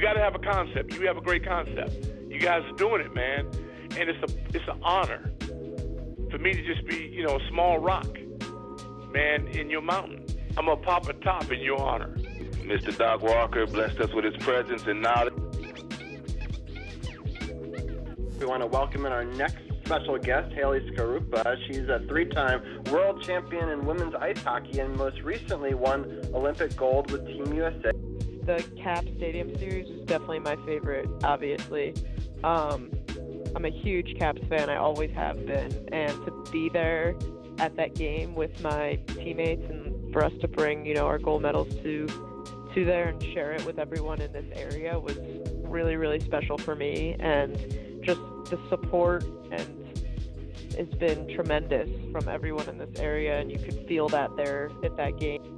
You got to have a concept. You have a great concept. You guys are doing it, man, and it's a it's an honor for me to just be, you know, a small rock, man, in your mountain. I'm gonna pop a top in your honor. Mr. Doc Walker blessed us with his presence and knowledge. We want to welcome in our next special guest, Haley Skarupa. She's a three-time world champion in women's ice hockey and most recently won Olympic gold with Team USA. The Cap Stadium Series is definitely my favorite, obviously. Um, I'm a huge Caps fan, I always have been, and to be there at that game with my teammates and for us to bring, you know, our gold medals to to there and share it with everyone in this area was really, really special for me and just the support and it's been tremendous from everyone in this area and you could feel that there at that game.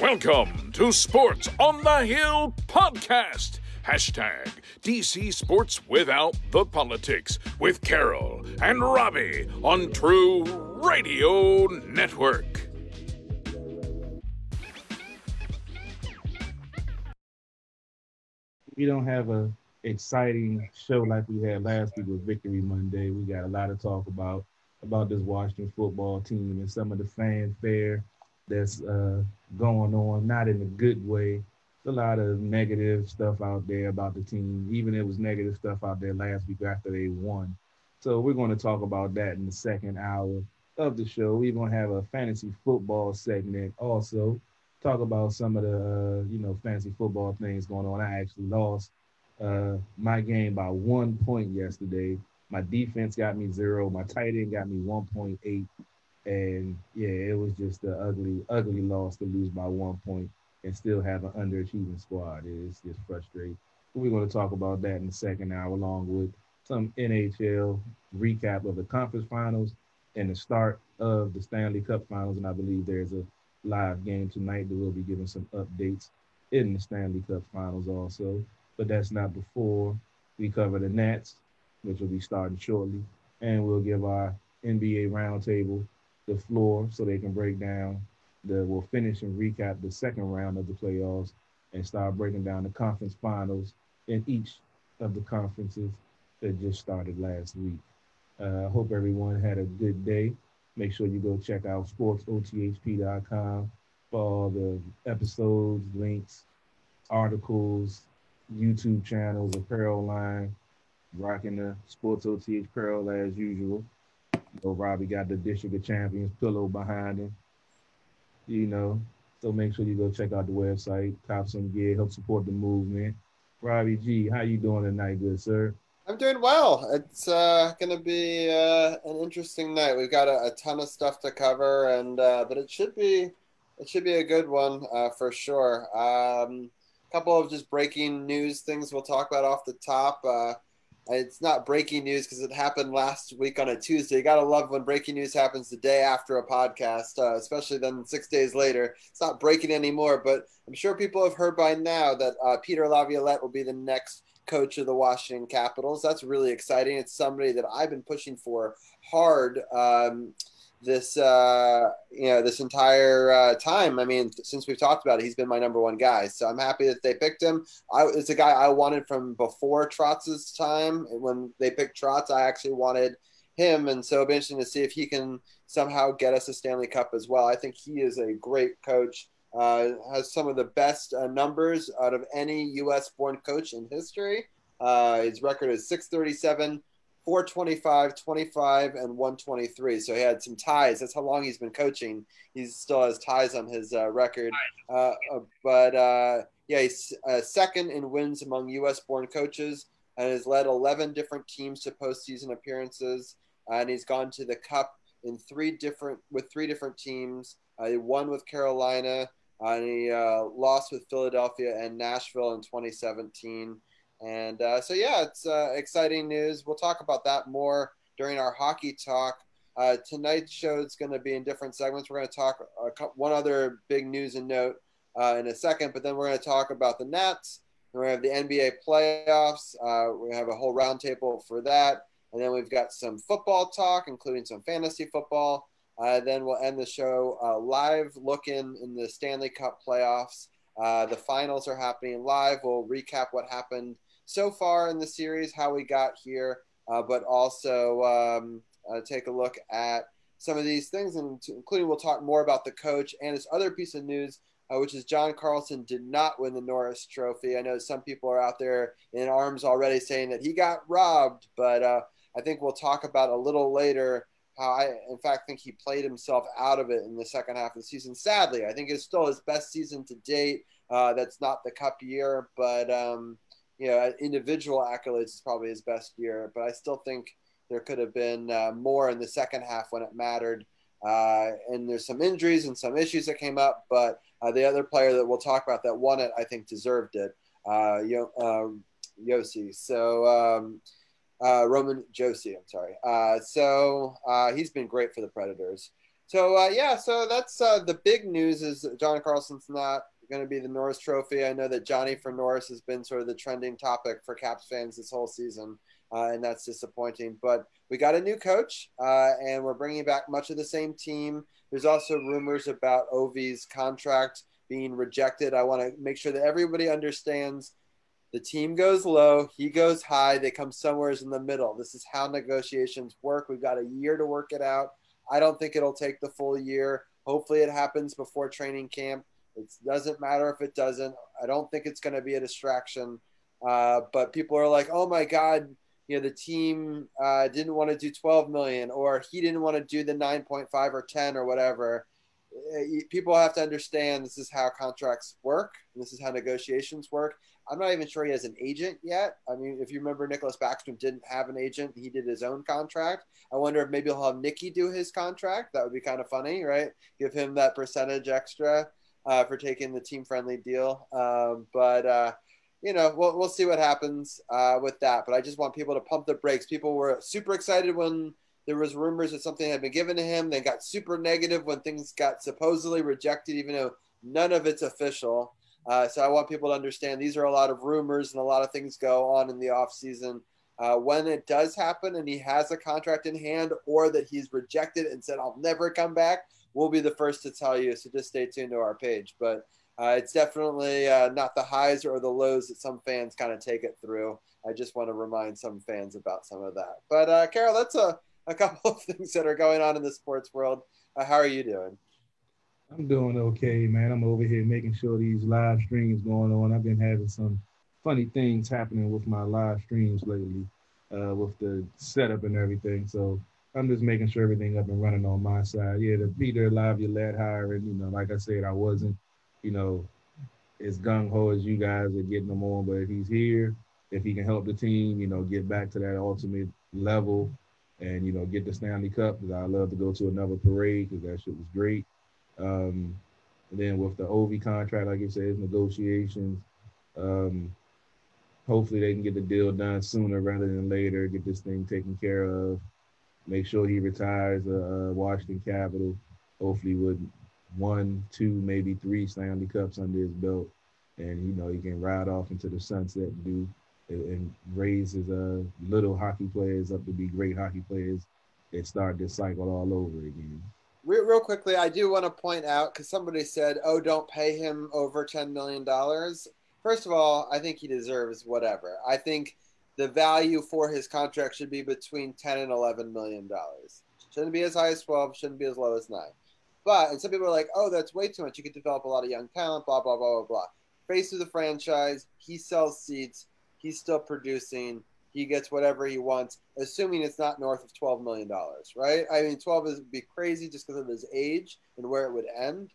Welcome to Sports on the Hill podcast. Hashtag DC Sports Without the Politics with Carol and Robbie on True Radio Network. we don't have a exciting show like we had last week with Victory Monday. We got a lot to talk about about this Washington football team and some of the fanfare that's uh, going on, not in a good way. A lot of negative stuff out there about the team. Even it was negative stuff out there last week after they won. So we're going to talk about that in the second hour of the show. We're going to have a fantasy football segment also talk about some of the uh, you know fantasy football things going on. I actually lost uh, my game by one point yesterday. My defense got me zero. My tight end got me one point eight, and yeah, it was just an ugly, ugly loss to lose by one point and still have an underachieving squad. It's just frustrating. We're going to talk about that in the second hour, along with some NHL recap of the conference finals and the start of the Stanley Cup finals. And I believe there's a live game tonight that we'll be giving some updates in the Stanley Cup finals also. But that's not before we cover the Nats, which will be starting shortly. And we'll give our NBA roundtable the floor so they can break down the we'll finish and recap the second round of the playoffs and start breaking down the conference finals in each of the conferences that just started last week. Uh, I uh, hope everyone had a good day. Make sure you go check out sportsothp.com for all the episodes, links, articles, YouTube channels, apparel line, rocking the Sports OTH apparel as usual. You know, Robbie got the District of Champions pillow behind him. You know, so make sure you go check out the website, cop some gear, help support the movement. Robbie G, how you doing tonight, good sir? I'm doing well. It's uh, going to be uh, an interesting night. We've got a, a, ton of stuff to cover, and uh, but it should be it should be a good one uh, for sure. Um, couple of just breaking news things we'll talk about off the top. Uh, it's not breaking news because it happened last week on a Tuesday. You gotta love when breaking news happens the day after a podcast, uh, especially then six days later. It's not breaking anymore, but I'm sure people have heard by now that Peter Laviolette will be the next coach of the Washington Capitals. That's really exciting. It's somebody that I've been pushing for hard um, this uh, you know this entire uh, time. I mean, since we've talked about it, he's been my number one guy. So I'm happy that they picked him. I, it's a guy I wanted from before Trotz's time. When they picked Trotz, I actually wanted him, and so it'll be interesting to see if he can somehow get us a Stanley Cup as well. I think he is a great coach. Uh, has some of the best uh, numbers out of any U.S. born coach in history. Uh, his record is 637, 425, 25, and 123. So he had some ties. That's how long he's been coaching. He still has ties on his uh, record. Uh, uh, but yeah, he's second in wins among U.S. born coaches and has led 11 different teams to postseason appearances. and he's gone to the Cup in three different with three different teams. Uh, he won with Carolina, uh, and he uh, lost with Philadelphia and Nashville in 2017. And uh, so, yeah, it's uh, exciting news. We'll talk about that more during our hockey talk. Uh, tonight's show is going to be in different segments. We're going to talk one other big news and note in a second, but then we're going to talk about the. We're going to have the NBA playoffs. going to have a whole roundtable for that. and then we've got some football talk, including some fantasy football. Uh, then we'll end the show uh, live looking in the Stanley Cup playoffs. Uh, the finals are happening live. We'll recap what happened so far in the series, how we got here, uh, but also um, uh, take a look at some of these things, and including we'll talk more about the coach and this other piece of news, uh, which is John Carlson did not win the Norris Trophy. I know some people are out there in arms already saying that he got robbed, but I think we'll talk about a little later how I, in fact, think he played himself out of it in the second half of the season. Sadly, I think it's still his best season to date. Uh, that's not the cup year, but um, you know, individual accolades is probably his best year. But I still think there could have been uh, more in the second half when it mattered. Uh, and there's some injuries and some issues that came up, but uh, the other player that we'll talk about that won it, I think, deserved it. Uh, Yo- uh, Josi. So. Um, uh, Roman Josi, I'm sorry. Uh, so uh, he's been great for the Predators. So yeah, so that's the big news is John Carlson's not going to be the Norris Trophy. I know that Johnny for Norris has been sort of the trending topic for Caps fans this whole season, uh, and that's disappointing. But we got a new coach, and we're bringing back much of the same team. There's also rumors about Ovi's contract being rejected. I want to make sure that everybody understands the team goes low, he goes high, they come somewhere in the middle. This is how negotiations work. We've got a year to work it out. I don't think it'll take the full year. Hopefully, it happens before training camp. It doesn't matter if it doesn't. I don't think it's going to be a distraction. Uh, but people are like, oh my God, you know, the team uh, didn't want to do 12 million or he didn't want to do the 9.5 or 10 or whatever. Uh, people have to understand this is how contracts work. this is how negotiations work. I'm not even sure he has an agent yet. I mean, if you remember, Nicholas Backstrom didn't have an agent; he did his own contract. I wonder if maybe he'll have Nicky do his contract. That would be kind of funny, right? Give him that percentage extra uh, for taking the team-friendly deal. Um, but uh, you know, we'll we'll see what happens uh, with that. But I just want people to pump the brakes. People were super excited when there was rumors that something had been given to him. They got super negative when things got supposedly rejected, even though none of it's official. Uh, so I want people to understand these are a lot of rumors and a lot of things go on in the off season. Uh, when it does happen and he has a contract in hand or that he's rejected and said, I'll never come back, we'll be the first to tell you. So just stay tuned to our page. But uh, it's definitely uh, not the highs or the lows that some fans kind of take it through. I just want to remind some fans about some of that. But uh, Carol, that's a, a couple of things that are going on in the sports world. Uh, how are you doing? I'm doing okay, man. I'm over here making sure these live streams going on. I've been having some funny things happening with my live streams lately, uh, with the setup and everything. So I'm just making sure everything up and running on my side. Yeah, the Peter Live you you know, like I said, I wasn't, you know, as gung ho as you guys are getting him on, but if he's here. If he can help the team, you know, get back to that ultimate level and, you know, get the Stanley Cup, because I love to go to another parade because that shit was great. Um, and then with the Ovi contract, like you said, negotiations. Um, hopefully they can get the deal done sooner rather than later. Get this thing taken care of. Make sure he retires uh, Washington Capital. Hopefully with one, two, maybe three Stanley Cups under his belt, and you know he can ride off into the sunset and do and raise his uh, little hockey players up to be great hockey players and start this cycle all over again real, real quickly, I do want to point out because somebody said, "Oh, don't pay him over ten million dollars." First of all, I think he deserves whatever. I think the value for his contract should be between ten and eleven million dollars. Shouldn't be as high as twelve. Shouldn't be as low as nine. But and some people are like, "Oh, that's way too much. You could develop a lot of young talent." Blah blah blah blah blah. Face of the franchise. He sells seats. He's still producing he gets whatever he wants, assuming it's not north of twelve million dollars, right? I mean, twelve is would be crazy just because of his age and where it would end.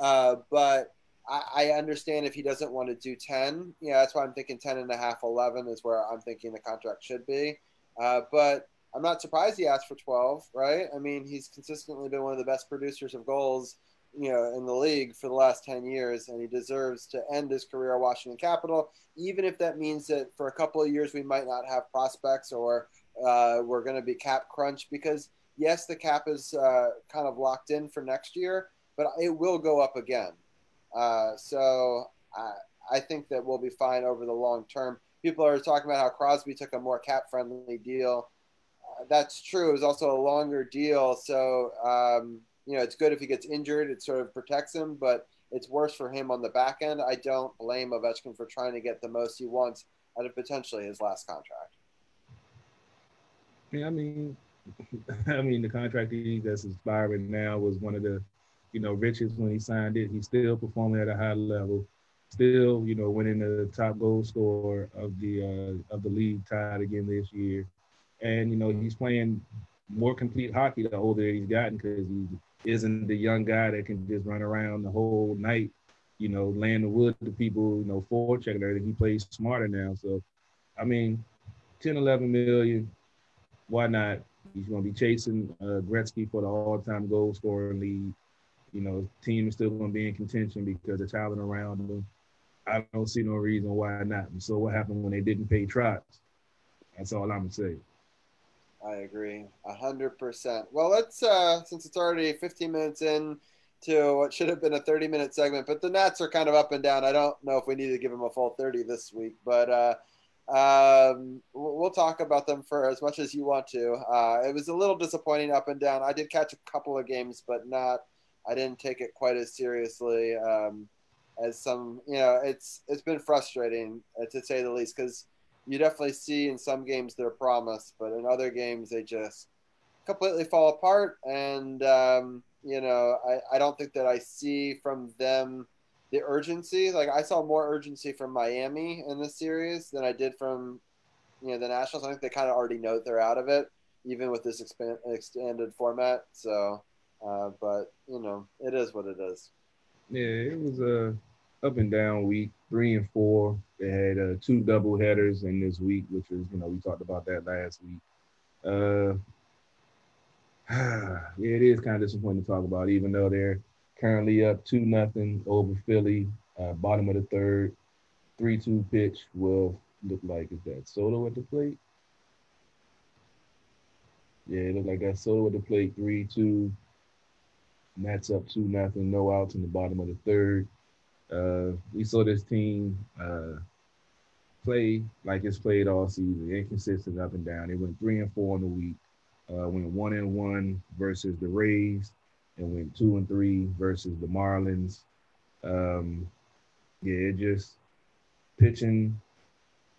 Uh, but I, I, understand if he doesn't want to do ten. Yeah, that's why I'm thinking 10 and a half, 11 is where I'm thinking the contract should be. Uh, but I'm not surprised he asked for 12, right? I mean, he's consistently been one of the best producers of goals you know in the league for the last 10 years and he deserves to end his career at Washington Capital even if that means that for a couple of years we might not have prospects or uh, we're going to be cap crunch because yes the cap is uh, kind of locked in for next year but it will go up again uh, so I, I think that we'll be fine over the long term people are talking about how Crosby took a more cap friendly deal that's true. It was also a longer deal, so um, you know it's good if he gets injured. It sort of protects him, but it's worse for him on the back end. I don't blame Ovechkin for trying to get the most he wants out of potentially his last contract. Yeah, I mean, I mean the contract that's expiring now was one of the, you know, richest when he signed it. He's still performing at a high level, still, you know, winning the top goal scorer of the uh, of the league, tied again this year, and you know he's playing more complete hockey the older he's gotten because he isn't the young guy that can just run around the whole night, you know, laying the wood to people, you know, forechecking everything. He plays smarter now, so I mean, 10, 11 million, why not? He's going to be chasing uh, Gretzky for the all-time goal scoring lead. You know, team is still going to be in contention because the talent around them. I don't see no reason why not. So what happened when they didn't pay Trotz? That's all I'm gonna say. I agree, hundred percent. Well, let's uh, since it's already 15 minutes in to what should have been a 30 minute segment, but the Nats are kind of up and down. I don't know if we need to give them a full 30 this week, but uh, um, we'll talk about them for as much as you want to. Uh, it was a little disappointing up and down. I did catch a couple of games, but not. I didn't take it quite as seriously um, as some. You know, it's it's been frustrating uh, to say the least because you definitely see in some games their promise, but in other games they just completely fall apart. And um, you know, I, I don't think that I see from them the urgency. Like I saw more urgency from Miami in this series than I did from you know the Nationals. I think they kind of already know they're out of it, even with this expand, extended format. So, uh, but you know, it is what it is. Yeah, it was a up and down week. Three and four. They had uh, two double headers in this week, which was you know we talked about that last week. Uh, yeah, it is kind of disappointing to talk about, even though they're currently up two nothing over Philly. Uh, bottom of the third, three two pitch will look like is that Soto at the plate. Yeah, it looked like that Soto at the plate, three two. And that's up two nothing, no outs in the bottom of the third. Uh, we saw this team uh, play like it's played all season, inconsistent up and down. They went three and four in the week. Uh, went one and one versus the Rays and went two and three versus the Marlins. Um, yeah, it just pitching,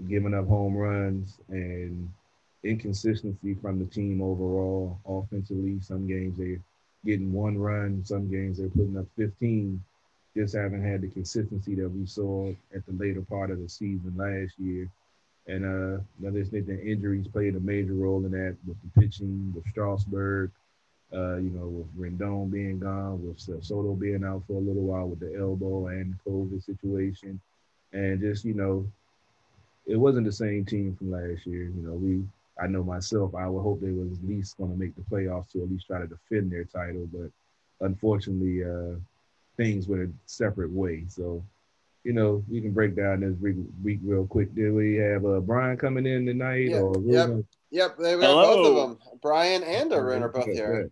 giving up home runs, and inconsistency from the team overall offensively. Some games they're getting one run, some games they're putting up 15. Just haven't had the consistency that we saw at the later part of the season last year. And uh, just think the injuries played a major role in that with the pitching, with Strasburg, uh, you know, with Rendon being gone, with Soto being out for a little while with the elbow and COVID situation, and just you know, it wasn't the same team from last year. You know, we I know myself, I would hope they was at least going to make the playoffs to at least try to defend their title, but unfortunately, uh, things went a separate way. So, you know, we can break down this week, week real quick. Did we have uh, Brian coming in tonight? Yep, or yep, yep. They were both of them. Brian and Arun are both here.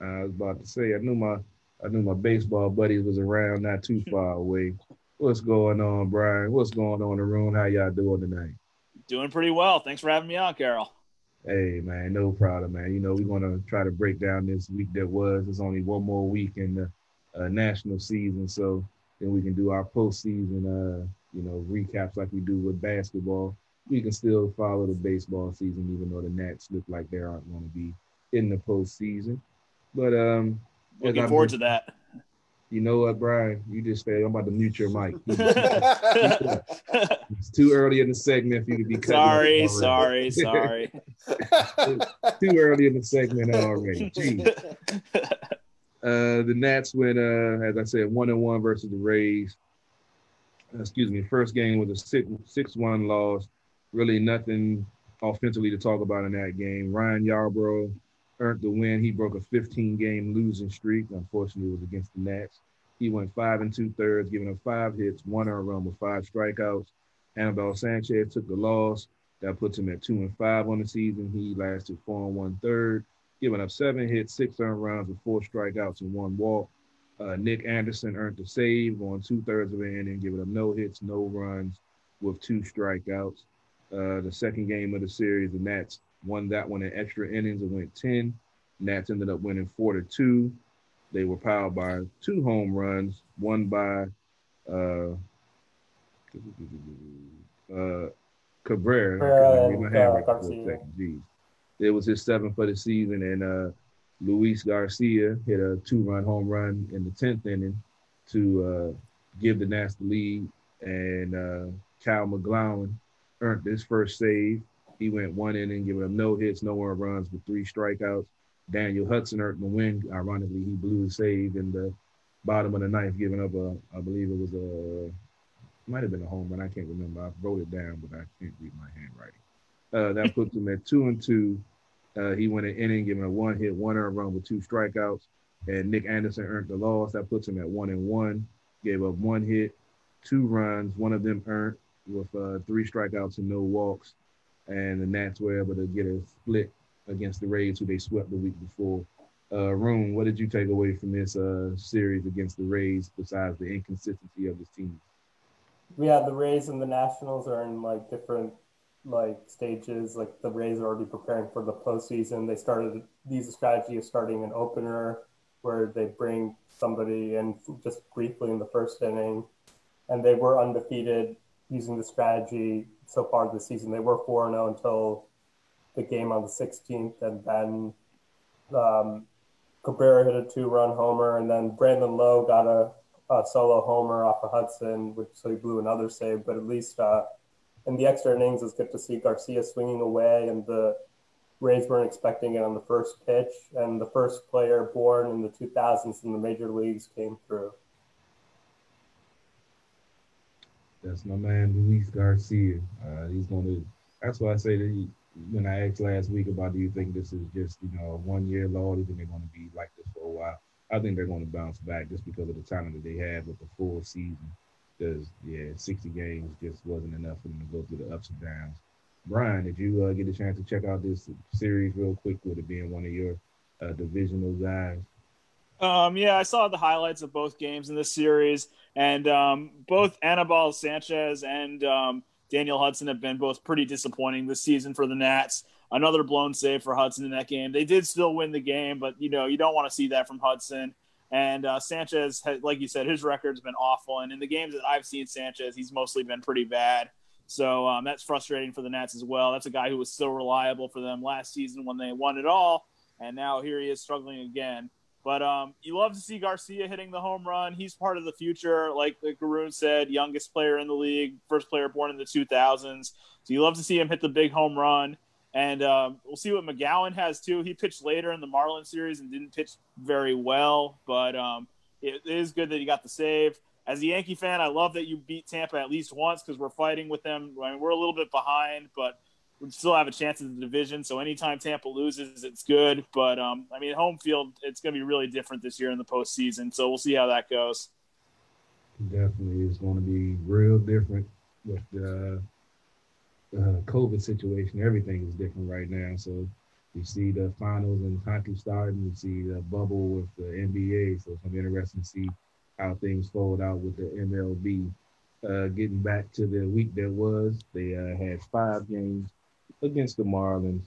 I was about to say, I knew my I knew my baseball buddies was around, not too far away. What's going on, Brian? What's going on, Arun? How y'all doing tonight? Doing pretty well. Thanks for having me on, Carol. Hey man, no problem, man. You know we're gonna try to break down this week that was. There's only one more week in the uh, national season, so then we can do our postseason, uh, you know, recaps like we do with basketball. We can still follow the baseball season, even though the Nats look like they aren't going to be in the postseason. But um, looking forward to that. You know what, Brian? You just said I'm about to mute your mic. it's too early in the segment for you to be sorry, sorry, sorry. too early in the segment already. Jeez. Uh, the Nats went, uh, as I said, one and one versus the Rays. Uh, excuse me. First game was a six six one loss. Really nothing offensively to talk about in that game. Ryan Yarbrough earned the win. He broke a 15 game losing streak. Unfortunately, it was against the Nats. He went five and two thirds, giving up five hits, one earned run with five strikeouts. Anibal Sanchez took the loss. That puts him at two and five on the season. He lasted four and one third, giving up seven hits, six earned runs with four strikeouts and one walk. Uh, Nick Anderson earned the save, going two thirds of an inning, giving up no hits, no runs with two strikeouts. Uh, the second game of the series, the Nats won that one in extra innings. and went 10. Nats ended up winning four to two. They were powered by two home runs, one by uh, uh, Cabrera. uh, Garcia. It was his seventh for the season, and uh, Luis Garcia hit a two-run home run in the tenth inning to uh, give the Nats the lead, and uh, Kyle McGowin earned his first save. He went one inning, giving up no hits, no earned runs, with three strikeouts. Daniel Hudson earned the win. Ironically, he blew a save in the bottom of the ninth, giving up a, I believe it was a, might have been a home run. I can't remember. I wrote it down, but I can't read my handwriting. Uh, that puts him at two and two. Uh, he went an inning, giving a one hit, one earned run with two strikeouts. And Nick Anderson earned the loss. That puts him at one and one. Gave up one hit, two runs, one of them earned with uh, three strikeouts and no walks. And the Nats were able to get a split against the Rays, who they swept the week before. Uh, Room, what did you take away from this uh, series against the Rays besides the inconsistency of this team? Yeah, the Rays and the Nationals are in like different like stages. Like the Rays are already preparing for the postseason. They started these strategy of starting an opener where they bring somebody in just briefly in the first inning, and they were undefeated using the strategy so far this season. They were 4 0 until the game on the 16th, and then um, Cabrera hit a two-run homer, and then Brandon Lowe got a, a, solo homer off of Hudson, which so he blew another save. But at least uh, in the extra innings, it's good to see Garcia swinging away, and the Rays weren't expecting it on the first pitch, and the first player born in the 2000s in the major leagues came through. That's my man Luis Garcia. Uh, he's going to. That's why I say that he, when I asked last week about do you think this is just you know one year law? Do you think they're going to be like this for a while? I think they're going to bounce back just because of the talent that they have with the full season. Because yeah, 60 games just wasn't enough for them to go through the ups and downs. Brian, did you uh, get a chance to check out this series real quick with it being one of your uh, divisional guys? Um, yeah, I saw the highlights of both games in this series, and um, both Anibal Sanchez and um, Daniel Hudson have been both pretty disappointing this season for the Nats. Another blown save for Hudson in that game. They did still win the game, but you know you don't want to see that from Hudson. And uh, Sanchez, like you said, his record's been awful. And in the games that I've seen Sanchez, he's mostly been pretty bad. So um, that's frustrating for the Nats as well. That's a guy who was so reliable for them last season when they won it all, and now here he is struggling again. But um, you love to see Garcia hitting the home run. He's part of the future, like, like Arun said, youngest player in the league, first player born in the 2000s. So you love to see him hit the big home run. And um, we'll see what McGowin has too. He pitched later in the Marlins series and didn't pitch very well, but um, it is good that he got the save. As a Yankee fan, I love that you beat Tampa at least once because we're fighting with them. I mean, we're a little bit behind, but we still have a chance in the division. So anytime Tampa loses, it's good. But um, I mean, home field, it's going to be really different this year in the postseason. So we'll see how that goes. Definitely, it's going to be real different with the uh, COVID situation. Everything is different right now. So you see the finals and hockey starting. You see the bubble with the NBA. So it's going to be interesting to see how things fold out with the MLB. Uh, getting back to the week that was, they uh, had five games against the Marlins.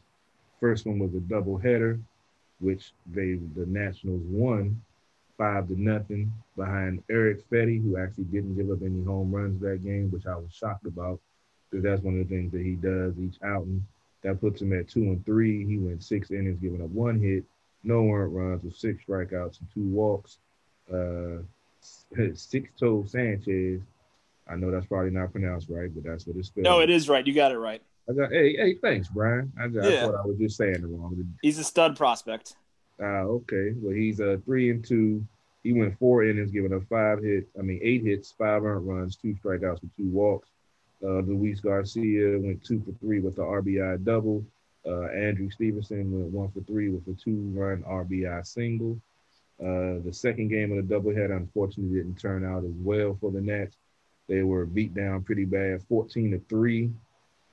First one was a doubleheader, which they the Nationals won five to nothing behind Erick Fedde, who actually didn't give up any home runs that game, which I was shocked about because that's one of the things that he does each outing. That puts him at two and three. He went six innings, giving up one hit, no earned runs, with six strikeouts and two walks. Uh, six toe Sanchez. I know that's probably not pronounced right, but that's what it's spelled. No, it is right. You got it right. I got hey hey thanks Brian. I, yeah. I thought I was just saying it wrong. He's a stud prospect. Ah, uh, okay. Well, he's a three and two. He went four innings, giving up five hits. I mean, eight hits, five earned runs, two strikeouts, and two walks. Uh, Luis Garcia went two for three with the RBI double. Uh, Andrew Stevenson went one for three with a two-run RBI single. Uh, the second game of the doubleheader unfortunately didn't turn out as well for the Nats. They were beat down pretty bad, 14 to three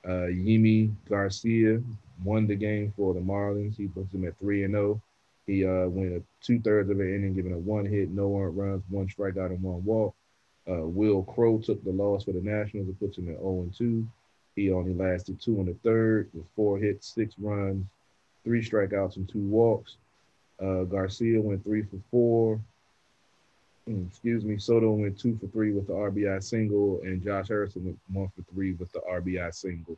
uh, Yimi Garcia won the game for the Marlins. He puts them at three and zero. Oh. He uh, went two thirds of an inning, giving a one hit, no earned runs, one strikeout, and one walk. Uh, Wil Crowe took the loss for the Nationals. It puts him at 0 and 2. He only lasted two in the third with four hits, six runs, three strikeouts, and two walks. Uh, Garcia went three for four. Excuse me. Soto went two for three with the RBI single, and Josh Harrison went one for three with the RBI single.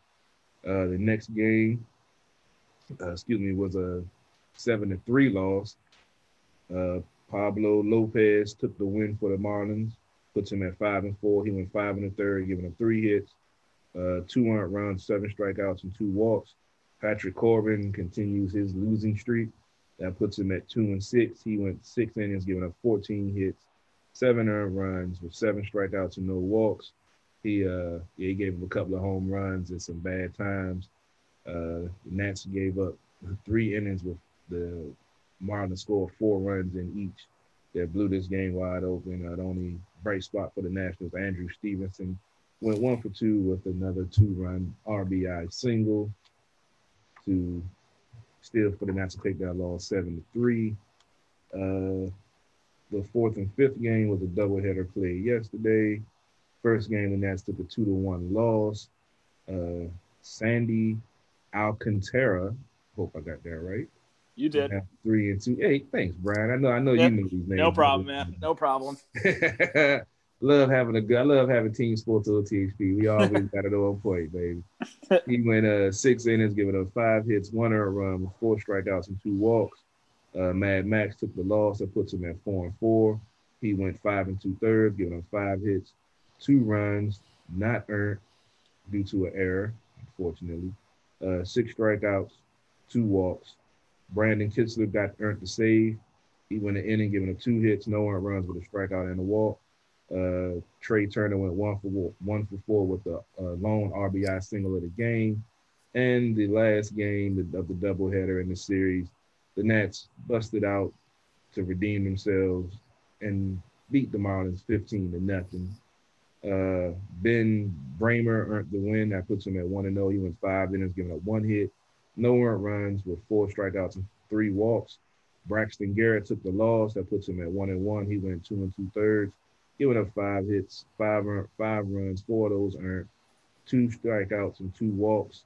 Uh, the next game, uh, excuse me, was a seven to three loss. Uh, Pablo Lopez took the win for the Marlins, puts him at five and four. He went five in the third, giving up three hits, uh, two earned runs, seven strikeouts, and two walks. Patrick Corbin continues his losing streak. That puts him at two and six. He went six innings, giving up 14 hits, seven earned runs with seven strikeouts and no walks. He uh yeah, he gave him a couple of home runs and some bad times. Uh, Nats gave up three innings with the Marlins scored four runs in each. That blew this game wide open. Uh, the only bright spot for the Nationals, Andrew Stevenson, went one for two with another two-run RBI single to still for the Nats to take that loss seven to three. Uh, the fourth and fifth game was a doubleheader played yesterday. First game, the Nats took a two to one loss. Uh, Sandy Alcantara, hope I got that right. You did. Three and two. Hey, thanks, Brian. I know I know yep. you know these names. No problem, man. No problem. love having a good. I love having team sports on THP. We always got it on point, baby. he went uh six innings, giving up five hits, one earned run, four strikeouts and two walks. Uh, Mad Max took the loss. That puts him at four and four. He went five and two thirds, giving up five hits, two runs, not earned due to an error, unfortunately. Uh, six strikeouts, two walks. Brandon Kintzler got earned the save. He went an inning, giving up two hits, no earned runs with a strikeout and a walk. Uh, Trea Turner went one for one for four with uh, lone RBI single of the game. And the last game of the doubleheader in the series, the Nats busted out to redeem themselves and beat the Marlins 15 to nothing. Uh, ben Braymer earned the win. That puts him at 1 0. He went five innings, giving up one hit, no earned runs with four strikeouts and three walks. Braxton Garrett took the loss. That puts him at 1 and 1. He went two and two thirds giving up five hits, five five runs, four of those earned, two strikeouts and two walks.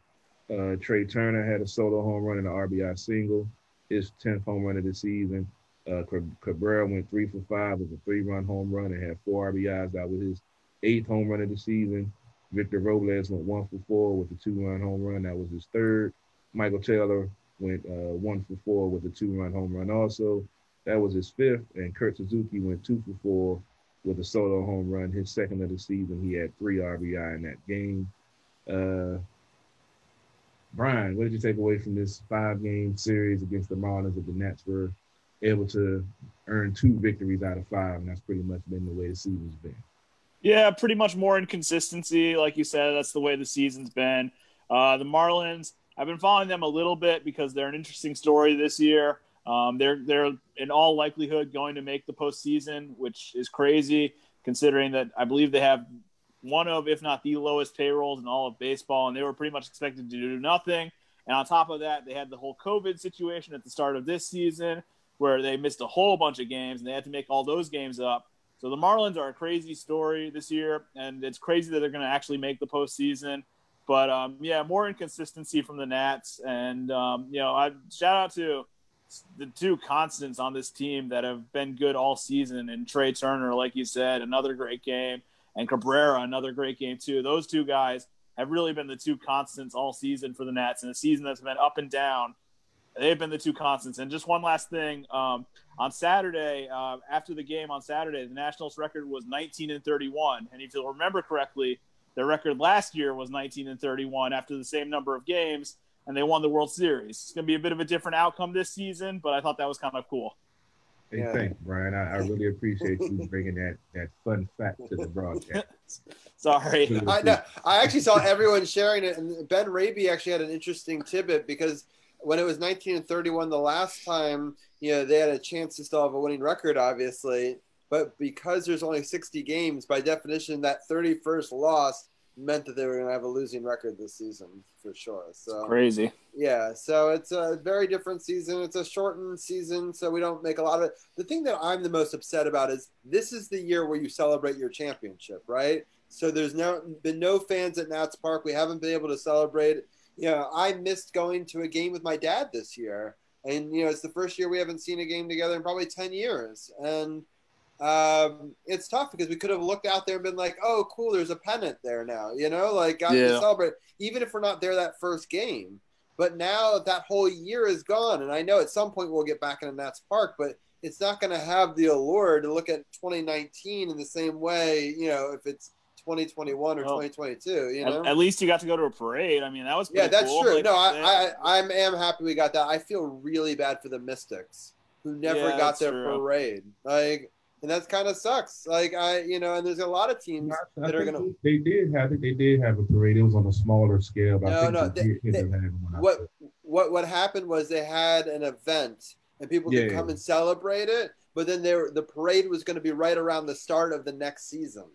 Uh, Trea Turner had a solo home run and an RBI single, his 10th home run of the season. Uh, Cabrera went three for five with a three-run home run and had four RBIs. That was his eighth home run of the season. Victor Robles went one for four with a two-run home run. That was his third. Michael Taylor went uh, one for four with a two-run home run also. That was his fifth. And Kurt Suzuki went two for four with a solo home run, his second of the season. He had three RBI in that game. Uh, Brian, what did you take away from this five game series against the Marlins that the Nats were able to earn two victories out of five? And that's pretty much been the way the season's been. Yeah, pretty much more inconsistency. Like you said, that's the way the season's been. Uh, the Marlins, I've been following them a little bit because they're an interesting story this year. Um, they're they're in all likelihood going to make the postseason, which is crazy considering that I believe they have one of, if not the lowest payrolls in all of baseball, and they were pretty much expected to do nothing. And on top of that, they had the whole COVID situation at the start of this season where they missed a whole bunch of games and they had to make all those games up. So the Marlins are a crazy story this year, and it's crazy that they're going to actually make the postseason. But um, yeah, more inconsistency from the Nats, and um, you know, I shout out to the two constants on this team that have been good all season. And Trea Turner, like you said, another great game, and Cabrera, another great game too. Those two guys have really been the two constants all season for the Nats. In a season that's been up and down, they've been the two constants. And just one last thing, um, on Saturday, uh, after the game on Saturday, the Nationals' record was 19 and 31. And if you'll remember correctly, their record last year was 19 and 31 after the same number of games and they won the World Series. It's going to be a bit of a different outcome this season, but I thought that was kind of cool. Hey, yeah. thanks, Brian. I, I, really appreciate you bringing that that fun fact to the broadcast. Sorry, I, no, I actually saw everyone sharing it, and Ben Raby actually had an interesting tidbit because when it was 19 and 31 the last time, you know, they had a chance to still have a winning record, obviously, but because there's only 60 games, by definition, that 31st loss meant that they were going to have a losing record this season for sure. So crazy. Yeah, so it's a very different season. It's a shortened season, so we don't make a lot of it. The thing that I'm the most upset about is this is the year where you celebrate your championship, right? So there's no been no fans at Nats Park. We haven't been able to celebrate. You know, I missed going to a game with my dad this year, and you know, it's the first year we haven't seen a game together in probably ten years, and um, it's tough because we could have looked out there and been like, "Oh, cool, there's a pennant there now," you know, like got Yeah. to celebrate, even if we're not there that first game. But now that whole year is gone, and I know at some point we'll get back into Nats Park, but it's not going to have the allure to look at 2019 in the same way, you know, if it's 2021 or Well, 2022, you know. At, least you got to go to a parade. I mean, that was yeah, that's cool. true. Like, no, I. I, I am happy we got that. I feel really bad for the Mystics who never Yeah, got their true. parade. Like, and that's kind of sucks. Like, I, you know, and there's a lot of teams I that are gonna. They did have it. They did have a parade. It was on a smaller scale, but No, I think no, they, they- they- up having one out what what what happened was they had an event and people could Yeah. come and celebrate it, but then there the parade was going to be right around the start of the next season,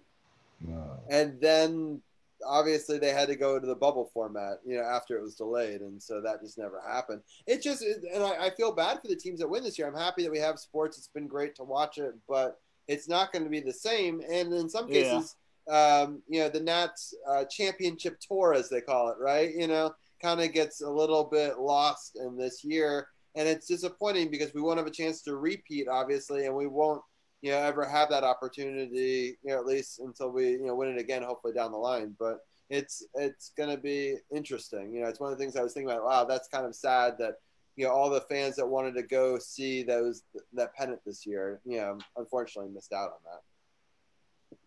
Uh, and then obviously they had to go to the bubble format, you know, after it was delayed, and so that just never happened. It just and I, I feel bad for the teams that win this year. I'm happy that we have sports. It's been great to watch it, but it's not going to be the same. And in some Yeah. cases, um, you know, the Nats uh, championship tour, as they call it, right? You know, kind of gets a little bit lost in this year. And it's disappointing because we won't have a chance to repeat, obviously, and we won't, you know, ever have that opportunity, you know, at least until we, you know, win it again, hopefully down the line. But it's it's going to be interesting. You know, it's one of the things I was thinking about. Wow, that's kind of sad that you know all the fans that wanted to go see those that pennant this year, you know, unfortunately missed out on that.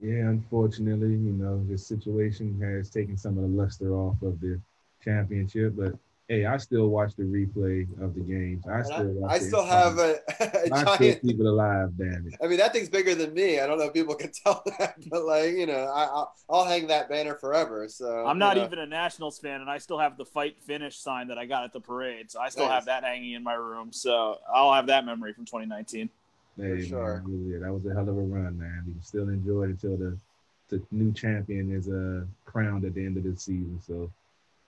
yeah, unfortunately, you know, the situation has taken some of the luster off of the championship. But hey, I still watch the replay of the games. I still, watch I, I still have a, a I still giant. keep it alive. Damn it. I mean, that thing's bigger than me. I don't know if people can tell that, but like, you know, I, I'll, I'll hang that banner forever. So I'm not you know. even a Nationals fan, and I still have the fight finish sign that I got at the parade. So I still Nice. have that hanging in my room. So I'll have that memory from 2019. Hey, sure. man, that was a hell of a run, man. You can still enjoy it until the the new champion is uh, crowned at the end of the season. So,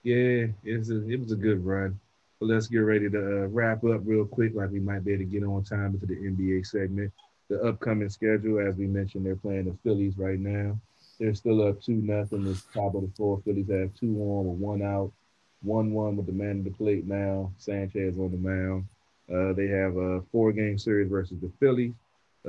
yeah, it's a, it was a good run. But let's get ready to uh, wrap up real quick, like we might be able to get on time into the NBA segment. The upcoming schedule, as we mentioned, they're playing the Phillies right now. They're still up two nothing. It's top of the four. Phillies have two on with one out, one one with the man at the plate now. Sanchez on the mound. Uh, they have a four-game series versus the Phillies.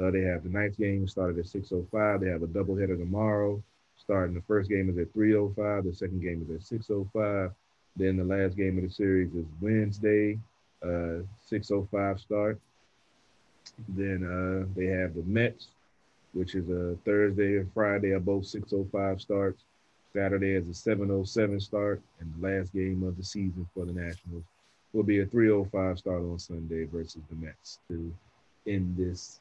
Uh, they have the ninth game started at 6:05. They have a doubleheader tomorrow. Starting the first game is at 3:05. The second game is at 6:05. Then the last game of the series is Wednesday, uh, 6:05 start. Then uh, they have the Mets, which is a Thursday and Friday are both 6:05 starts. Saturday is a 7:07 start, and the last game of the season for the Nationals will be a 3:05 start on Sunday versus the Mets to end this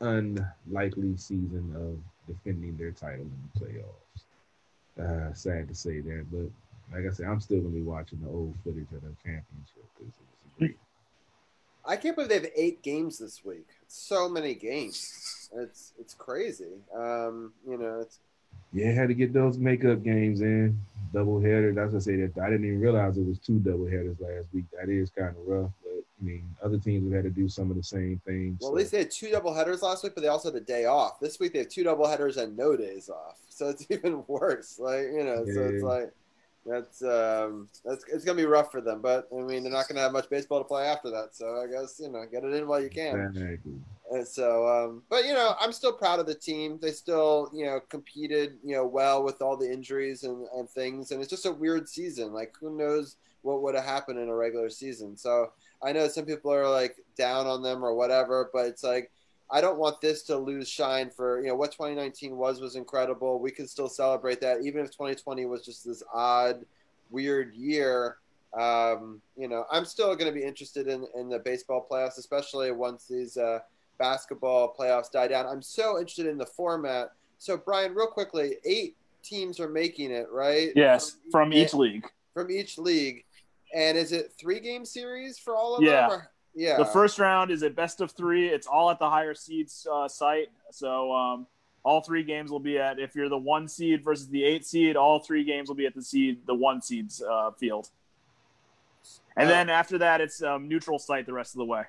unlikely season of defending their title in the playoffs. Uh, sad to say that, but like I said, I'm still gonna be watching the old footage of the championship because it was great. I can't believe they have eight games this week. It's so many games. It's it's crazy. Um, you know, it's Yeah, had to get those makeup games in. Double header. That's what I say that I didn't even realize it was two double headers last week. That is kind of rough, mean, other teams have had to do some of the same things. well, so- at least they had two double headers last week, but they also had a day off. This week they have two double headers and no days off, so it's even worse. Like you know, so it's like that's um that's it's gonna be rough for them. But I mean, they're not gonna have much baseball to play after that. So I guess you know, get it in while you can. Exactly. And so, um, but you know, I'm still proud of the team. They still, you know, competed, you know, well with all the injuries and, and things. And it's just a weird season. Like, who knows what would have happened in a regular season? So I know some people are like down on them or whatever, but it's like I don't want this to lose shine for you know what 2019 was was incredible. We can still celebrate that, even if 2020 was just this odd, weird year. Um, you know, I'm still going to be interested in in the baseball playoffs, especially once these. Uh, basketball playoffs die down. I'm so interested in the format. So, Brian, real quickly, eight teams are making it, right? Yes, from each and- league. From each league, and is it three game series for all of Yeah. them? Or? Yeah. The first round is a best of three. It's all at the higher seeds uh, site. So um, all three games will be at. If you're the one seed versus the eight seed, all three games will be at the seed, the one seeds uh, field. And then after that, it's um, neutral site the rest of the way.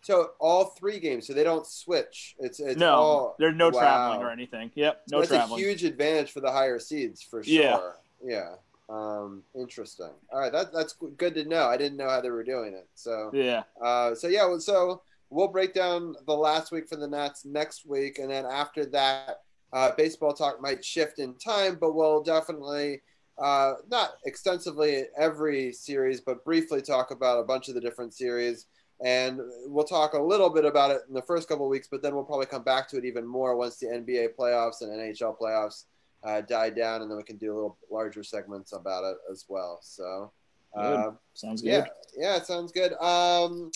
So all three games, so they don't switch. It's it's no, all there's no wow. traveling or anything. Yep, no That's traveling. a huge advantage for the higher seeds for sure. Yeah. Yeah. Um, interesting. All right, that that's good to know. I didn't know how they were doing it. So yeah, uh, so yeah, well, so we'll break down the last week for the Nats next week, and then after that, uh, baseball talk might shift in time, but we'll definitely uh, not extensively every series, but briefly talk about a bunch of the different series. And we'll talk a little bit about it in the first couple of weeks, but then we'll probably come back to it even more once the NBA playoffs and NHL playoffs uh, die down, and then we can do a little larger segments about it as well. So, uh, sounds good. yeah, yeah, it sounds good. Um,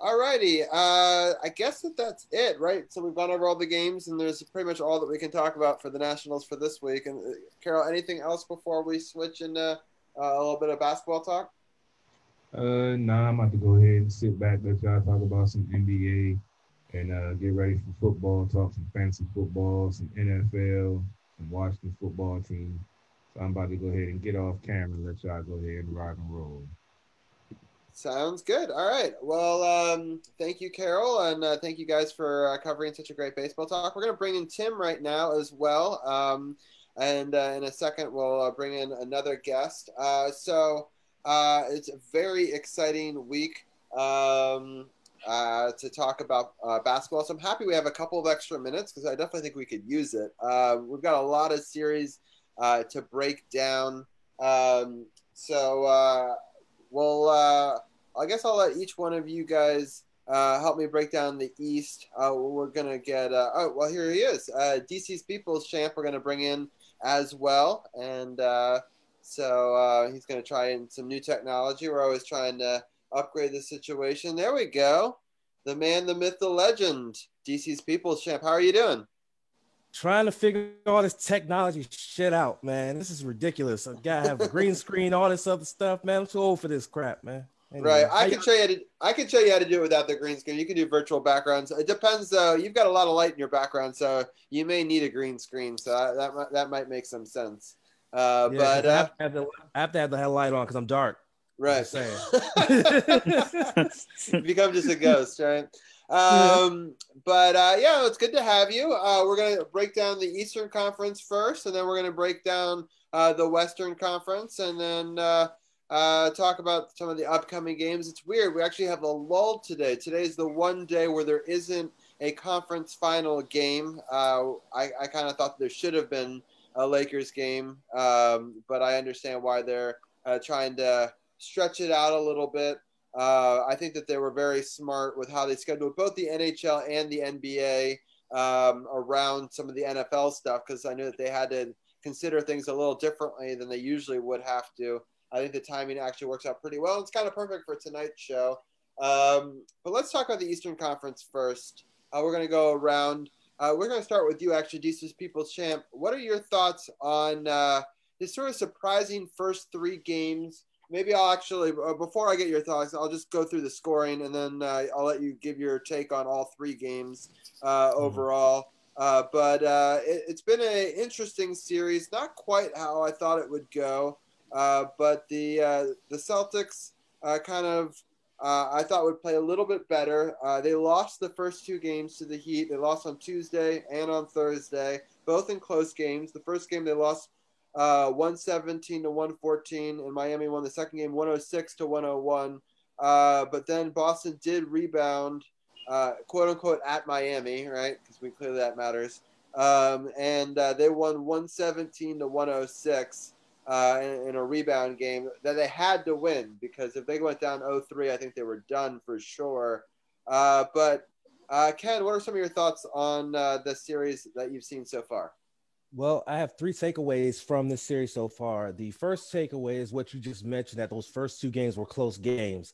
alrighty, uh, I guess that that's it, right? So we've gone over all the games, and there's pretty much all that we can talk about for the Nationals for this week. And uh, Carol, anything else before we switch into uh, a little bit of basketball talk? Uh, nah, I'm about to go ahead and sit back, let y'all talk about some NBA and uh, get ready for football, talk some fantasy football, some NFL, some Washington football team. So I'm about to go ahead and get off camera and let y'all go ahead and rock and roll. Sounds good. All right. Well, um, thank you, Carol, and uh, thank you guys for uh, covering such a great baseball talk. We're going to bring in Tim right now as well, um, and uh, in a second we'll uh, bring in another guest. Uh, so uh, it's a very exciting week um, uh, to talk about uh, basketball. So I'm happy we have a couple of extra minutes because I definitely think we could use it. Uh, we've got a lot of series uh, to break down. Um, so uh, we'll, uh, I guess I'll let each one of you guys uh, help me break down the East. We're going to get, oh, well, here he is. DC's People's Champ, we're going to bring in as well. And so he's going to try in some new technology. We're always trying to upgrade the situation. There we go. The man, the myth, the legend, DC's People's Champ. How are you doing? trying to figure all this technology shit out, man. This is ridiculous. I gotta have a green screen, all this other stuff, man. I'm too old for this crap, man. Anyway, Right. I can show you how to I can show you how to do it without the green screen. You can do virtual backgrounds. It depends though. You've got a lot of light in your background, so you may need a green screen. So that might, that might make some sense. Uh, Yeah, but I, uh, have to have the, I have to have the headlight on because I'm dark. Right. You become just a ghost, right? Um, but uh, yeah, it's good to have you. Uh, we're gonna break down the Eastern Conference first, and then we're gonna break down uh, the Western Conference, and then uh, uh, talk about some of the upcoming games. It's weird. We actually have a lull today. Today's the one day where there isn't a conference final game. Uh, I, I kind of thought there should have been a Lakers game, um, but I understand why they're uh, trying to stretch it out a little bit. Uh, I think that they were very smart with how they scheduled both the NHL and the NBA um, around some of the NFL stuff because I knew that they had to consider things a little differently than they usually would have to. I think the timing actually works out pretty well. It's kind of perfect for tonight's show. Um, but let's talk about the Eastern Conference first. Uh, we're going to go around. Uh, we're going to start with you, actually, DC's People's Champ. What are your thoughts on uh, this sort of surprising first three games? Maybe I'll actually, uh, before I get your thoughts, I'll just go through the scoring and then uh, I'll let you give your take on all three games uh, overall. Uh, but uh, it, it's been an interesting series, not quite how I thought it would go. Uh, but the uh, the Celtics uh, kind of uh, I thought would play a little bit better. Uh, they lost the first two games to the Heat. They lost on Tuesday and on Thursday, both in close games. The first game they lost uh, 117 to 114, and Miami won the second game 106 to 101. Uh, but then Boston did rebound, uh, quote unquote, at Miami, right? Because we clearly that matters. Um, and uh, they won 117 to 106 uh, in, in a rebound game that they had to win because if they went down 0-3, I think they were done for sure. But Ken, what are some of your thoughts on the series that you've seen so far? Well, I have three takeaways from this series so far. The first takeaway is what you just mentioned that those first two games were close games.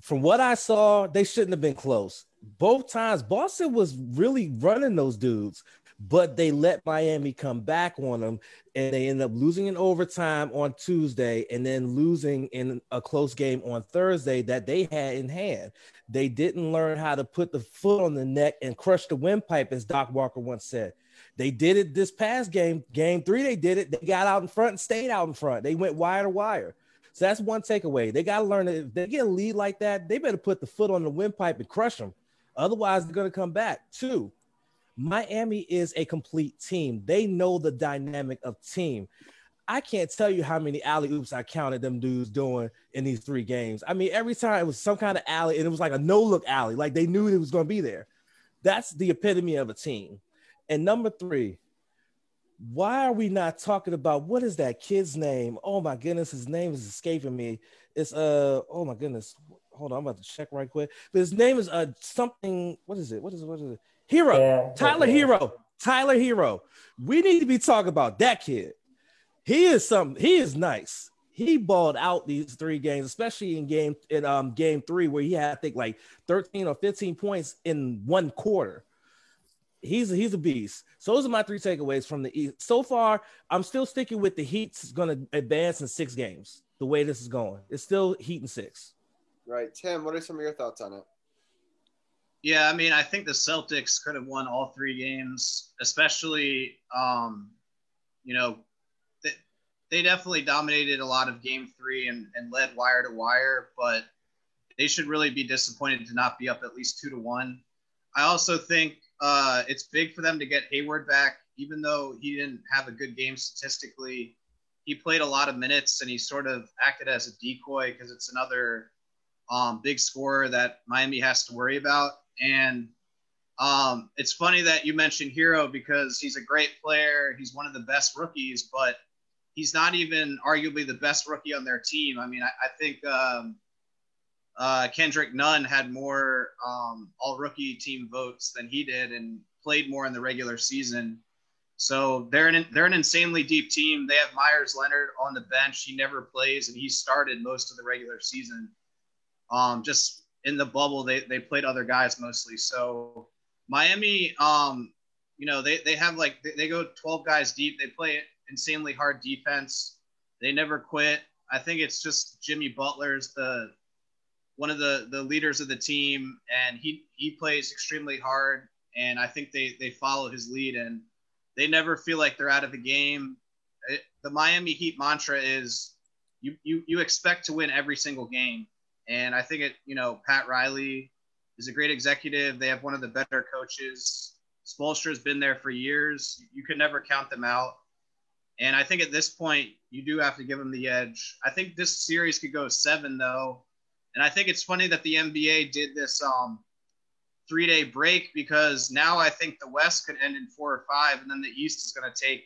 From what I saw, they shouldn't have been close. Both times, Boston was really running those dudes, but they let Miami come back on them and they ended up losing in overtime on Tuesday and then losing in a close game on Thursday that they had in hand. They didn't learn how to put the foot on the neck and crush the windpipe, as Doc Walker once said. They did it this past game, game three. They did it. They got out in front and stayed out in front. They went wire to wire. So that's one takeaway. They got to learn that if they get a lead like that, they better put the foot on the windpipe and crush them. Otherwise, they're going to come back. Two, Miami is a complete team. They know the dynamic of team. I can't tell you how many alley oops I counted them dudes doing in these three games. I mean, every time it was some kind of alley, and it was like a no look alley, like they knew it was going to be there. That's the epitome of a team. And number three, why are we not talking about what is that kid's name? Oh my goodness, his name is escaping me. It's uh oh my goodness. Hold on, I'm about to check right quick. But his name is uh something. What is it? What is it? What is it? Herro. Yeah, Tyler yeah. Herro. Tyler Herro. We need to be talking about that kid. He is some. He is nice. He balled out these three games, especially in game in um game three where he had I think like 13 or 15 points in one quarter he's he's a beast. So those are my three takeaways from the East. So far, I'm still sticking with the Heat's going to advance in six games. The way this is going, it's still Heat and six. Right, Tim. What are some of your thoughts on it? Yeah, I mean, I think the Celtics could have won all three games, especially, um, you know, they, they definitely dominated a lot of game three and, and led wire to wire, but they should really be disappointed to not be up at least two to one. I also think uh, it's big for them to get Hayward back, even though he didn't have a good game statistically. He played a lot of minutes and he sort of acted as a decoy because it's another um, big scorer that Miami has to worry about. And um, it's funny that you mentioned Herro because he's a great player. He's one of the best rookies, but he's not even arguably the best rookie on their team. I mean, I, I think um, uh, Kendrick Nunn had more um, all rookie team votes than he did and played more in the regular season. So they're an they're an insanely deep team. They have Meyers Leonard on the bench. He never plays, and he started most of the regular season. Um, just in the bubble, they they played other guys mostly. So Miami, um, you know, they they have like they, they go 12 guys deep. They play insanely hard defense. They never quit. I think it's just Jimmy Butler's the one of the the leaders of the team, and he he plays extremely hard. And I think they they follow his lead, and they never feel like they're out of the game. It, the Miami Heat mantra is you you you expect to win every single game, and I think it you know Pat Riley is a great executive. They have one of the better coaches. Spoelstra's been there for years. You can never count them out. And I think at this point, you do have to give them the edge. I think this series could go seven, though. And I think it's funny that the NBA did this um, three day break because now I think the West could end in four or five, and then the East is going to take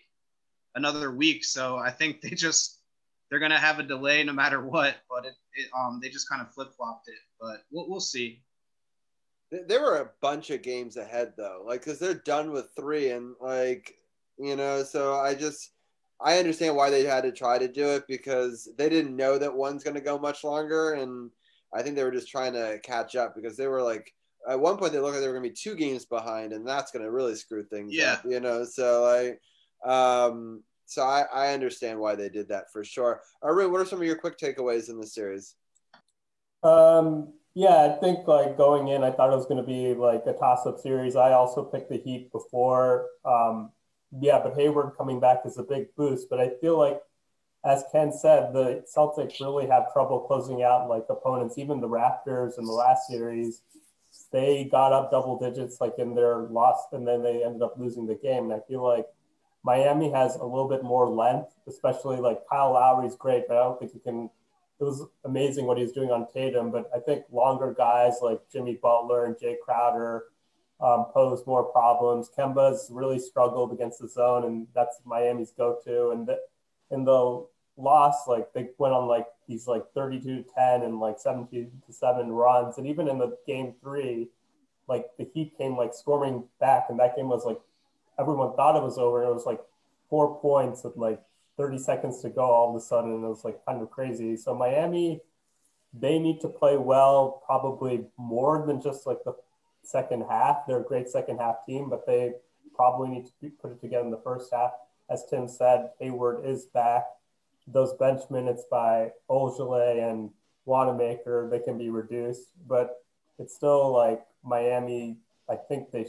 another week. So I think they just they're going to have a delay no matter what. But it, it um they just kind of flip flopped it. But we'll, we'll see. There were a bunch of games ahead though, like because they're done with three, and like you know, so I just I understand why they had to try to do it because they didn't know that one's going to go much longer, and I think they were just trying to catch up because they were like at one point they looked like they were gonna be two games behind, and that's gonna really screw things yeah. up. You know, so I um so I, I understand why they did that for sure. Arun, what are some of your quick takeaways in the series? Um yeah, I think like going in, I thought it was going to be like a toss-up series. I also picked the Heat before. Um, yeah, but Hayward coming back is a big boost. But I feel like as Ken said, the Celtics really have trouble closing out like opponents. Even the Raptors in the last series, they got up double digits like in their loss, and then they ended up losing the game. And I feel like Miami has a little bit more length, especially like Kyle Lowry's great, but I don't think he can. It was amazing what he's doing on Tatum, but I think longer guys like Jimmy Butler and Jae Crowder um, pose more problems. Kemba's really struggled against the zone, and that's Miami's go-to. And in the lost, like they went on like these like 32 to 10 and like 17 to 7 runs. And even in the game three, like the Heat came like storming back, and that game was like everyone thought it was over. It was like four points with like 30 seconds to go all of a sudden. And it was like kind of crazy. So Miami, they need to play well, probably more than just like the second half. They're a great second half team, but they probably need to put it together in the first half. As Tim said, Hayward is back those bench minutes by Ojeleye and Wanamaker, they can be reduced, but it's still like Miami. I think they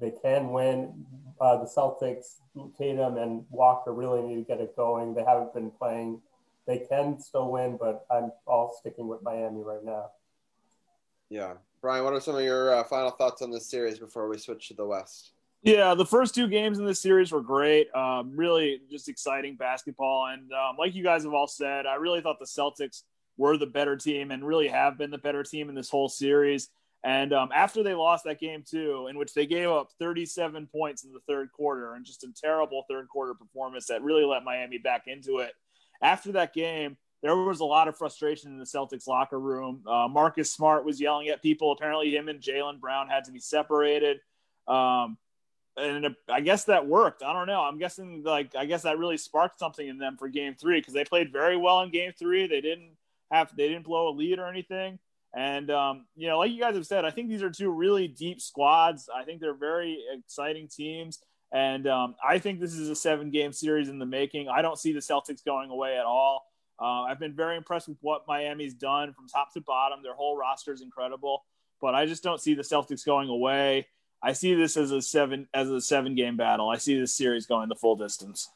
they can win. Uh, the Celtics, Tatum and Walker really need to get it going. They haven't been playing they can still win, but I'm all sticking with Miami right now. Yeah, Brian, what are some of your uh, final thoughts on this series before we switch to the West? Yeah, the first two games in this series were great. Um, really, just exciting basketball, and um, like you guys have all said, I really thought the Celtics were the better team and really have been the better team in this whole series. And um, after they lost that game too, in which they gave up 37 points in the third quarter and just a terrible third quarter performance that really let Miami back into it. After that game, there was a lot of frustration in the Celtics locker room. Uh, Marcus Smart was yelling at people. Apparently, him and Jaylen Brown had to be separated. Um, and I guess that worked. I don't know. I'm guessing like I guess that really sparked something in them for Game Three because they played very well in Game Three. They didn't have they didn't blow a lead or anything. And um, you know, like you guys have said, I think these are two really deep squads. I think they're very exciting teams, and um, I think this is a seven-game series in the making. I don't see the Celtics going away at all. Uh, I've been very impressed with what Miami's done from top to bottom. Their whole roster is incredible, but I just don't see the Celtics going away. I see this as a seven as a seven-game battle. I see this series going the full distance.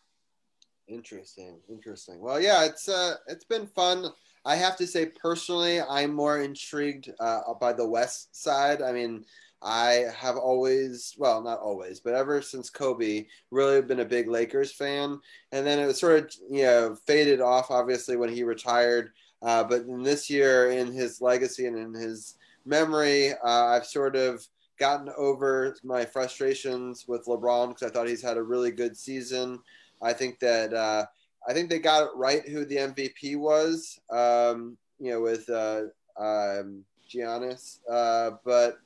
Interesting, interesting. Well, yeah, it's uh, it's been fun. I have to say, personally, I'm more intrigued uh, by the West side. I mean, I have always, well, not always, but ever since Kobe, really been a big Lakers fan. And then it was sort of, you know, faded off, obviously, when he retired. Uh, but this year, in his legacy and in his memory, uh, I've sort of gotten over my frustrations with LeBron because I thought he's had a really good season. I think that uh, I think they got it right who the MVP was. Um, you know, with uh, um, Giannis, uh, but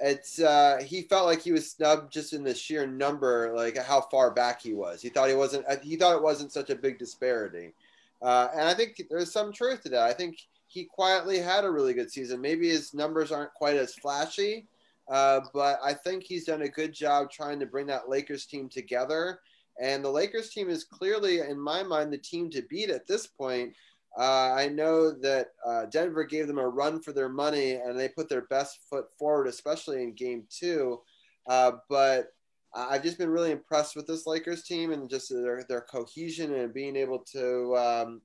it's uh, he felt like he was snubbed just in the sheer number, like how far back he was. He thought he wasn't. Uh, he thought it wasn't such a big disparity, uh, and I think there's some truth to that. I think he quietly had a really good season. Maybe his numbers aren't quite as flashy, uh, but I think he's done a good job trying to bring that Lakers team together and the Lakers team is clearly, in my mind, the team to beat at this point. Uh, I know that uh, Denver gave them a run for their money and they put their best foot forward, especially in game two. Uh, but I've just been really impressed with this Lakers team and just their, their cohesion and being able to um,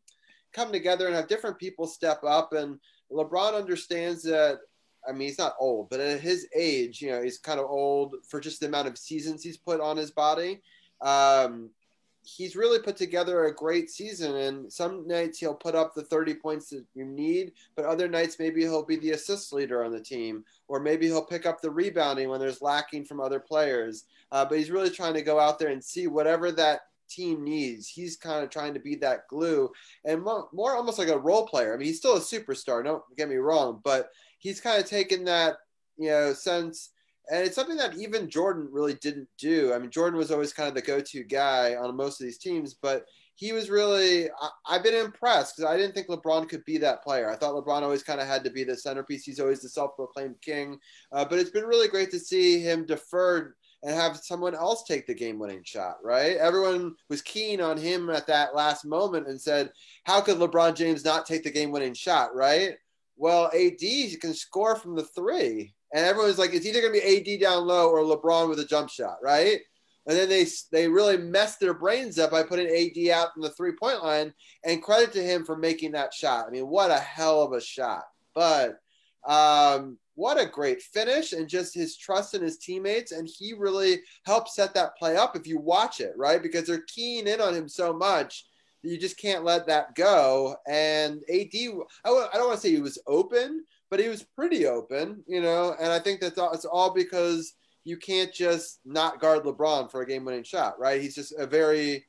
come together and have different people step up. And LeBron understands that. I mean, he's not old, but at his age, you know, he's kind of old for just the amount of seasons he's put on his body um, he's really put together a great season. And some nights he'll put up the 30 points that you need, but other nights maybe he'll be the assist leader on the team, or maybe he'll pick up the rebounding when there's lacking from other players. Uh, but he's really trying to go out there and see whatever that team needs. He's kind of trying to be that glue and more, more almost like a role player. I mean, he's still a superstar, don't get me wrong, but he's kind of taken that, you know, sense and it's something that even Jordan really didn't do. I mean, Jordan was always kind of the go-to guy on most of these teams, but he was really. I, have been impressed because I didn't think LeBron could be that player. I thought LeBron always kind of had to be the centerpiece. He's always the self-proclaimed king, uh, but it's been really great to see him deferred and have someone else take the game-winning shot. Right? Everyone was keen on him at that last moment and said, "How could LeBron James not take the game-winning shot?" Right? Well, AD can score from the three and everyone's like, it's either going to be AD down low or LeBron with a jump shot, right? And then they they really messed their brains up by putting AD out from the three point line. And credit to him for making that shot. I mean, what a hell of a shot! But um, what a great finish and just his trust in his teammates. And he really helped set that play up if you watch it, right? Because they're keying in on him so much you just can't let that go. And AD, I w- I don't want to say he was open, but he was pretty open, you know. And I think that's all, it's all because you can't just not guard LeBron for a game-winning shot, right? He's just a very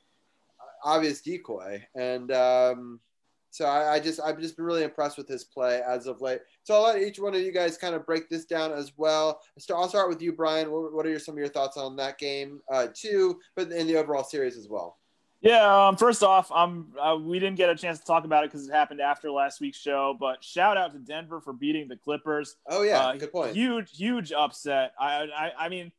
obvious decoy, and um, so I, I, just I've just been really impressed with his play as of late. So I'll let each one of you guys kind of break this down as well. So I'll start with you, Brian. What are your, some of your thoughts on that game uh, too, but in the overall series as well? Yeah, um, first off, um, uh, we didn't get a chance to talk about it because it happened after last week's show. But shout out to Denver for beating the Clippers. Oh yeah, uh, good point. Huge, huge upset. I, I, I mean,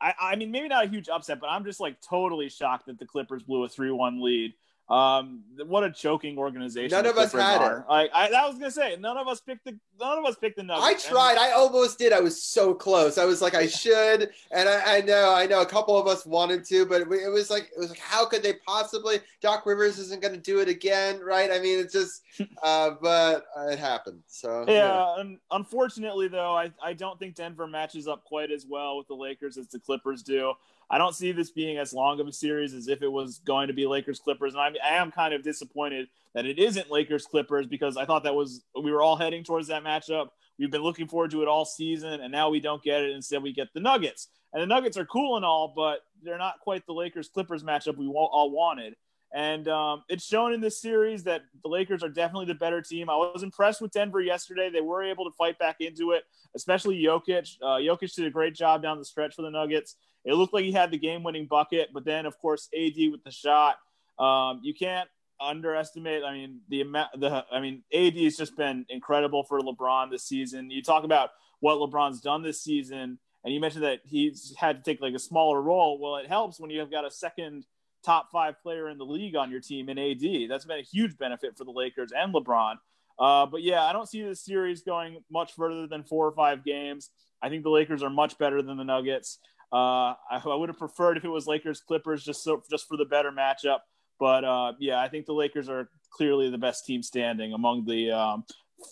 I, I mean, maybe not a huge upset, but I'm just like totally shocked that the Clippers blew a three-one lead. Um, what a choking organization. None of us had it. are. Like I, I was gonna say, none of us picked the none of us picked the I Nuggets. tried. I almost did. I was so close. I was like, I should, and I, I know, I know, a couple of us wanted to, but it, it was like, it was like, how could they possibly? Doc Rivers isn't to do it again, right? I mean, it's just, uh, but uh, it happened. So Yeah, un- unfortunately though, I, I don't think Denver matches up quite as well with the Lakers as the Clippers do. I don't see this being as long of a series as if it was going to be Lakers Clippers, and I'm, I am kind of disappointed that it isn't Lakers Clippers because I thought that was we were all heading towards that matchup. We've been looking forward to it all season, and now we don't get it. Instead, we get the Nuggets, and the Nuggets are cool and all, but they're not quite the Lakers Clippers matchup we all wanted. And um, it's shown in this series that the Lakers are definitely the better team. I was impressed with Denver yesterday. They were able to fight back into it, especially Jokic. Uh, Jokic did a great job down the stretch for the Nuggets. It looked like he had the game-winning bucket, but then, of course, AD with the shot. Um, you can't underestimate. I mean, the amount. The I mean, AD has just been incredible for LeBron this season. You talk about what LeBron's done this season, and you mentioned that he's had to take like a smaller role. Well, it helps when you've got a second top five player in the league on your team in AD. That's been a huge benefit for the Lakers and LeBron. Uh, but yeah, I don't see this series going much further than four or five games. I think the Lakers are much better than the Nuggets. Uh, I, I would have preferred if it was Lakers Clippers just so just for the better matchup. But uh, yeah, I think the Lakers are clearly the best team standing among the um,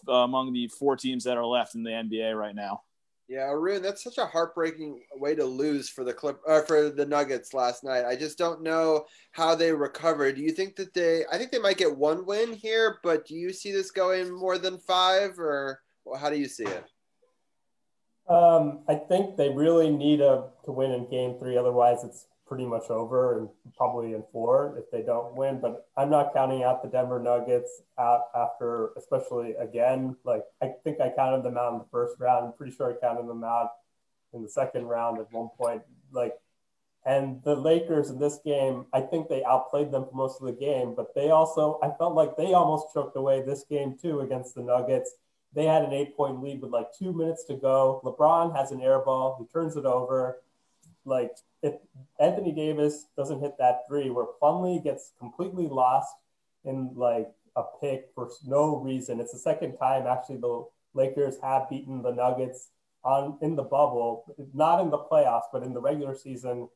among the four teams that are left in the NBA right now. Yeah, Arun, that's such a heartbreaking way to lose for the clip uh, for the Nuggets last night. I just don't know how they recover. Do you think that they? I think they might get one win here, but do you see this going more than five, or well, how do you see it? Um, I think they really need a, to win in game three. Otherwise, it's pretty much over and probably in four if they don't win. But I'm not counting out the Denver Nuggets out after, especially again. Like, I think I counted them out in the first round. I'm pretty sure I counted them out in the second round at one point. Like, and the Lakers in this game, I think they outplayed them for most of the game, but they also, I felt like they almost choked away this game too against the Nuggets. They had an eight point lead with like two minutes to go. LeBron has an air ball. He turns it over. Like if Anthony Davis doesn't hit that three, where Plumlee gets completely lost in like a pick for no reason. It's the second time actually the Lakers have beaten the Nuggets on in the bubble, not in the playoffs, but in the regular season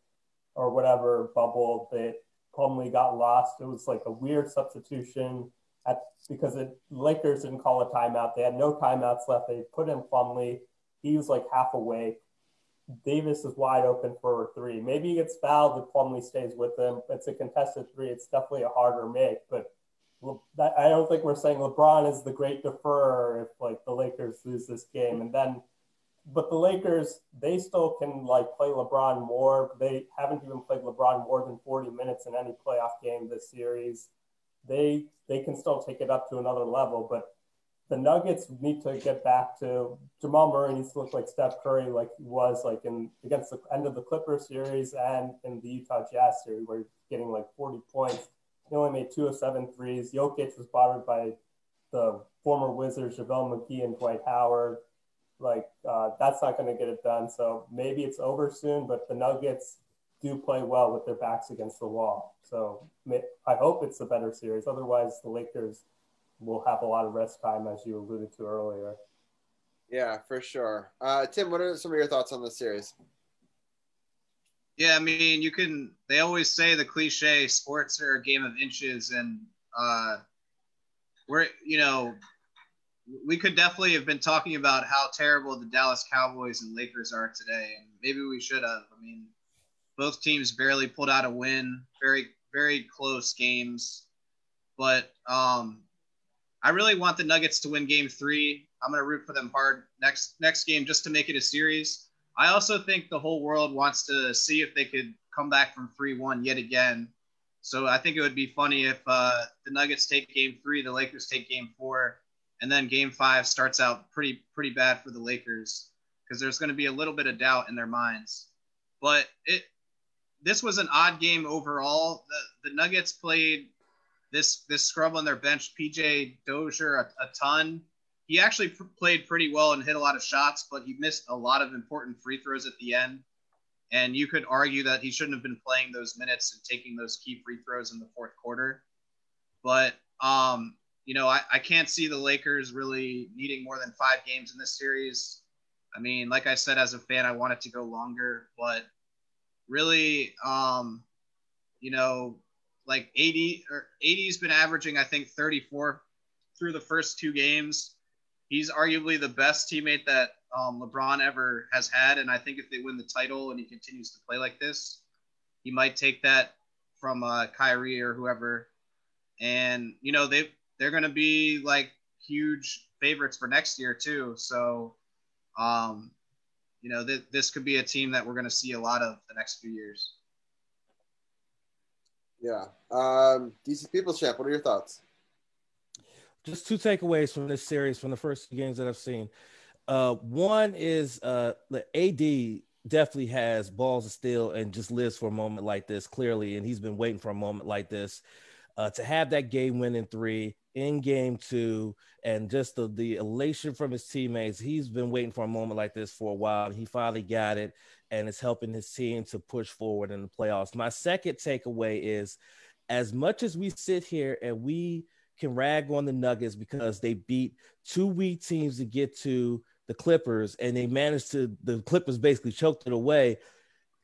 or whatever bubble that Plumlee got lost. It was like a weird substitution at because it Lakers didn't call a timeout. They had no timeouts left. They put in Plumlee. He was like half awake. Davis is wide open for three. Maybe he gets fouled if Plumlee stays with him. It's a contested three. It's definitely a harder make, but I don't think we're saying LeBron is the great deferrer if like the Lakers lose this game. And then, but the Lakers, they still can like play LeBron more. They haven't even played LeBron more than 40 minutes in any playoff game this series. They they can still take it up to another level, but the Nuggets need to get back to Jamal Murray needs to look like Steph Curry, like he was like in against the end of the Clippers series and in the Utah Jazz series, where he's getting like 40 points. He only made two of seven threes. Jokic was bothered by the former Wizards, JaVale McGee and Dwight Howard. Like uh, that's not going to get it done. So maybe it's over soon. But the Nuggets do play well with their backs against the wall. So I hope it's a better series. Otherwise, the Lakers will have a lot of rest time, as you alluded to earlier. Yeah, for sure. Uh, Tim, what are some of your thoughts on this series? Yeah, I mean, you can. They always say the cliche: sports are a game of inches, and uh, we're, you know, we could definitely have been talking about how terrible the Dallas Cowboys and Lakers are today, and maybe we should have. I mean, both teams barely pulled out a win. Very, very close games, but um, I really want the Nuggets to win Game Three. I'm going to root for them hard next next game just to make it a series. I also think the whole world wants to see if they could come back from 3 1 yet again. So I think it would be funny if uh, the Nuggets take game three, the Lakers take game four, and then game five starts out pretty pretty bad for the Lakers because there's going to be a little bit of doubt in their minds. But it this was an odd game overall. The, the Nuggets played this this scrub on their bench, PJ Dozier, a, a ton he actually pr- played pretty well and hit a lot of shots, but he missed a lot of important free throws at the end. And you could argue that he shouldn't have been playing those minutes and taking those key free throws in the fourth quarter. But um, you know, I, I can't see the Lakers really needing more than five games in this series. I mean, like I said, as a fan, I want it to go longer, but really, um, you know, like AD or AD's been averaging, I think, 34 through the first two games. He's arguably the best teammate that um, LeBron ever has had, and I think if they win the title and he continues to play like this, he might take that from uh, Kyrie or whoever. And you know they they're going to be like huge favorites for next year too. So, um, you know th- this could be a team that we're going to see a lot of the next few years. Yeah. Um, DC People's Champ, what are your thoughts? Just two takeaways from this series from the first games that I've seen. Uh, one is uh, the AD definitely has balls of steel and just lives for a moment like this clearly, and he's been waiting for a moment like this. Uh, to have that game winning three in game two and just the, the elation from his teammates, he's been waiting for a moment like this for a while. He finally got it and it's helping his team to push forward in the playoffs. My second takeaway is as much as we sit here and we can rag on the Nuggets because they beat two weak teams to get to the Clippers and they managed to, the Clippers basically choked it away.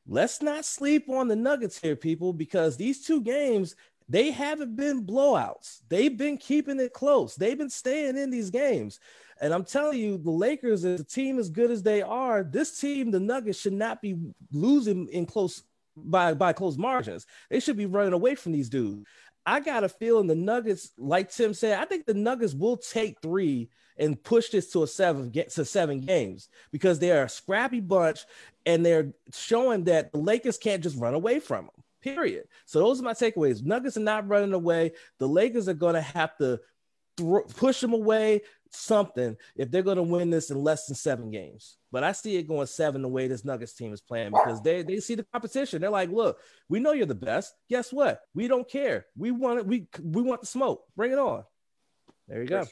Let's not sleep on the Nuggets here, people, because these two games, they haven't been blowouts. They've been keeping it close. They've been staying in these games. And I'm telling you, the Lakers, as a team as good as they are, this team, the Nuggets, should not be losing in close by by close margins. They should be running away from these dudes. I got a feeling the Nuggets, like Tim said, I think the Nuggets will take three and push this to a seven get to seven games because they're a scrappy bunch and they're showing that the Lakers can't just run away from them. Period. So those are my takeaways. Nuggets are not running away. The Lakers are going to have to push them away, something if they're going to win this in less than seven games. But I see it going seven the way this Nuggets team is playing because they, they see the competition. They're like, look, we know you're the best. Guess what? We don't care. We want it. We we want the smoke. Bring it on. There you go. For,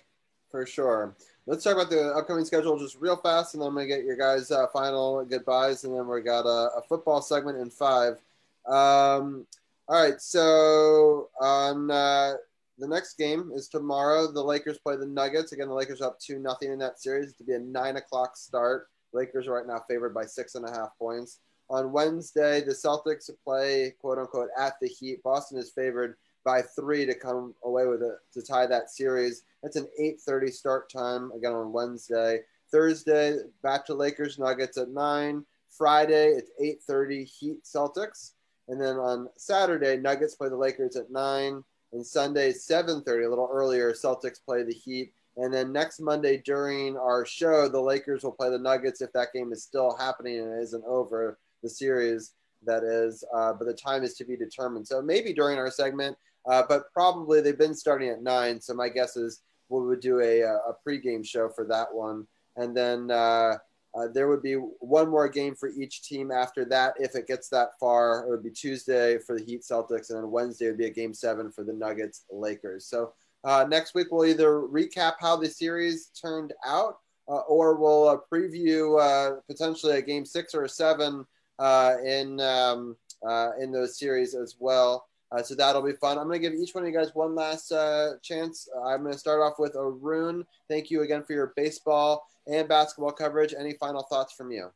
for sure. Let's talk about the upcoming schedule just real fast, and then I'm gonna get your guys' uh, final goodbyes, and then we got a, a, football segment in five. Um, all right, so on uh, the next game is tomorrow. The Lakers play the Nuggets. Again, the Lakers up two nothing in that series. to be a nine o'clock start. Lakers are right now favored by six and a half points. On Wednesday, the Celtics play quote unquote at the Heat. Boston is favored by three to come away with it to tie that series. That's an 8:30 start time again on Wednesday. Thursday, back to Lakers Nuggets at nine. Friday, it's 8:30 Heat Celtics, and then on Saturday, Nuggets play the Lakers at nine. And Sunday, 7:30, a little earlier, Celtics play the Heat. And then next Monday during our show, the Lakers will play the Nuggets if that game is still happening and isn't over the series. That is, uh, but the time is to be determined. So maybe during our segment, uh, but probably they've been starting at nine. So my guess is we would do a, a pregame show for that one, and then uh, uh, there would be one more game for each team after that. If it gets that far, it would be Tuesday for the Heat Celtics, and then Wednesday would be a game seven for the Nuggets Lakers. So uh, next week we'll either recap how the series turned out, uh, or we'll uh, preview uh, potentially a game six or a seven uh, in um, in those series as well. So that'll be fun. I'm going to give each one of you guys one last chance. I'm going to start off with Arun. Thank you again for your baseball and basketball coverage. Any final thoughts from you?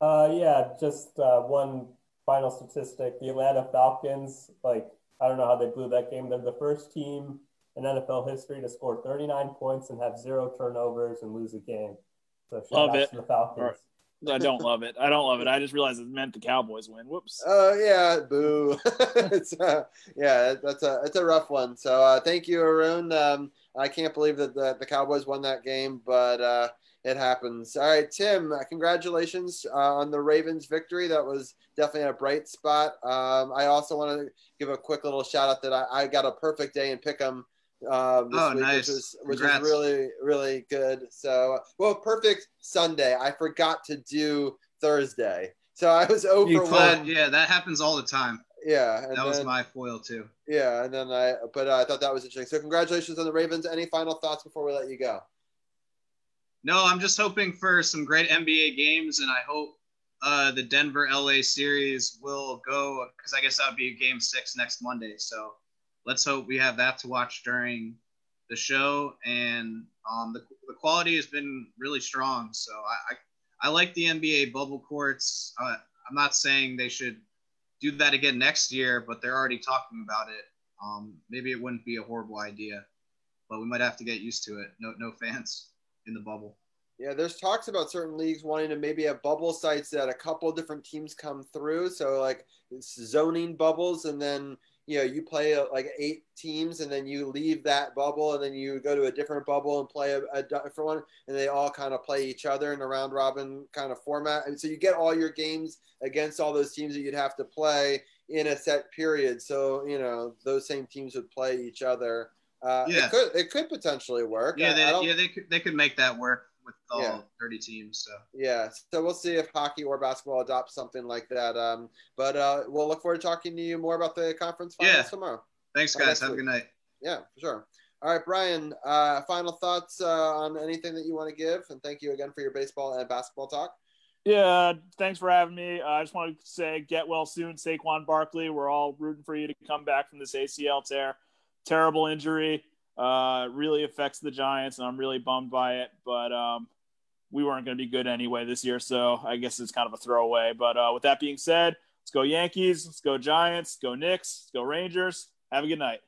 Uh, yeah, just uh, one final statistic. The Atlanta Falcons, like, I don't know how they blew that game. They're the first team in NFL history to score 39 points and have zero turnovers and lose a game. So shout love it. the Falcons. I don't love it. I don't love it. I just realized it meant the Cowboys win. Whoops. Oh uh, yeah, boo. it's uh, yeah, that's a it's a rough one. So uh, thank you, Arun. Um, I can't believe that the, the Cowboys won that game, but uh, it happens. All right, Tim, uh, congratulations uh, on the Ravens victory. That was definitely a bright spot. Um, I also want to give a quick little shout out that I, I got a perfect day in Pick'em um, this oh, week, nice. which is which is really really good. So, well, perfect Sunday. I forgot to do Thursday, so I was over one. Yeah, that happens all the time. Yeah, that then, was my foil too. Yeah, and then I, but uh, I thought that was interesting. So, congratulations on the Ravens. Any final thoughts before we let you go? No, I'm just hoping for some great NBA games, and I hope uh, the Denver LA series will go because I guess that would be game six next Monday. So let's hope we have that to watch during the show. And um, the, the quality has been really strong. So I, I, I like the NBA bubble courts. Uh, I'm not saying they should do that again next year, but they're already talking about it. Um, maybe it wouldn't be a horrible idea, but we might have to get used to it. No, no fans in the bubble. Yeah, there's talks about certain leagues wanting to maybe have bubble sites that a couple different teams come through. So like zoning bubbles, and then you know you play uh, like eight teams, and then you leave that bubble, and then you go to a different bubble and play a, a different one, and they all kind of play each other in a round robin kind of format. And so you get all your games against all those teams that you'd have to play in a set period. So you know those same teams would play each other. Uh, Yeah. it could it could potentially work. Yeah, I- they, I yeah, they could they could make that work with all Yeah. 30 teams. So Yeah, so we'll see if hockey or basketball adopts something like that. Um, but uh, we'll look forward to talking to you more about the conference finals Yeah. tomorrow. thanks, guys. next Have a good night. Yeah, for sure. All right, Brian. Uh, final thoughts uh, on anything that you want to give, and thank you again for your baseball and basketball talk. Yeah, thanks for having me. Uh, I just want to say, get well soon, Saquon Barkley. We're all rooting for you to come back from this ACL tear. Terrible injury. Uh, really affects the Giants, and I'm really bummed by it. But um, we weren't going to be good anyway this year, so I guess it's kind of a throwaway. But uh, with that being said, let's go Yankees, let's go Giants, let's go Knicks, let's go Rangers. Have a good night.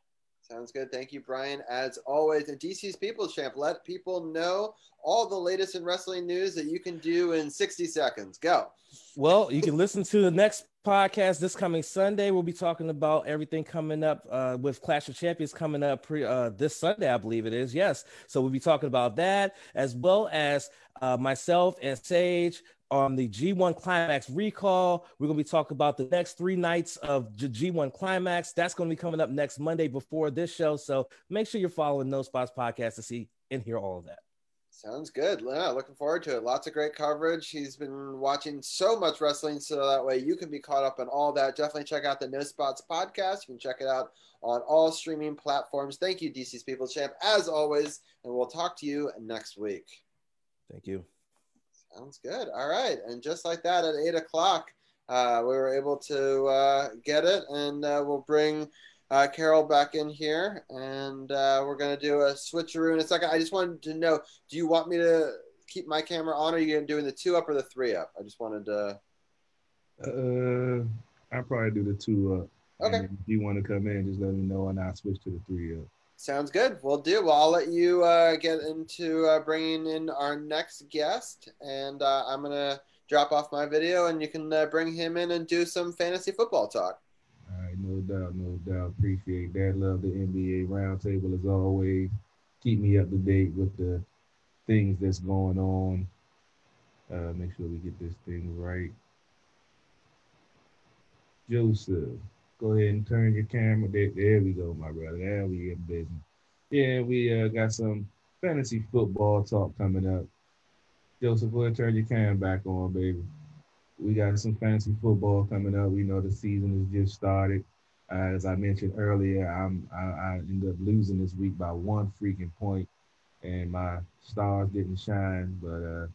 Sounds good. Thank you, Brian. As always, and DC's People's Champ, let people know all the latest in wrestling news that you can do in 60 seconds. Go. Well, you can listen to the next podcast this coming Sunday. We'll be talking about everything coming up uh, with Clash of Champions coming up pre, uh, this Sunday, I believe it is. Yes. So we'll be talking about that as well as uh, myself and Sage on the G1 Climax recall. We're going to be talking about the next three nights of G- G1 Climax. That's going to be coming up next Monday before this show. So make sure you're following No Spots Podcast to see and hear all of that. Sounds good. Yeah, looking forward to it. Lots of great coverage. He's been watching so much wrestling, so that way you can be caught up on all that. Definitely check out the No Spots podcast. You can check it out on all streaming platforms. Thank you, DC's People Champ, as always, and we'll talk to you next week. Thank you. Sounds good. All right, and just like that, at eight o'clock, uh, we were able to uh, get it, and uh, we'll bring uh, Carol back in here, and uh, we're gonna do a switcheroo in a second. I just wanted to know: Do you want me to keep my camera on, or are you gonna doing the two up or the three up? I just wanted to. Uh, I'll probably do the two up. Okay. And if you want to come in, just let me know, and I'll switch to the three up. Sounds good. We'll do. Well, I'll let you uh, get into uh, bringing in our next guest, and uh, I'm gonna drop off my video, and you can uh, bring him in and do some fantasy football talk. All right, no doubt, no doubt. Appreciate that. Love the NBA roundtable as always. Keep me up to date with the things that's going on. Uh, make sure we get this thing right. Joseph, go ahead and turn your camera. There, there we go, my brother. There we get business. Yeah, we uh, got some fantasy football talk coming up. Joseph, go ahead and turn your cam back on, baby. We got some fantasy football coming up. We know the season has just started. Uh, as I mentioned earlier, I'm I, I ended up losing this week by one freaking point, and my stars didn't shine. But uh,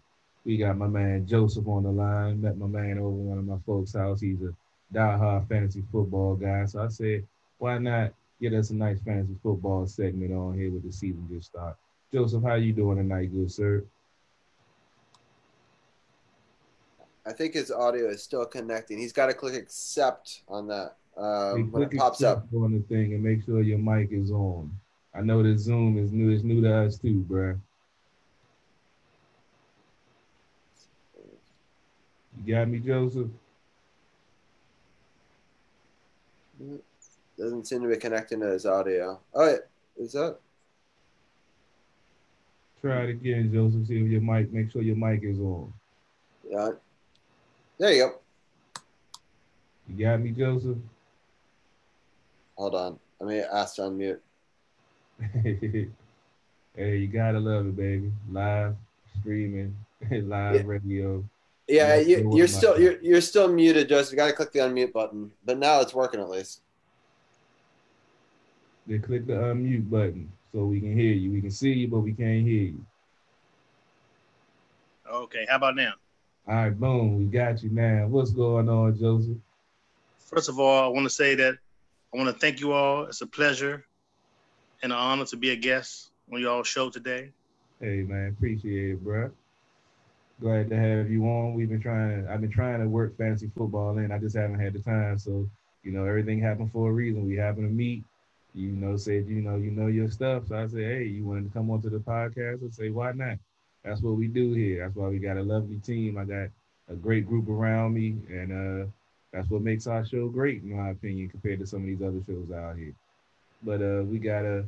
we got my man Joseph on the line. Met my man over one of my folks' house. He's a diehard fantasy football guy. So I said, why not get us a nice fantasy football segment on here with the season just start. Joseph, how you doing tonight, good sir? I think his audio is still connecting. He's got to click accept on that um, when it pops up. on the thing and make sure your mic is on. I know that Zoom is new. It's new to us too, bruh. You got me, Joseph? Doesn't seem to be connecting to his audio. Oh, yeah. is that? Try it again, Joseph. See if your mic. Make sure your mic is on. Yeah. There you go. You got me, Joseph? Hold on. Let me ask to unmute. hey, you gotta love it, baby. Live streaming, live Yeah. radio. Yeah, Yeah, you, it you're still you're you're still muted, Joseph. You got to click the unmute button. But now it's working at least. Then click the unmute button so we can hear you. We can see you, but we can't hear you. Okay, how about now? All right, boom, we got you now. What's going on, Joseph? First of all, I want to say that I want to thank you all. It's a pleasure and an honor to be a guest on y'all show today. Hey man, appreciate it, bro. Glad to have you on. We've been trying. I've been trying to work fantasy football in. I just haven't had the time. So you know, everything happened for a reason. We happened to meet. You know, said you know you know your stuff. So I said, hey, you wanted to come onto the podcast? I say, why not? That's what we do here. That's why we got a lovely team. I got a great group around me, and uh, that's what makes our show great, in my opinion, compared to some of these other shows out here. But uh, we got a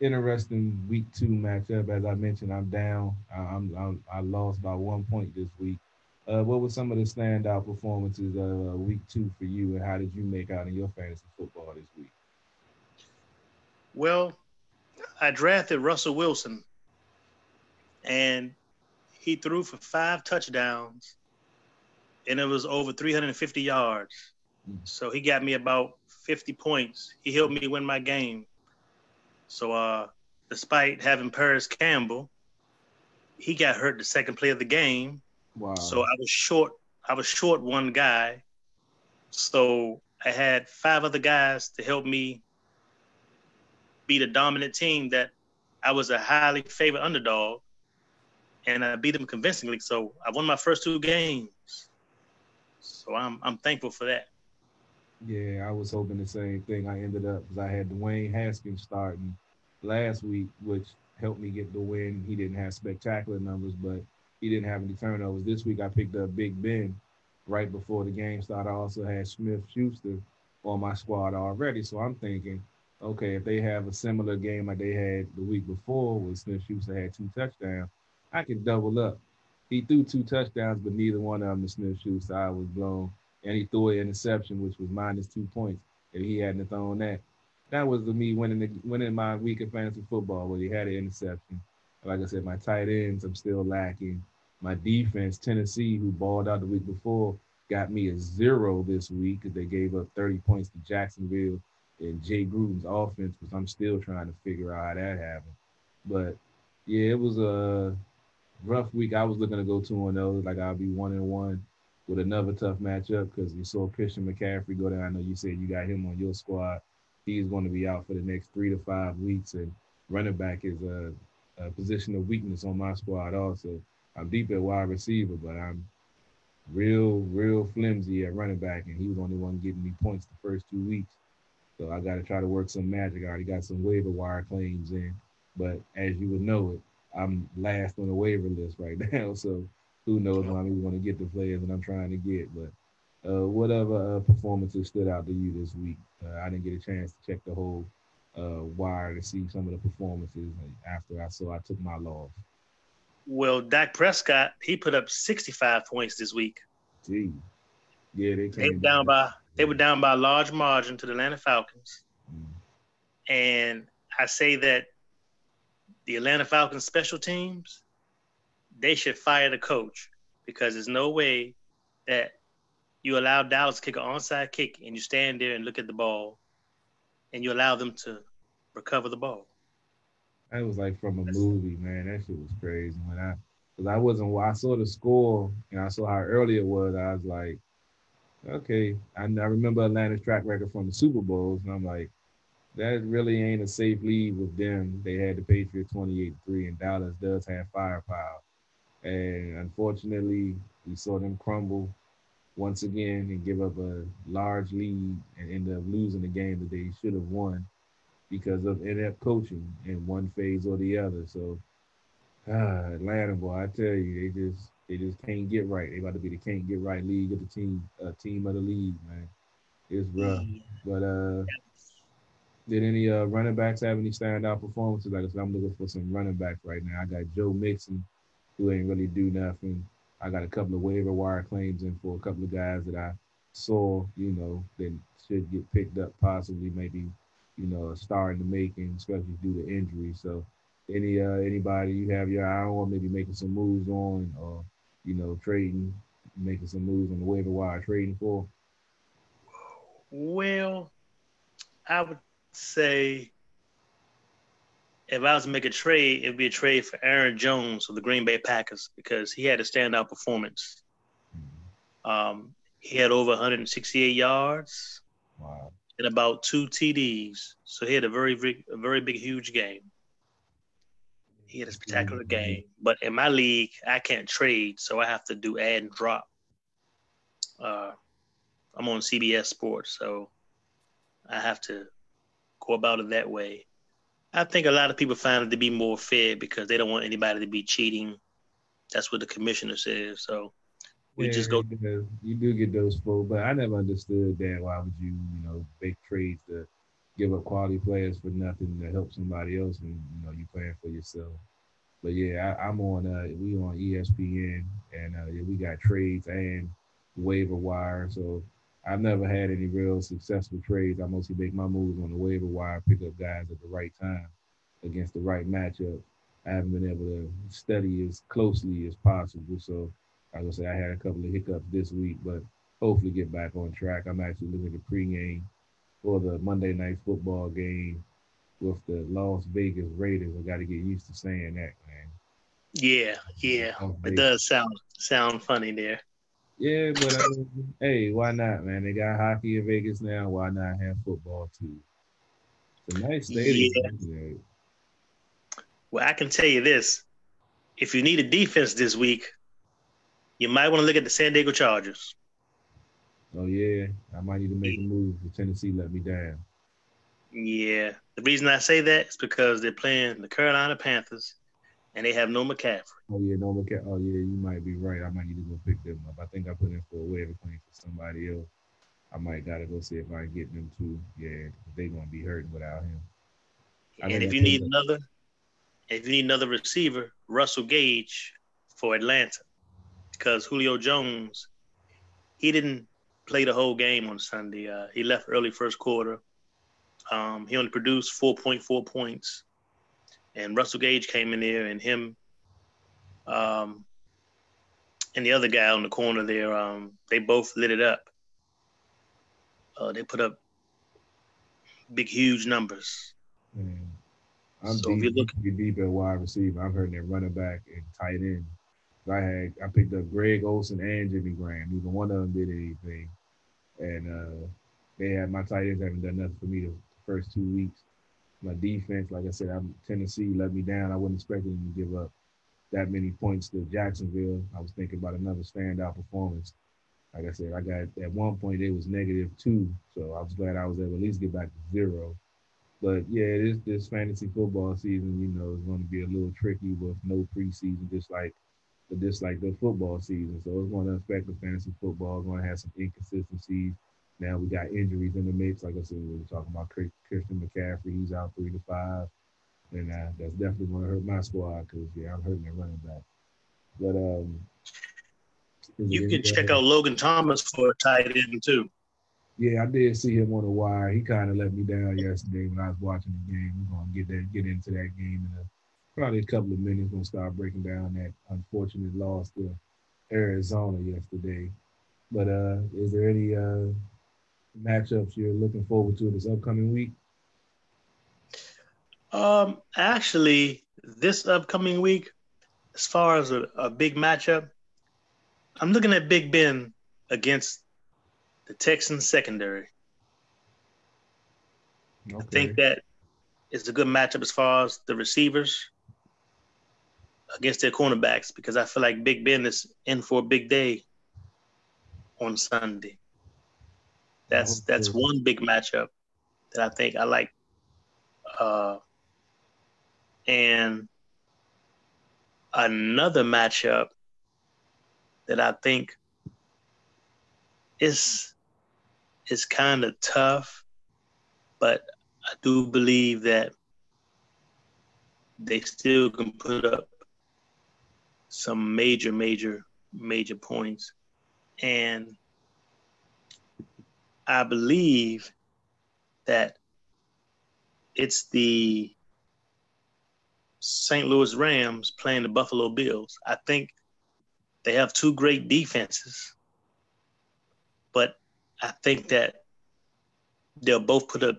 interesting week two matchup. As I mentioned, I'm down. I'm, I'm i lost by one point this week. Uh, what were some of the standout performances uh, week two for you, and how did you make out in your fantasy football this week? Well, I drafted Russell Wilson, and he threw for five touchdowns and it was over 350 yards. So he got me about 50 points. He helped me win my game. So uh, despite having Parris Campbell, he got hurt the second play of the game. Wow. So I was short. I was short one guy. So I had five other guys to help me beat a dominant team that I was a highly favored underdog, and I beat them convincingly. So I won my first two games. So I'm I'm thankful for that. Yeah, I was hoping the same thing. I ended up because I had Dwayne Haskins starting last week, which helped me get the win. He didn't have spectacular numbers, but he didn't have any turnovers. This week I picked up Big Ben right before the game started. I also had Smith Schuster on my squad already. So I'm thinking, okay, if they have a similar game like they had the week before, where Smith Schuster had two touchdowns, I can double up he threw two touchdowns, but neither one of them the Smith Schuster. I was blown. And he threw an interception, which was minus two points. If he hadn't thrown that, that was me winning the, winning my week of fantasy football where he had an interception. Like I said, my tight ends, I'm still lacking. My defense, Tennessee, who balled out the week before, got me a zero this week because they gave up 30 points to Jacksonville and Jay Gruden's offense, which I'm still trying to figure out how that happened. But yeah, it was a rough week. I was looking to go two and zero, like I'll be one and one with another tough matchup because you saw Christian McCaffrey go down. I know you said you got him on your squad. He's going to be out for the next three to five weeks, and running back is a, a position of weakness on my squad. Also, I'm deep at wide receiver, but I'm real, real flimsy at running back, and he was the only one getting me points the first two weeks. So I got to try to work some magic. I already got some waiver wire claims in, but as you would know it, I'm last on the waiver list right now. So who knows when I'm going to get the players that I'm trying to get. But uh, whatever uh, performances stood out to you this week, uh, I didn't get a chance to check the whole uh, wire to see some of the performances after I saw I took my loss. Well, Dak Prescott, he put up 65 points this week. Gee. Yeah, they came they down by they were down by a large margin to the Atlanta Falcons. Mm. And I say that the Atlanta Falcons special teams, they should fire the coach because there's no way that you allow Dallas to kick an onside kick and you stand there and look at the ball and you allow them to recover the ball. That was like from a movie, man. That shit was crazy. When I, cause I wasn't, I saw the score and I saw how early it was. I was like, okay. I, I remember Atlanta's track record from the Super Bowls, and I'm like, that really ain't a safe lead with them. They had the Patriots 28 3, and Dallas does have firepower. And unfortunately, we saw them crumble once again and give up a large lead and end up losing the game that they should have won because of inept coaching in one phase or the other. So, ah, Atlanta boy, I tell you, they just they just can't get right. They about to be the can't get right league of the team, uh, team of the league, man. It's rough, but uh, did any uh, running backs have any standout performances? Like I said, I'm looking for some running backs right now. I got Joe Mixon, who ain't really do nothing. I got a couple of waiver wire claims in for a couple of guys that I saw, you know, that should get picked up possibly, maybe, you know, a star in the making, especially due to injury. So, any uh, anybody you have your eye on, maybe making some moves on, or you know, trading, making some moves on the waiver wire, trading for? Well, I would say if I was to make a trade, it would be a trade for Aaron Jones of the Green Bay Packers because he had a standout performance. Um, he had over 168 yards. Wow. and about two TDs. So he had a very, big, a very big, huge game. He had a spectacular game. But in my league, I can't trade, so I have to do add and drop. Uh, I'm on CBS Sports, so I have to go about it that way. I think a lot of people find it to be more fair because they don't want anybody to be cheating. That's what the commissioner says. So we Yeah, just go. You do, you do get those folks, but I never understood that. Why would you, you know, make trades to give up quality players for nothing to help somebody else, and you know, you playing for yourself. But yeah, I, I'm on. Uh, we on ESPN, and uh, yeah, we got trades and waiver wire. So I've never had any real successful trades. I mostly make my moves on the waiver wire, pick up guys at the right time against the right matchup. I haven't been able to study as closely as possible. So I say, I had a couple of hiccups this week, but hopefully get back on track. I'm actually looking at the pregame for the Monday night football game with the Las Vegas Raiders. I got to get used to saying that, man. Yeah, yeah. It does sound sound funny there. Yeah, but I mean, hey, why not, man? They got hockey in Vegas now. Why not have football too? It's a nice stadium. Yeah. Well, I can tell you this: if you need a defense this week, you might want to look at the San Diego Chargers. Oh yeah, I might need to make a move. if Tennessee let me down. Yeah, the reason I say that is because they're playing the Carolina Panthers, and they have no McCaffrey. Oh yeah, no McCaffrey. Oh yeah, you might be right. I might need to go pick them up. I think I put in for a waiver claim for somebody else. I might gotta go see if I can get them too. Yeah, they gonna be hurting without him. I and if you need another, if you need another receiver, Russell Gage for Atlanta, because Julio Jones, he didn't play the whole game on Sunday. Uh, he left early first quarter. Um, he only produced 4.4 points, and Russell Gage came in there, and him, um, and the other guy on the corner there, um, they both lit it up. Uh, they put up big, huge numbers. Man, I'm So if deep, you deep, deep at wide receiver. I'm hurting at running back and tight end. I had I picked up Greg Olsen and Jimmy Graham. Neither one of them did anything, and uh, they had my tight ends haven't done nothing for me the first two weeks. My defense, like I said, I'm Tennessee let me down. I wasn't expecting them to give up that many points to Jacksonville. I was thinking about another standout performance. Like I said, I got at one point it was negative two, so I was glad I was able to at least get back to zero. But yeah, this this fantasy football season, you know, is going to be a little tricky with no preseason, just like just like the football season. So it's going to affect the fantasy football. It's going to have some inconsistencies. Now we got injuries in the mix. Like I said, we were talking about Christian McCaffrey. He's out three to five, and uh, that's definitely going to hurt my squad because yeah, I'm hurting at running back. But um, You can check out Logan Thomas for a tight end too. Yeah, I did see him on the wire. He kind of let me down yesterday when I was watching the game. We're gonna get that get into that game in a, probably a couple of minutes. Gonna start breaking down that unfortunate loss to Arizona yesterday. But uh, is there any uh, matchups you're looking forward to this upcoming week? Um, actually, this upcoming week, as far as a, a big matchup, I'm looking at Big Ben against the Texans secondary. I think that is a good matchup as far as the receivers against their cornerbacks because I feel like Big Ben is in for a big day on Sunday. That's that's one big matchup that I think I like. Uh, and another matchup that I think is is kind of tough, but I do believe that they still can put up some major, major, major points. And I believe that it's the St. Louis Rams playing the Buffalo Bills. I think they have two great defenses, but I think that they'll both put up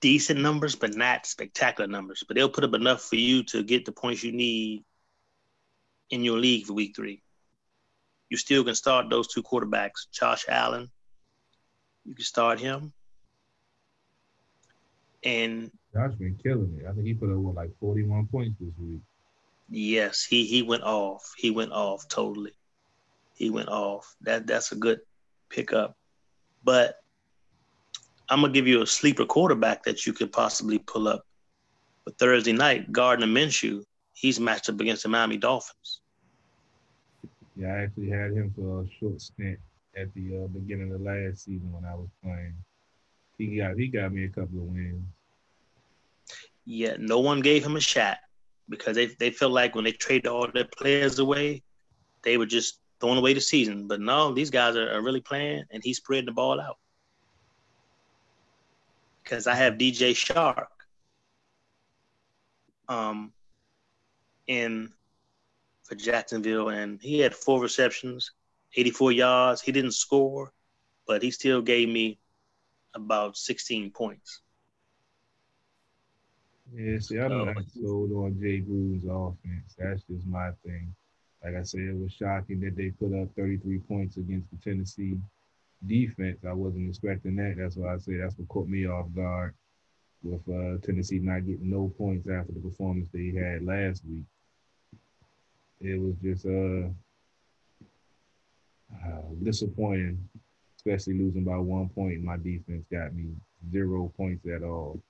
decent numbers, but not spectacular numbers. But they'll put up enough for you to get the points you need in your league for week three. You still can start those two quarterbacks, Josh Allen. You can start him. And Josh been killing it. I think he put up what, like 41 points this week. Yes, he he went off. He went off totally. He went off. That that's a good pickup. But I'm gonna give you a sleeper quarterback that you could possibly pull up But Thursday night. Gardner Minshew. He's matched up against the Miami Dolphins. Yeah, I actually had him for a short stint at the uh, beginning of last season when I was playing. He got he got me a couple of wins. Yeah, no one gave him a shot because they they felt like when they traded all their players away, they were just throwing away the season. But no, these guys are, are really playing, and he's spreading the ball out. Because I have DJ Chark um, in for Jacksonville, and he had four receptions, 84 yards. He didn't score, but he still gave me about 16 points. Yeah, see, I'm not sold on Jay Gruden's offense. That's just my thing. Like I said, it was shocking that they put up 33 points against the Tennessee defense. I wasn't expecting that. That's why I say that's what caught me off guard with uh, Tennessee not getting no points after the performance they had last week. It was just uh, uh, disappointing, especially losing by one point. My defense got me zero points at all.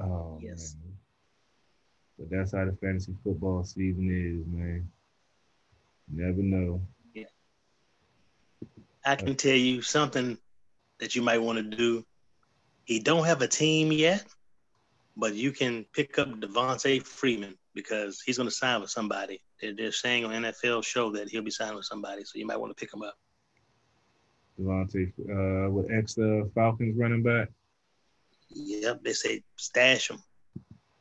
Oh, yes. Man. But that's how the fantasy football season is, man. never know. Yeah. I can tell you something that you might want to do. He don't have a team yet, but you can pick up Devonta Freeman because he's going to sign with somebody. They're, they're saying on NFL show that he'll be signing with somebody, so you might want to pick him up. Devonta, uh, with ex uh, Falcons running back. Yep, they say stash him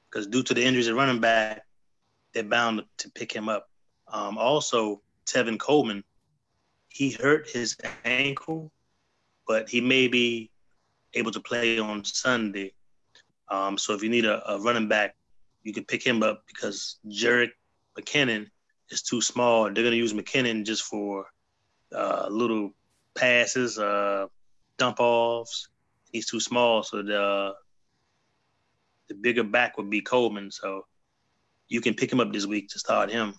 because due to the injuries at running back, they're bound to pick him up. Um, also, Tevin Coleman, he hurt his ankle, but he may be able to play on Sunday. Um, so if you need a, a, running back, you can pick him up because Jerick McKinnon is too small. They're going to use McKinnon just for uh, little passes, uh, dump offs, he's too small. So the the bigger back would be Coleman. So you can pick him up this week to start him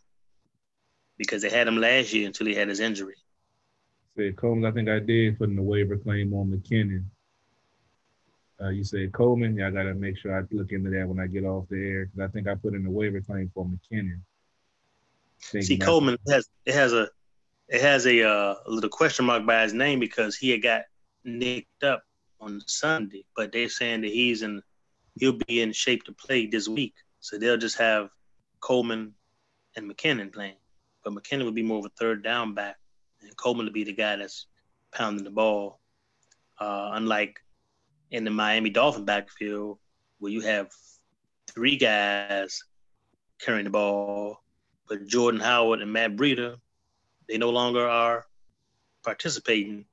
because they had him last year until he had his injury. Say Coleman, I think I did put in the waiver claim on McKinnon. Uh, you said Coleman. Yeah, I gotta make sure I look into that when I get off the air because I think I put in a waiver claim for McKinnon. See, Coleman has it has a it has a, uh, a little question mark by his name because he had got nicked up on Sunday, but they're saying that he's in he'll be in shape to play this week. So they'll just have Coleman and McKinnon playing. But McKinnon would be more of a third down back, and Coleman would be the guy that's pounding the ball. Uh, unlike in the Miami Dolphin backfield, where you have three guys carrying the ball, but Jordan Howard and Matt Breida, they no longer are participating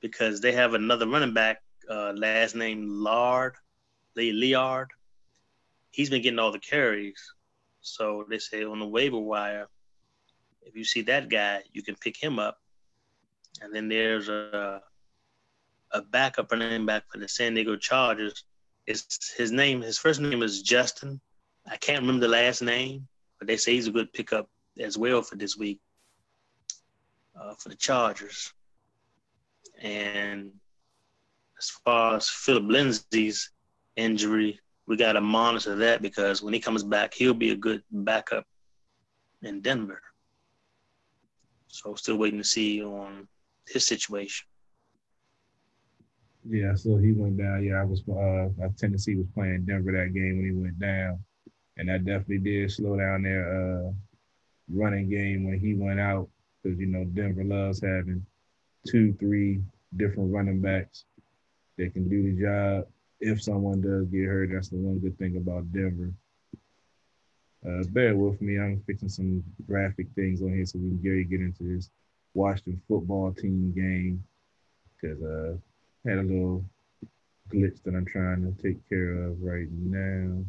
because they have another running back uh, last name Lard, Lee Liard. He's been getting all the carries. So they say on the waiver wire, if you see that guy, you can pick him up. And then there's a a backup running back for the San Diego Chargers. It's his name. His first name is Justin. I can't remember the last name, but they say he's a good pickup as well for this week uh, for the Chargers. And as far as Philip Lindsay's injury, we got to monitor that because when he comes back, he'll be a good backup in Denver. So still waiting to see on his situation. Yeah, so he went down. Yeah, I was uh Tennessee was playing Denver that game when he went down. And that definitely did slow down their uh running game when he went out because you know Denver loves having two, three different running backs that can do the job. If someone does get hurt, that's the one good thing about Denver. Uh, bear with me. I'm fixing some graphic things on here so we can get, get into this Washington football team game because uh had a little glitch that I'm trying to take care of right now.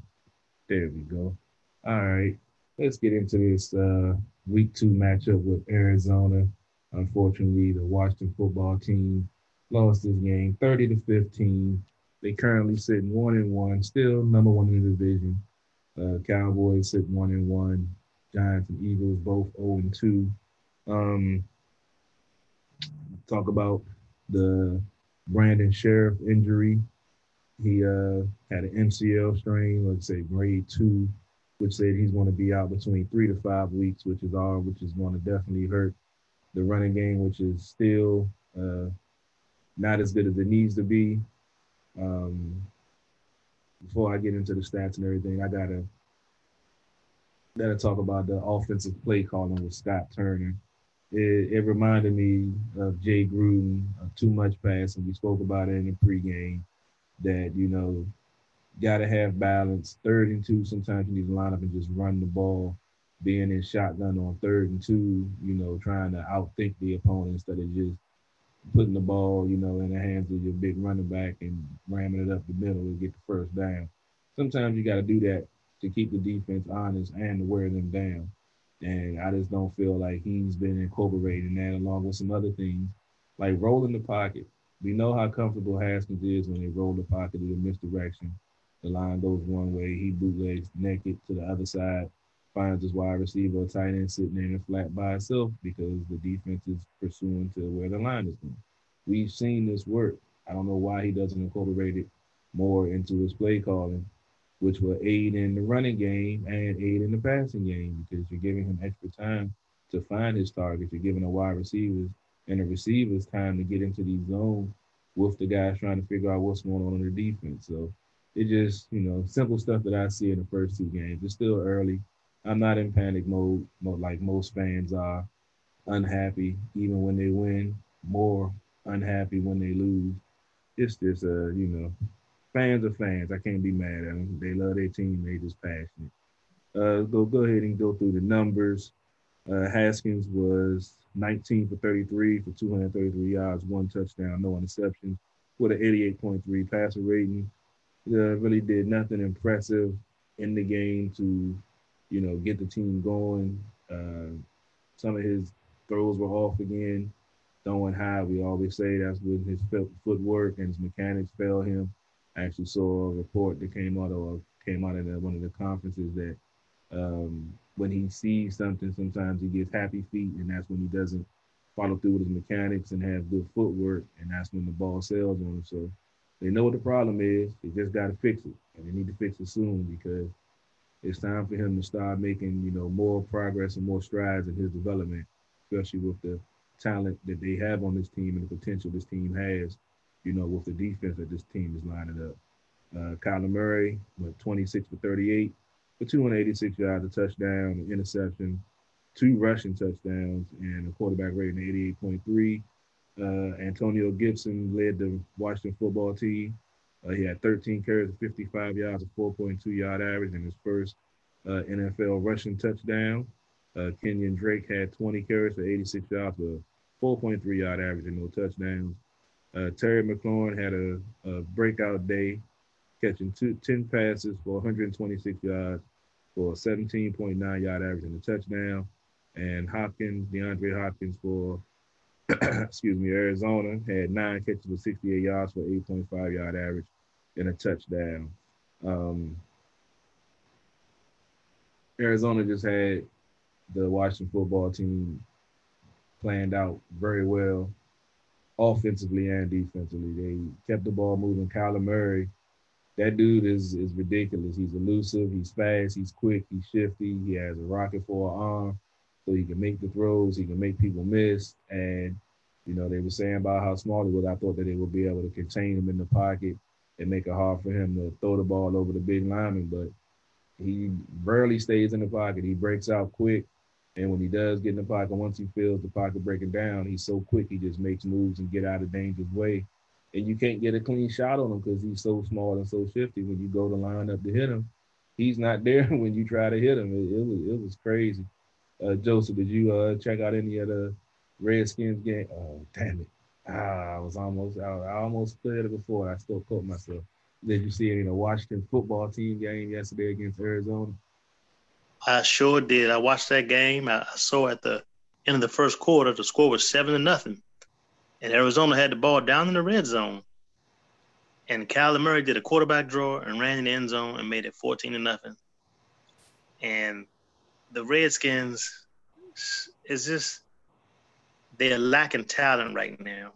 There we go. All right, let's get into this uh, week two matchup with Arizona. Unfortunately, the Washington football team lost this game 30 to 15. They currently sitting one and one, still number one in the division. Uh, Cowboys sitting one and one. Giants and Eagles both 0 and 2. Um, talk about the Brandon Scherff injury. He uh, had an MCL strain, let's say grade two, which said he's going to be out between three to five weeks, which is all, which is going to definitely hurt the running game, which is still uh, not as good as it needs to be. Um, before I get into the stats and everything, I gotta gotta talk about the offensive play calling with Scott Turner. It, it reminded me of Jay Gruden, uh, too much passing. We spoke about it in the pregame that you know got to have balance. Third and two, sometimes you need to line up and just run the ball. Being in shotgun on third and two, you know, trying to outthink the opponent instead of just putting the ball, you know, in the hands of your big running back and ramming it up the middle to get the first down. Sometimes you got to do that to keep the defense honest and to wear them down. And I just don't feel like he's been incorporating that along with some other things, like rolling the pocket. We know how comfortable Haskins is when they roll the pocket in a misdirection. The line goes one way, he bootlegs naked to the other side, finds his wide receiver, a tight end sitting there in flat by itself because the defense is pursuing to where the line is going. We've seen this work. I don't know why he doesn't incorporate it more into his play calling, which will aid in the running game and aid in the passing game because you're giving him extra time to find his targets. You're giving the wide receivers and the receivers time to get into these zones with the guys trying to figure out what's going on in the defense. So it just, you know, simple stuff that I see in the first two games. It's still early. I'm not in panic mode, like most fans are. Unhappy even when they win, more unhappy when they lose. It's just, uh, you know, fans are fans. I can't be mad at them. They love their team. They just passionate. Uh, go go ahead and go through the numbers. Uh, Haskins was 19 for 33 for 233 yards, one touchdown, no interceptions, with an 88.3 passer rating. Uh, really did nothing impressive in the game to, you know, get the team going. Uh, some of his throws were off again, throwing high. We always say that's when his footwork and his mechanics fail him. I actually saw a report that came out of came out of the, one of the conferences that um, when he sees something, sometimes he gets happy feet, and that's when he doesn't follow through with his mechanics and have good footwork, and that's when the ball sails on him. So they know what the problem is. They just got to fix it, and they need to fix it soon because it's time for him to start making, you know, more progress and more strides in his development, especially with the talent that they have on this team and the potential this team has, you know, with the defense that this team is lining up. Uh, Kyler Murray went 26 for 38, for 286 yards, a touchdown, an interception, two rushing touchdowns, and a quarterback rating of 88.3. Uh, Antonio Gibson led the Washington football team. Uh, he had 13 carries, 55 yards, a 4.2 yard average, in his first uh, NFL rushing touchdown. Uh, Kenyan Drake had 20 carries for 86 yards, a 4.3 yard average, and no touchdowns. Uh, Terry McLaurin had a, a breakout day, catching two, 10 passes for 126 yards for a 17.9 yard average and a touchdown. And Hopkins, DeAndre Hopkins for, excuse me, Arizona had nine catches for 68 yards for 8.5 yard average and a touchdown. Um, Arizona just had the Washington football team planned out very well, offensively and defensively. They kept the ball moving. Kyler Murray that dude is is ridiculous. He's elusive, he's fast, he's quick, he's shifty, he has a rocket for an arm, so he can make the throws, he can make people miss. And you know, they were saying about how small he was. I thought that they would be able to contain him in the pocket and make it hard for him to throw the ball over the big lineman, but he rarely stays in the pocket. He breaks out quick. And when he does get in the pocket, once he feels the pocket breaking down, he's so quick he just makes moves and get out of danger's way and you can't get a clean shot on him because he's so small and so shifty. When you go to line up to hit him, he's not there when you try to hit him. It, it was it was crazy. Uh, Joseph, did you uh, check out any of the Redskins game? Oh, damn it! Ah, I was almost out. I almost played it before. I still caught myself. Did you see any of the Washington football team game yesterday against Arizona? I sure did. I watched that game. I saw at the end of the first quarter the score was seven to nothing and Arizona had the ball down in the red zone. And Kyler Murray did a quarterback draw and ran in the end zone and made it 14 to nothing. And the Redskins is just they're lacking talent right now.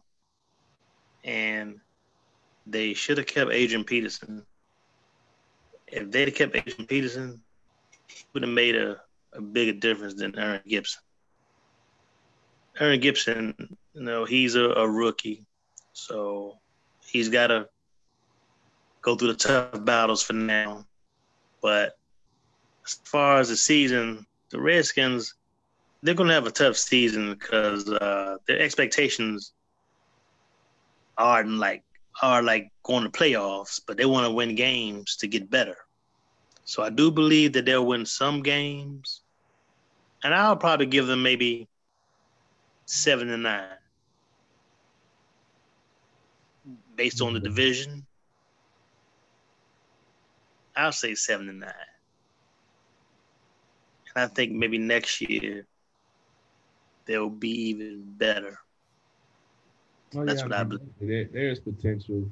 And they should have kept Adrian Peterson. If they'd have kept Adrian Peterson, would have made a, a bigger difference than Aaron Gibson. Aaron Gibson, you know, he's a, a rookie. So he's got to go through the tough battles for now. But as far as the season, the Redskins, they're going to have a tough season because uh, their expectations aren't like are like going to playoffs, but they want to win games to get better. So I do believe that they'll win some games, and I'll probably give them maybe seven to nine, based on the mm-hmm. division. I'll say seven to nine, and I think maybe next year they'll be even better. Oh, That's yeah, what I, believe. There, there's potential.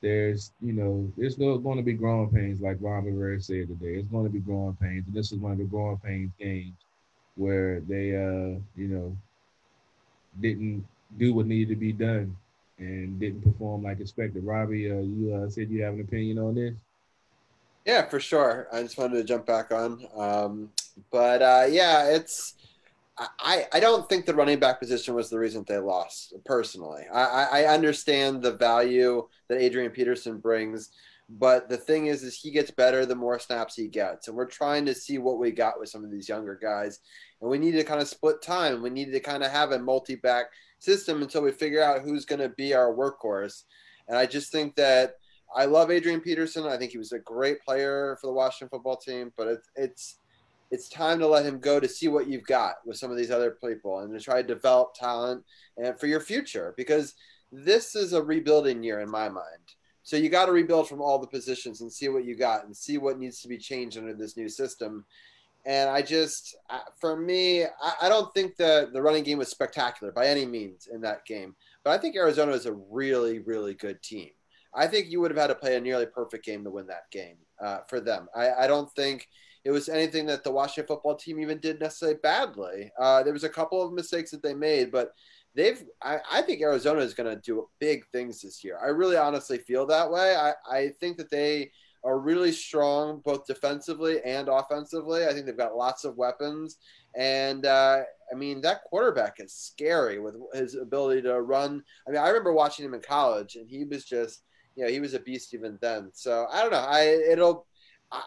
There's, you know, there's going to be growing pains, like Ron Rivera said today. It's going to be growing pains, and this is one of the growing pains games where they, uh, you know, didn't do what needed to be done and didn't perform like expected. Robbie, uh, you uh, said you have an opinion on this. Yeah, for sure. I just wanted to jump back on, um, but uh, yeah, it's I, I don't think the running back position was the reason they lost personally. I, I understand the value that Adrian Peterson brings, but the thing is, is he gets better the more snaps he gets. And we're trying to see what we got with some of these younger guys. And we need to kind of split time. We need to kind of have a multi-back system until we figure out who's going to be our workhorse. And I just think that I love Adrian Peterson. I think he was a great player for the Washington football team, but it's, it's, it's time to let him go to see what you've got with some of these other people and to try to develop talent and for your future because this is a rebuilding year in my mind. So you got to rebuild from all the positions and see what you got and see what needs to be changed under this new system. And I just, for me, I don't think the the running game was spectacular by any means in that game. But I think Arizona is a really, really good team. I think you would have had to play a nearly perfect game to win that game uh, for them. I, I don't think it was anything that the Washington football team even did necessarily badly. Uh, there was a couple of mistakes that they made, but they've I, I think Arizona is going to do big things this year. I really honestly feel that way. I, I think that they are really strong both defensively and offensively. I think they've got lots of weapons. And uh, I mean, that quarterback is scary with his ability to run. I mean, I remember watching him in college, and he was just, you know, he was a beast even then. So I don't know. I it'll.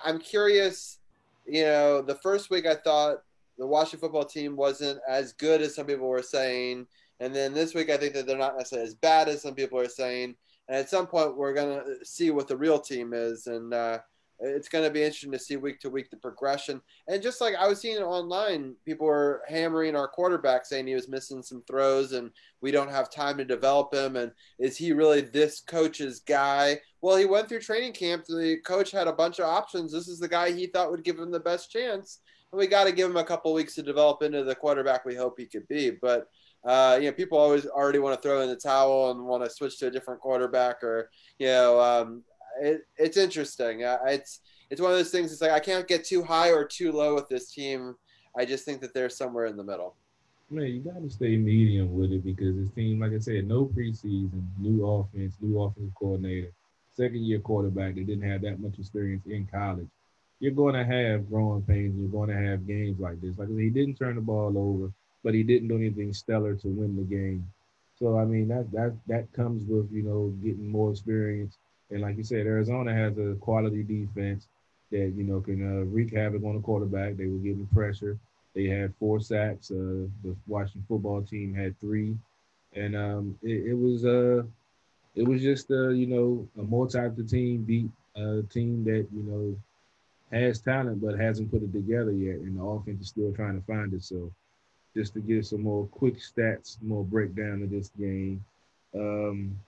I'm curious you know, the first week I thought the Washington football team wasn't as good as some people were saying. And then this week, I think that they're not necessarily as bad as some people are saying. And at some point, we're going to see what the real team is. And uh, it's going to be interesting to see week to week the progression. And just like I was seeing online, people were hammering our quarterback saying he was missing some throws and we don't have time to develop him. And is he really this coach's guy? Well, he went through training camp. The coach had a bunch of options. This is the guy he thought would give him the best chance. And we got to give him a couple weeks to develop into the quarterback we hope he could be. But uh, you know, people always already want to throw in the towel and want to switch to a different quarterback, or you know, um, it, it's interesting. Uh, it's it's one of those things. It's like I can't get too high or too low with this team. I just think that they're somewhere in the middle. Man, you got to stay medium with it because this team, like I said, no preseason, new offense, new offensive coordinator, second year quarterback that didn't have that much experience in college. You're going to have growing pains. You're going to have games like this. Like he didn't turn the ball over, but he didn't do anything stellar to win the game. So I mean that that that comes with you know getting more experience and like you said, Arizona has a quality defense that you know can uh, wreak havoc on the quarterback. They were giving pressure. They had four sacks. Uh, the Washington football team had three, and um, it, it, was uh, it was just uh, you know a talented team beat a team that you know has talent but hasn't put it together yet, and the offense is still trying to find it. So, just to give some more quick stats, more breakdown of this game. Um,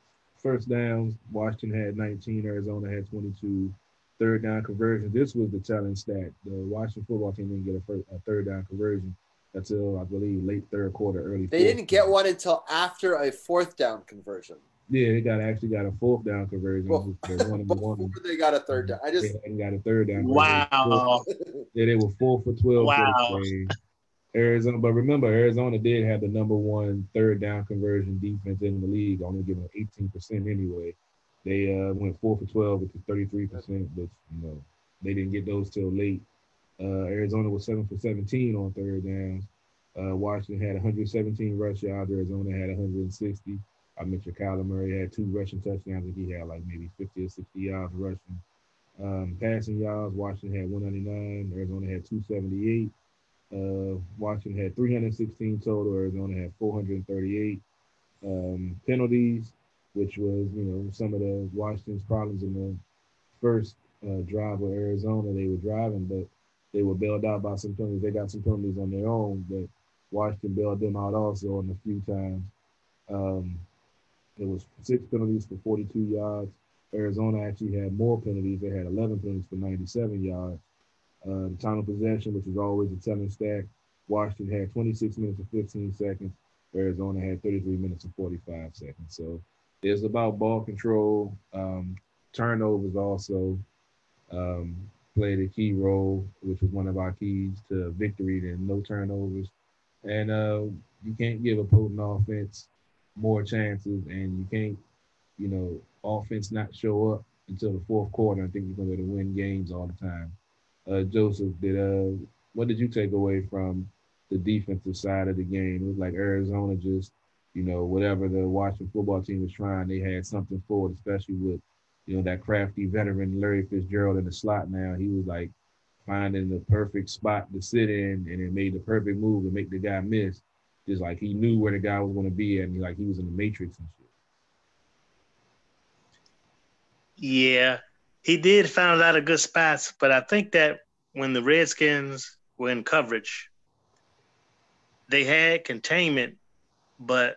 first downs, Washington had 19, Arizona had 22. Third down conversion. This was the telling stat. The Washington football team didn't get a, first, a third down conversion until I believe late third quarter, early. They didn't get one until after a fourth down conversion. Yeah, they got actually got a fourth down conversion. Well, one Before they got a third down, I just they got a third down. Wow. Yeah, they were four for twelve. Wow. The. Arizona, but remember, Arizona did have the number one third down conversion defense in the league, only giving 18% anyway. They uh, went four for 12, which is 33%, but you know they didn't get those till late. Uh, Arizona was seven for 17 on third downs. Uh, Washington had 117 rush yards. Arizona had 160. I mentioned Kyler Murray had two rushing touchdowns. and he had like maybe 50 or 60 yards rushing. Um, passing yards, Washington had 199. Arizona had 278. Uh, Washington had 316 total. Arizona had 438. Um, penalties, which was, you know, some of the Washington's problems in the first uh, drive with Arizona. They were driving, but they were bailed out by some penalties. They got some penalties on their own, but Washington bailed them out also on a few times. Um, it was six penalties for 42 yards. Arizona actually had more penalties. They had 11 penalties for 97 yards. Uh, the time of possession, which is always a telling stat, Washington had 26 minutes and 15 seconds. Arizona had 33 minutes and 45 seconds. So it's about ball control. Um, turnovers also um, played a key role, which was one of our keys to victory. Than no turnovers, and uh, you can't give a potent offense more chances, and you can't, you know, offense not show up until the fourth quarter. I think you're going to win games all the time. Uh, Joseph, did uh, what did you take away from the defensive side of the game? It was like Arizona just, you know, whatever the Washington football team was trying, they had something for it, especially with, you know, that crafty veteran Larry Fitzgerald in the slot. Now he was like finding the perfect spot to sit in, and it made the perfect move to make the guy miss. Just like he knew where the guy was going to be, and like he was in the matrix and shit. Yeah, he did find a lot of good spots, but I think that when the Redskins were in coverage, they had containment, but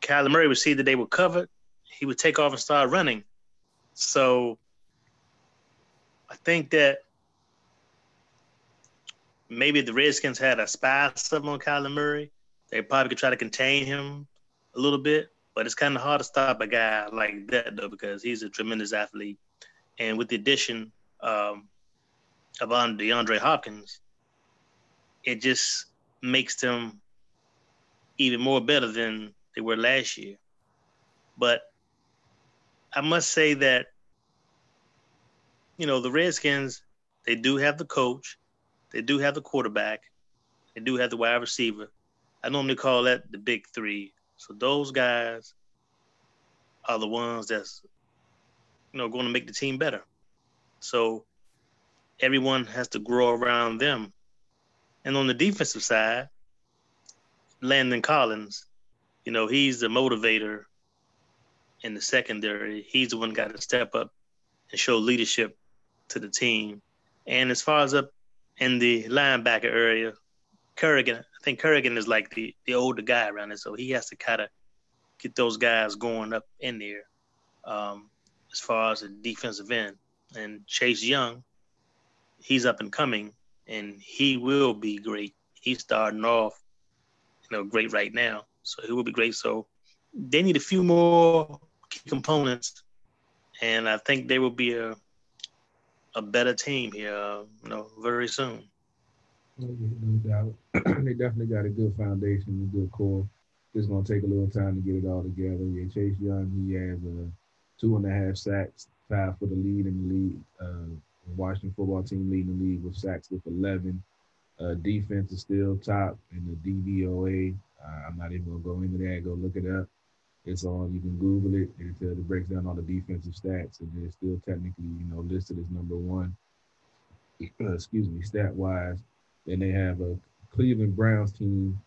Kyler Murray would see that they were covered. He would take off and start running. So I think that maybe the Redskins had a spy something on Kyler Murray. They probably could try to contain him a little bit, but it's kind of hard to stop a guy like that though because he's a tremendous athlete. And with the addition um, of DeAndre Hopkins, it just makes them even more better than they were last year. But I must say that you know the Redskins they do have the coach, they do have the quarterback, they do have the wide receiver. I normally call that the big three. So those guys are the ones that's you know going to make the team better. So everyone has to grow around them. And on the defensive side, Landon Collins, you know, he's the motivator in the secondary. He's the one got to step up and show leadership to the team. And as far as up in the linebacker area, Kerrigan, think Kerrigan is like the, the older guy around there, so he has to kind of get those guys going up in there um, as far as the defensive end. And Chase Young, he's up and coming, and he will be great. He's starting off, you know, great right now, so he will be great. So they need a few more key components, and I think they will be a a better team here, uh, you know, very soon. No doubt. they definitely got a good foundation, a good core. It's gonna take a little time to get it all together. Yeah, Chase Young, he has a two and a half sacks, five for the lead in the league. Uh, Washington football team leading the league with sacks with 11. Uh, defense is still top in the DVOA. Uh, I'm not even gonna go into that. Go look it up. It's on. You can Google it. It, it breaks down all the defensive stats, and they're still technically, you know, listed as number one. Uh, excuse me, stat wise. Then they have a Cleveland Browns team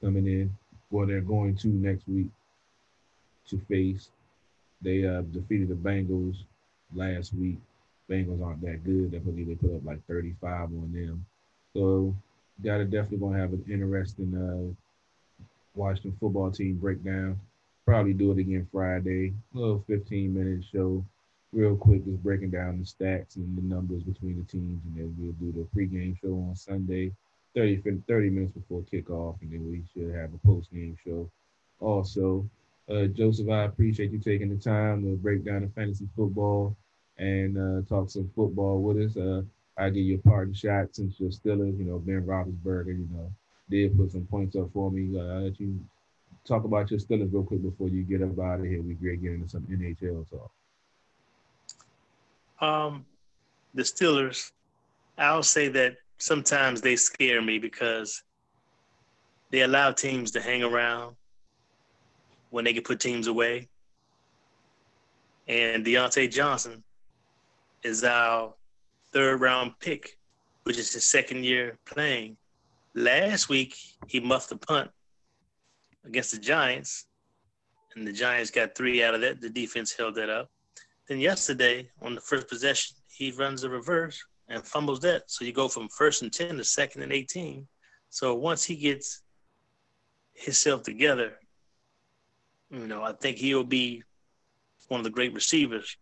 coming in, where they're going to next week to face. They uh, defeated the Bengals last week. Bengals aren't that good. I believe they put up like 35 on them. So, got to definitely going to have an interesting uh, Washington football team breakdown. Probably do it again Friday. A little 15 minute show, real quick, just breaking down the stats and the numbers between the teams, and then we'll do the pregame show on Sunday. 30, 30 minutes before kickoff, and then we should have a post game show. Also, uh, Joseph, I appreciate you taking the time to break down the fantasy football and uh, talk some football with us. Uh, I give you a parting shot since you're still, you know, Ben Roethlisberger, you know, did put some points up for me. Uh, I'll let you talk about your Steelers real quick before you get up out of here. We great getting into some NHL talk. Um, the Steelers, I'll say that sometimes they scare me because they allow teams to hang around when they can put teams away. And Diontae Johnson is our third round pick, which is his second year playing. Last week, he muffed a punt against the Giants, and the Giants got three out of that. The defense held that up. Then yesterday, on the first possession, he runs a reverse and fumbles that. So you go from first and 10 to second and 18. So once he gets himself together, you know, I think he'll be one of the great receivers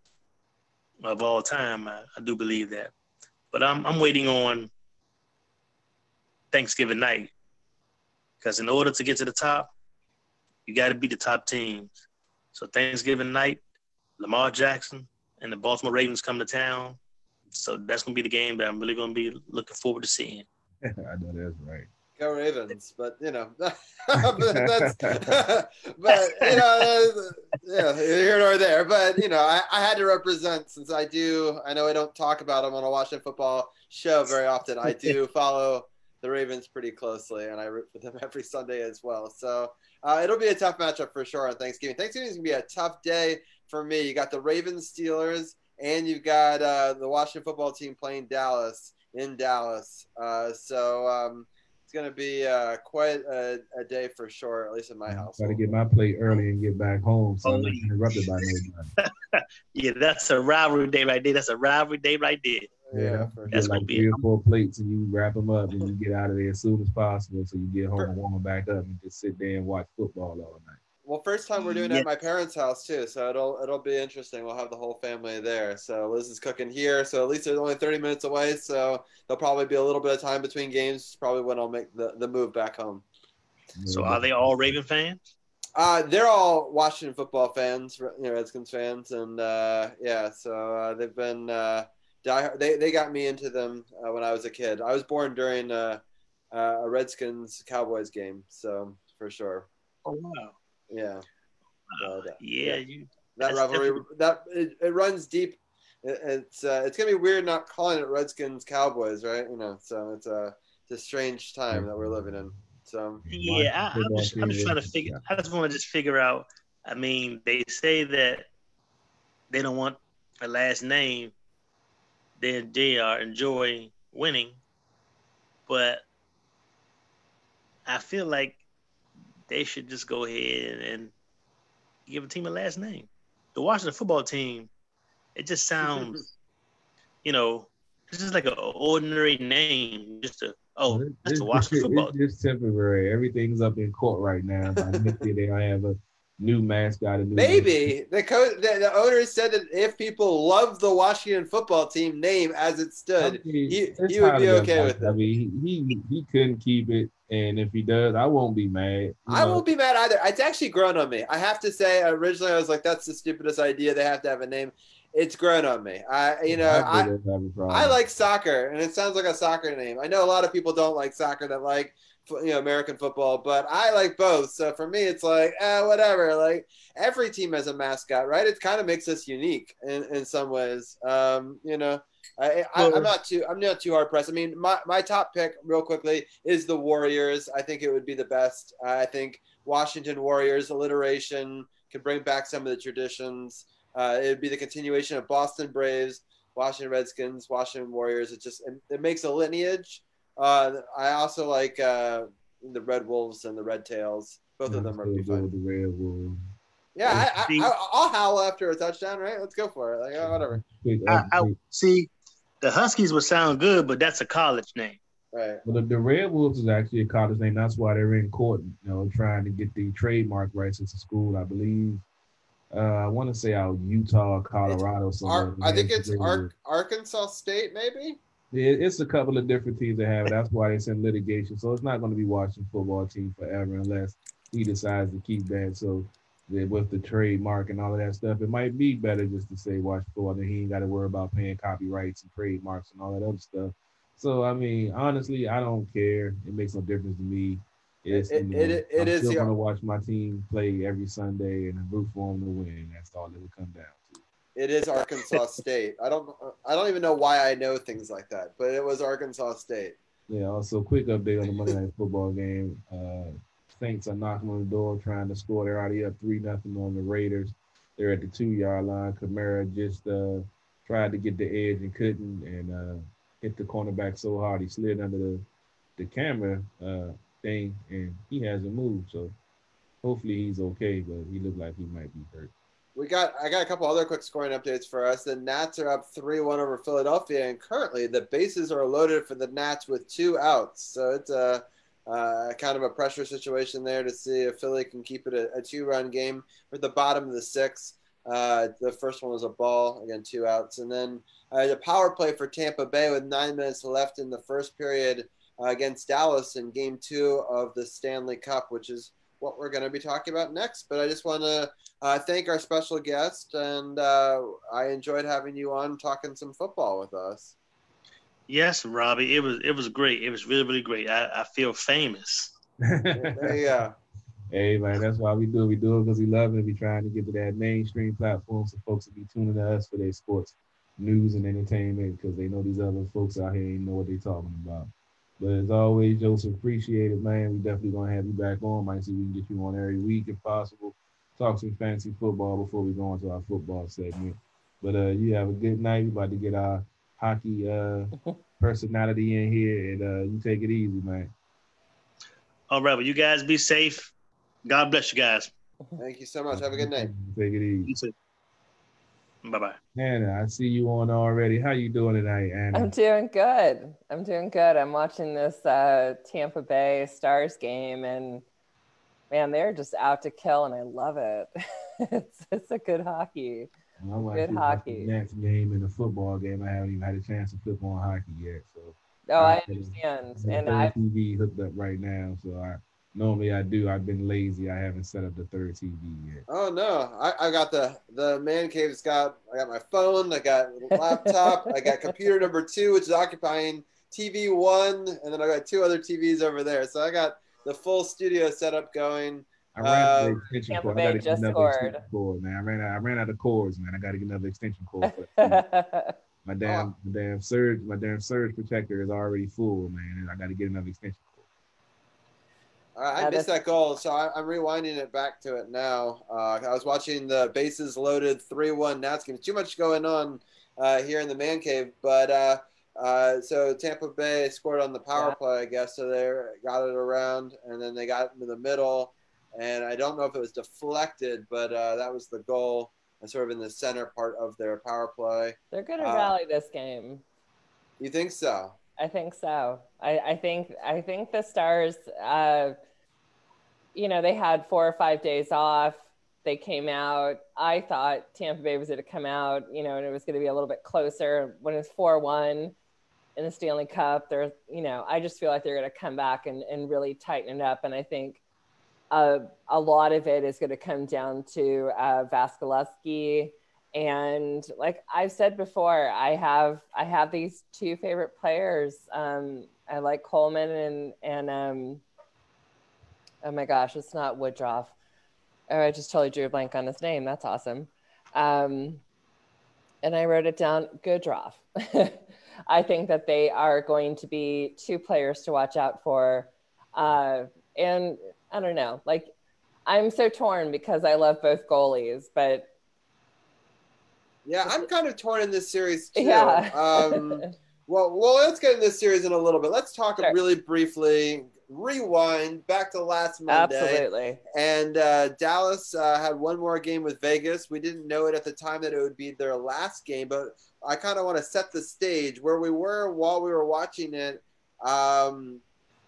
of all time. I, I do believe that. But I'm, I'm waiting on Thanksgiving night because in order to get to the top, you got to beat the top teams. So Thanksgiving night, Lamar Jackson and the Baltimore Ravens come to town. So that's going to be the game that I'm really going to be looking forward to seeing. I know that's right. Go Ravens, but you know, but that's, but you know, yeah, here nor there. But you know, I, I had to represent since I do. I know I don't talk about them on a Washington football show very often. I do follow the Ravens pretty closely, and I root for them every Sunday as well. So uh, it'll be a tough matchup for sure on Thanksgiving. Thanksgiving is gonna be a tough day for me. You got the Ravens, Steelers, and you've got uh, the Washington football team playing Dallas in Dallas. Uh, so um, it's going to be uh, quite a, a, day for sure, at least in my house. Got to get my plate early and get back home, so I'm not interrupted by nobody. yeah, that's a rivalry day right there. That's a rivalry day right there. Yeah, that's like three or four plates, and you wrap them up, and you get out of there as soon as possible, so you get home and warm them back up, and just sit there and watch football all night. Well, first time we're doing it at my parents' house too, so it'll it'll be interesting. We'll have the whole family there. So Liz is cooking here, so at least they're only thirty minutes away. So there'll probably be a little bit of time between games. Probably when I'll make the, the move back home. So are they all Raven fans? Uh, they're all Washington football fans, you know, Redskins fans, and uh, yeah, so uh, they've been uh, die. They they got me into them uh, when I was a kid. I was born during uh, uh, a Redskins Cowboys game, so for sure. Oh wow. Yeah. Uh, yeah, you. That rivalry that it, it runs deep. It, it's uh, it's gonna be weird not calling it Redskins Cowboys, right? You know, so it's a it's a strange time that we're living in. So yeah, I, am just, I'm just trying to figure. I just want to just figure out. I mean, they say that they don't want a last name. They they are enjoying winning, but I feel like they should just go ahead and give a team a last name. The Washington football team, it just sounds, you know, this is like an ordinary name. Just a oh, that's it's, the Washington football. It's just temporary. Everything's up in court right now. By next year, they have a new mascot. A new Maybe the, co- the the owner said that if people love the Washington football team name as it stood, I mean, he, he would be okay with it. I mean, he, he he couldn't keep it, and if he does, I won't be mad. I know? won't be mad either. It's actually grown on me. I have to say, originally I was like, "That's the stupidest idea. They have to have a name." It's grown on me. I, you know, I, I, I like soccer, and it sounds like a soccer name. I know a lot of people don't like soccer that like you know American football, but I like both. So for me, it's like eh, whatever. Like every team has a mascot, right? It kind of makes us unique in, in some ways. Um, you know, I, I, am not too I'm not too hard pressed. I mean, my, my top pick, real quickly, is the Warriors. I think it would be the best. I think Washington Warriors alliteration could bring back some of the traditions. Uh, it would be the continuation of Boston Braves, Washington Redskins, Washington Warriors. It just it, it makes a lineage uh, I also like uh, the Red Wolves and the Red Tails. Both of them are be fun. The Red Wolves. Yeah, I, I, will howl after a touchdown, right? Let's go for it. Like, oh, whatever. I, I, see, the Huskies would sound good, but that's a college name. Right. Well, the, the, Red Wolves is actually a college name. That's why they're in court, you know, trying to get the trademark rights to school, I believe. Uh, I want to say out Utah, Colorado. Ar- I think it's Ar- Arkansas State, maybe. It's a couple of different teams that have it. That's why it's in litigation. So it's not going to be Washington football team forever unless he decides to keep that. So with the trademark and all of that stuff, it might be better just to say Washington football. Then he ain't got to worry about paying copyrights and trademarks and all that other stuff. So I mean, honestly, I don't care. It makes no difference to me. It's, It- you know, it- it I'm is still going to watch my team play every Sunday and root for them to win. That's all it will come down. It is Arkansas State. I don't I don't even know why I know things like that, but it was Arkansas State. Yeah. Also, quick update on the Monday Night Football game. Uh, Saints are knocking on the door, trying to score. They're already up three nothing on the Raiders. They're at the two yard line. Kamara just uh, tried to get the edge and couldn't, and uh, hit the cornerback so hard he slid under the the camera uh, thing, and he hasn't moved. So hopefully he's okay, but he looked like he might be hurt. We got I got a couple other quick scoring updates for us. The Nats are up 3-1 over Philadelphia, and currently the bases are loaded for the Nats with two outs. So it's a uh, kind of a pressure situation there to see if Philly can keep it a, a two-run game. We're at the bottom of the sixth. Uh, the first one was a ball, again two outs, and then uh, the power play for Tampa Bay with nine minutes left in the first period uh, against Dallas in Game Two of the Stanley Cup, which is what we're going to be talking about next. But I just want to uh, thank our special guest, and uh, I enjoyed having you on talking some football with us. Yes, Robbie, it was it was great. It was really really great. I, I feel famous. yeah. Hey man, that's why we do it. We do it because we love it. We trying to get to that mainstream platform so folks will be tuning to us for their sports news and entertainment because they know these other folks out here ain't know what they talking about. But as always, Joseph, appreciate it, man. We definitely gonna have you back on. Might see if we can get you on every week if possible. Talk some fancy football before we go into our football segment. But uh, you have a good night. We about to get our hockey uh, personality in here, and uh, you take it easy, man. All right, well, you guys be safe. God bless you guys. Thank you so much. Have a good night. Take it easy. You too. Bye bye. Anna, I see you on already. How you doing tonight, Anna? I'm doing good. I'm doing good. I'm watching this uh, Tampa Bay Stars game, and man, they're just out to kill, and I love it. it's it's a good hockey. I watched Good the hockey. Nats game and the football game. I haven't even had a chance to flip on hockey yet. So Oh, I have the- understand, the and third I TV hooked up right now. So I normally I do. I've been lazy. I haven't set up the third TV yet. Oh no, I, I got the the man cave's got. I got my phone. I got a laptop. I got computer number two, which is occupying TV one, and then I got two other TVs over there. So I got the full studio setup going. I ran out of Um, extension Tampa cord. Bay I gotta get just another scored. extension cord, man. I ran out. I ran out of cords, man. I got to get another extension cord. For my damn, my damn surge, my damn surge protector is already full, man. And I got to get another extension cord. I, I Yeah, missed that's- that goal, so I, I'm rewinding it back to it now. Uh, I was watching the bases loaded three-one Nats game. Too much going on uh, here in the man cave, but uh, uh, so Tampa Bay scored on the power play, I guess. So they got it around, and then they got into the middle, and I don't know if it was deflected, but uh, that was the goal, and sort of in the center part of their power play. they're going to Uh, rally this game. You think so? I think so. I, I think I think the Stars, uh, you know, they had four or five days off. They came out. I thought Tampa Bay was going to come out, you know, and it was going to be a little bit closer. When it's four one in the Stanley Cup, they're, you know, I just feel like they're going to come back and, and really tighten it up. And I think uh, a lot of it is going to come down to uh, Vasilevskiy and like I've said before, I have I have these two favorite players. Um, I like Coleman and and um, oh my gosh, it's not Woodruff. Oh, I just totally drew a blank on his name. That's awesome. Um, and I wrote it down. Goodruff. I think that they are going to be two players to watch out for. Uh, and I don't know, like I'm so torn because I love both goalies, but Yeah, I'm kind of torn in this series too. yeah. Um, Well, well, let's get in this series in a little bit. Let's talk Sure. really briefly. Rewind back to last Monday, Absolutely. and uh, Dallas uh, had one more game with Vegas. We didn't know it at the time that it would be their last game, but I kind of want to set the stage where we were while we were watching it. Um,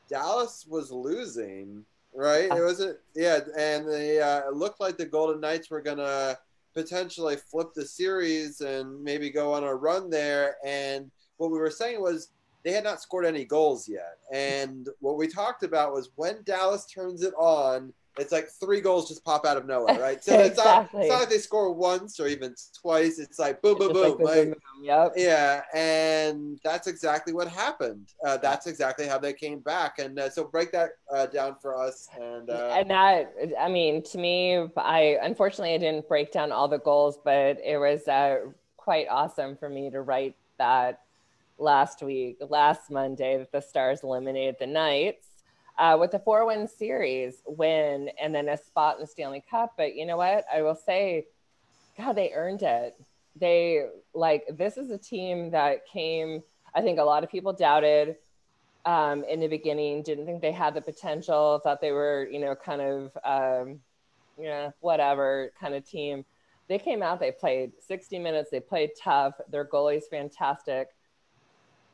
Dallas was losing, right? It wasn't, yeah, and they uh, it looked like the Golden Knights were gonna potentially flip the series and maybe go on a run there. And what we were saying was they had not scored any goals yet. And what we talked about was when Dallas turns it on, it's like three goals just pop out of nowhere, right? So it's, not, it's not like they score once or even twice. It's like boom, boom, like boom. like- boom, boom. Yep. yeah, and that's exactly what happened. Uh, that's exactly how they came back. And uh, so break that uh, down for us. And uh, and that i mean to me i unfortunately i didn't break down all the goals but it was uh, quite awesome for me to write that last week last monday that the stars eliminated the knights uh, with the four win series win and then a spot in the stanley cup but you know what i will say god they earned it they like this is a team that came i think a lot of people doubted um, in the beginning, didn't think they had the potential, thought they were, you know, kind of, um, yeah, whatever kind of team. They came out, they played 60 minutes, they played tough. Their goalie's fantastic.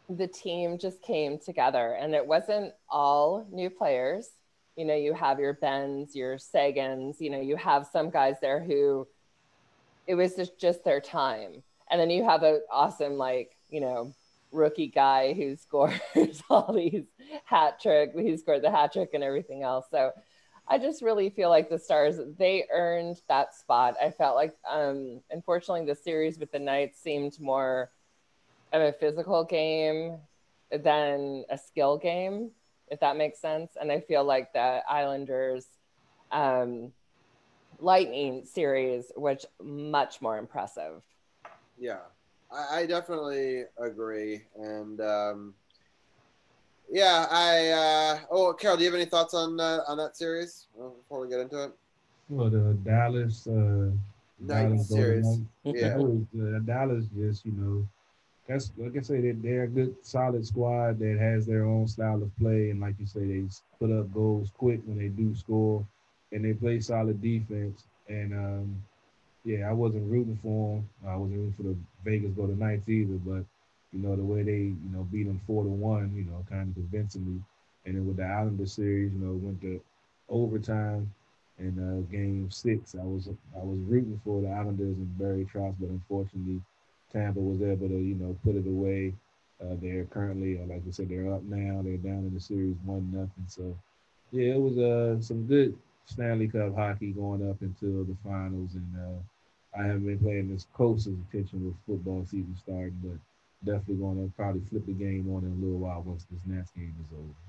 The team just came together, and it wasn't all new players. You know, you have your Benns, your Seguins, you know, you have some guys there who it was just, just their time. And then you have an awesome, like, you know, rookie guy who scores all these hat trick, who scored the hat trick and everything else. So I just really feel like the Stars they earned that spot. I felt like, um, unfortunately, the series with the Knights seemed more of a physical game than a skill game, if that makes sense. And I feel like the Islanders. Um, Lightning series, was much more impressive. yeah, I, I definitely agree. And um, yeah, I. Uh, oh, Carol, do you have any thoughts on uh, on that series before we get into it? Well, the Dallas uh, Knights Dallas series. Golden Knights. Yeah. That was, uh, Dallas just you know, that's like I say, they, they're a good solid squad that has their own style of play, and like you say, they put up goals quick when they do score, and they play solid defense. And um, yeah, I wasn't rooting for them. I wasn't rooting for the Vegas Golden Knights either, but you know the way they you know beat them four to one, you know, kind of convincingly. And then with the Islander series, you know, went to overtime. In uh, game six, I was I was rooting for the Islanders and Barry Trotz, but unfortunately, Tampa was able to you know put it away. Uh, they're currently, uh, like I said, they're up now. They're down in the series one nothing. So, yeah, it was uh, some good Stanley Cup hockey going up until the finals, and uh, I haven't been paying this close attention with football season starting, but definitely going to probably flip the game on in a little while once this Nats game is over.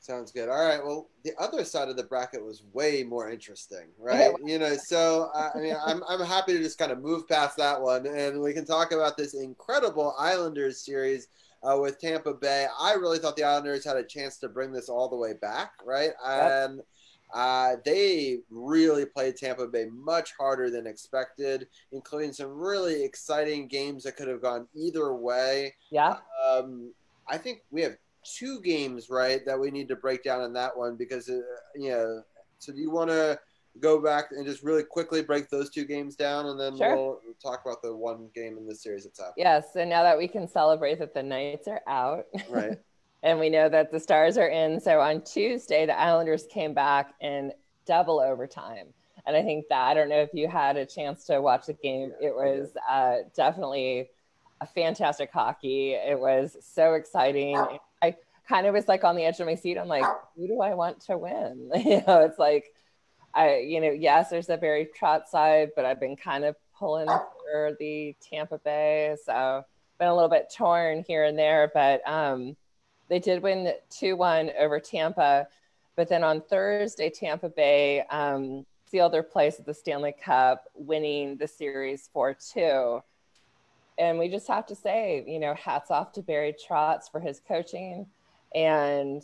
Sounds good. All right. Well, the other side of the bracket was way more interesting, right? you know, so I mean, I'm I'm happy to just kind of move past that one, and we can talk about this incredible Islanders series uh, with Tampa Bay. I really thought the Islanders had a chance to bring this all the way back, right? And uh, they really played Tampa Bay much harder than expected, including some really exciting games that could have gone either way. Yeah. Um, I think we have two games, right, that we need to break down in that one because, uh, you know, so do you want to go back and just really quickly break those two games down and then Sure. we'll talk about the one game in the series that's happening? Yeah, so now that we can celebrate that the Knights are out, Right. and we know that the Stars are in. So on Tuesday, the Islanders came back in double overtime. And I think that, I don't know if you had a chance to watch the game, it was uh, definitely a fantastic hockey. It was so exciting. I kind of was like on the edge of my seat. I'm like, who do I want to win? you know, it's like, I, you know, yes, there's a Barry Trotz side, but I've been kind of pulling for the Tampa Bay. So been a little bit torn here and there, but um, they did win 2 1 over Tampa. But then on Thursday, Tampa Bay um, sealed their place at the Stanley Cup, winning the series 4 2. And we just have to say, you know, hats off to Barry Trotz for his coaching. And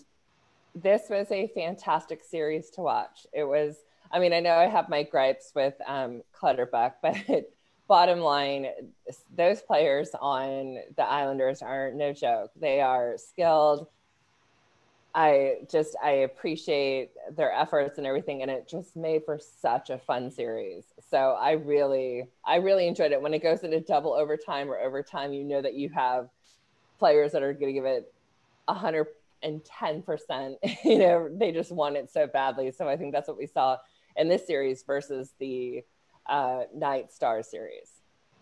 this was a fantastic series to watch. It was, I mean, I know I have my gripes with um, Clutterbuck, but bottom line, those players on the Islanders are no joke. They are skilled. I just I appreciate their efforts and everything, and it just made for such a fun series. So I really I really enjoyed it. When it goes into double overtime or overtime, you know that you have players that are going to give it a hundred and ten percent. You know, they just want it so badly. So I think that's what we saw in this series versus the uh, Knight Star series.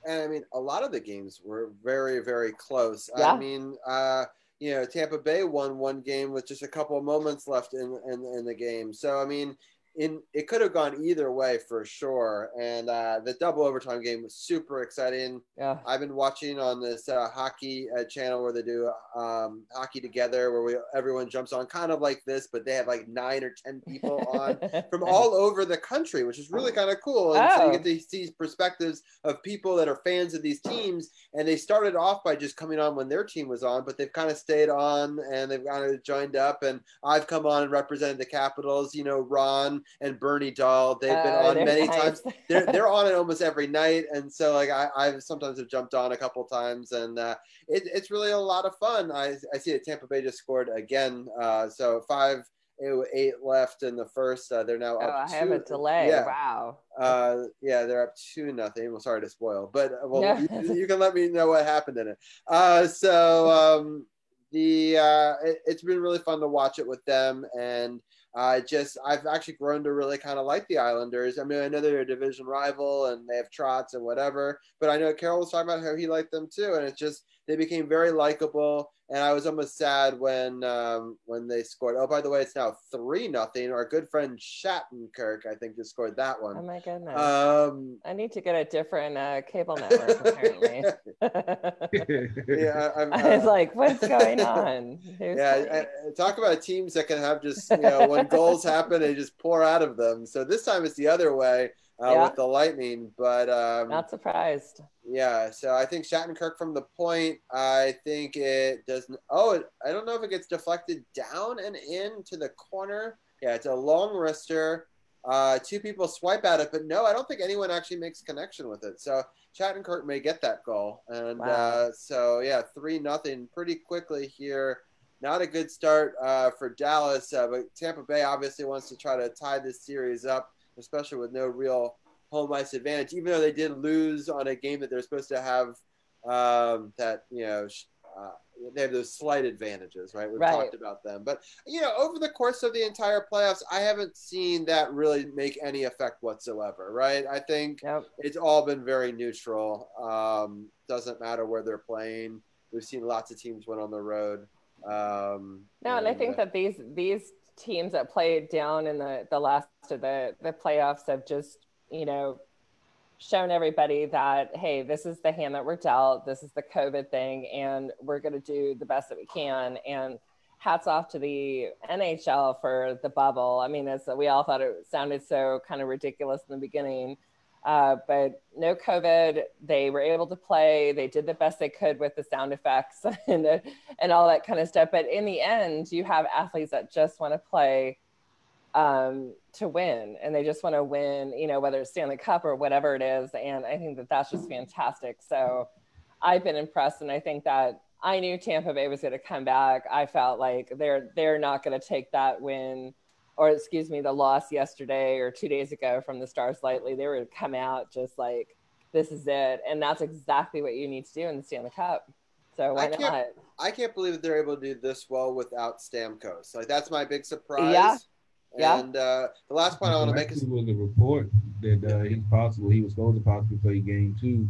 and I mean, a lot of the games were very, very close. Yeah. I mean, uh, you know, Tampa Bay won one game with just a couple of moments left in in, in the game. So I mean, in it could have gone either way for sure. And uh, the double overtime game was super exciting. Yeah. I've been watching on this uh, hockey uh, channel where they do um, hockey together, where we everyone jumps on, kind of like this, but they have like nine or ten people on from all over the country, which is really kind of cool. And so Oh. you get to see perspectives of people that are fans of these teams, and they started off by just coming on when their team was on, but they've kind of stayed on and they've kind of joined up. And I've come on and represented the Capitals. You know, Ron and Bernie Dahl, they've been Oh, on many nice. times. They're they're on it almost every night, and so like I I've sometimes have jumped on a couple times, and uh, it, it's really a lot of fun. I I see that Tampa Bay just scored again, uh, so five. Eight left in the first. Uh, they're now Oh, up. I have a delay. Yeah, Wow. uh, yeah, they're up two nothing. Well, sorry to spoil, but uh, well, you, you can let me know what happened in it. Uh, so um, the uh, it, it's been really fun to watch it with them, and I just I've actually grown to really kind of like the Islanders. I mean, I know they're a division rival and they have Trotz and whatever, but I know Carol was talking about how he liked them too, and it's just they became very likable. And I was almost sad when um, when they scored. Oh, by the way, it's now three nothing. Our good friend Shattenkirk, I think, just scored that one. Oh my goodness. Um, I need to get a different uh, cable network, apparently. yeah, I, I'm, I was uh, like, what's going on? Who's yeah, playing? I, I- talk about teams that can have just you know when goals happen, they just pour out of them. So this time it's the other way uh, Yeah. with the Lightning, but um, Not surprised. yeah. So I think Shattenkirk from the point. I think it doesn't. Oh, it, I don't know if it gets deflected down and in to the corner. Yeah, it's a long wrister. Uh, two people swipe at it, but no, I don't think anyone actually makes connection with it. So Shattenkirk may get that goal, and Wow. uh, so yeah, three nothing pretty quickly here. Not a good start uh, for Dallas, uh, but Tampa Bay obviously wants to try to tie this series up, especially with no real home ice advantage. Even though they did lose on a game that they're supposed to have, um, that you know sh- uh, they have those slight advantages, right? We've Right. talked about them, but you know, over the course of the entire playoffs, I haven't seen that really make any effect whatsoever, right? I think Yep. it's all been very neutral. Um, doesn't matter where they're playing. We've seen lots of teams win on the road. Um, No, and I think that these these teams that played down in the the last of the the playoffs have just you know shown everybody that hey, this is the hand that we're dealt. This is the COVID thing, and we're going to do the best that we can. And hats off to the NHL for the bubble. I mean, as we all thought it sounded so kind of ridiculous in the beginning. Uh, but no COVID. They were able to play. They did the best they could with the sound effects and uh, and all that kind of stuff. But in the end, you have athletes that just want to play um, to win, and they just want to win. You know, whether it's Stanley Cup or whatever it is. And I think that that's just fantastic. So I've been impressed, and I think that I knew Tampa Bay was going to come back. I felt like they're they're not going to take that win or excuse me, the loss yesterday or two days ago from the Stars lightly. They would come out just like this is it, and that's exactly what you need to do in the Stanley Cup. So why I can't. I can't believe that they're able to do this well without Stamkos. Like that's my big surprise. Yeah. Yeah. And uh, the last point I want to make is Actually was a report that uh, he's possible. He was supposed to possibly play game two.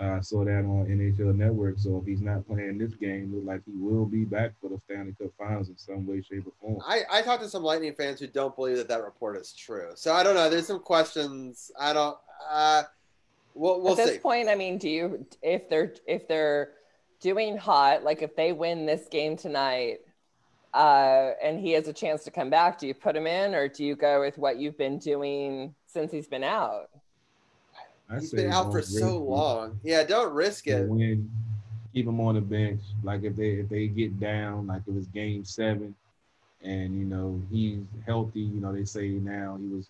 Uh, I saw that on NHL Network. So if he's not playing this game, look like he will be back for the Stanley Cup Finals in some way, shape, or form. I, I talked to some Lightning fans who don't believe that that report is true. So I don't know. There's some questions. I don't. Uh, we'll we'll At this see. point, I mean, do you if they're if they're doing hot, like if they win this game tonight, uh, and he has a chance to come back, do you put him in or do you go with what you've been doing since he's been out? I He's been out for so long. Yeah, don't risk it. Win, keep him on the bench. Like if they if they get down, like it was game seven, and you know he's healthy, you know they say now he was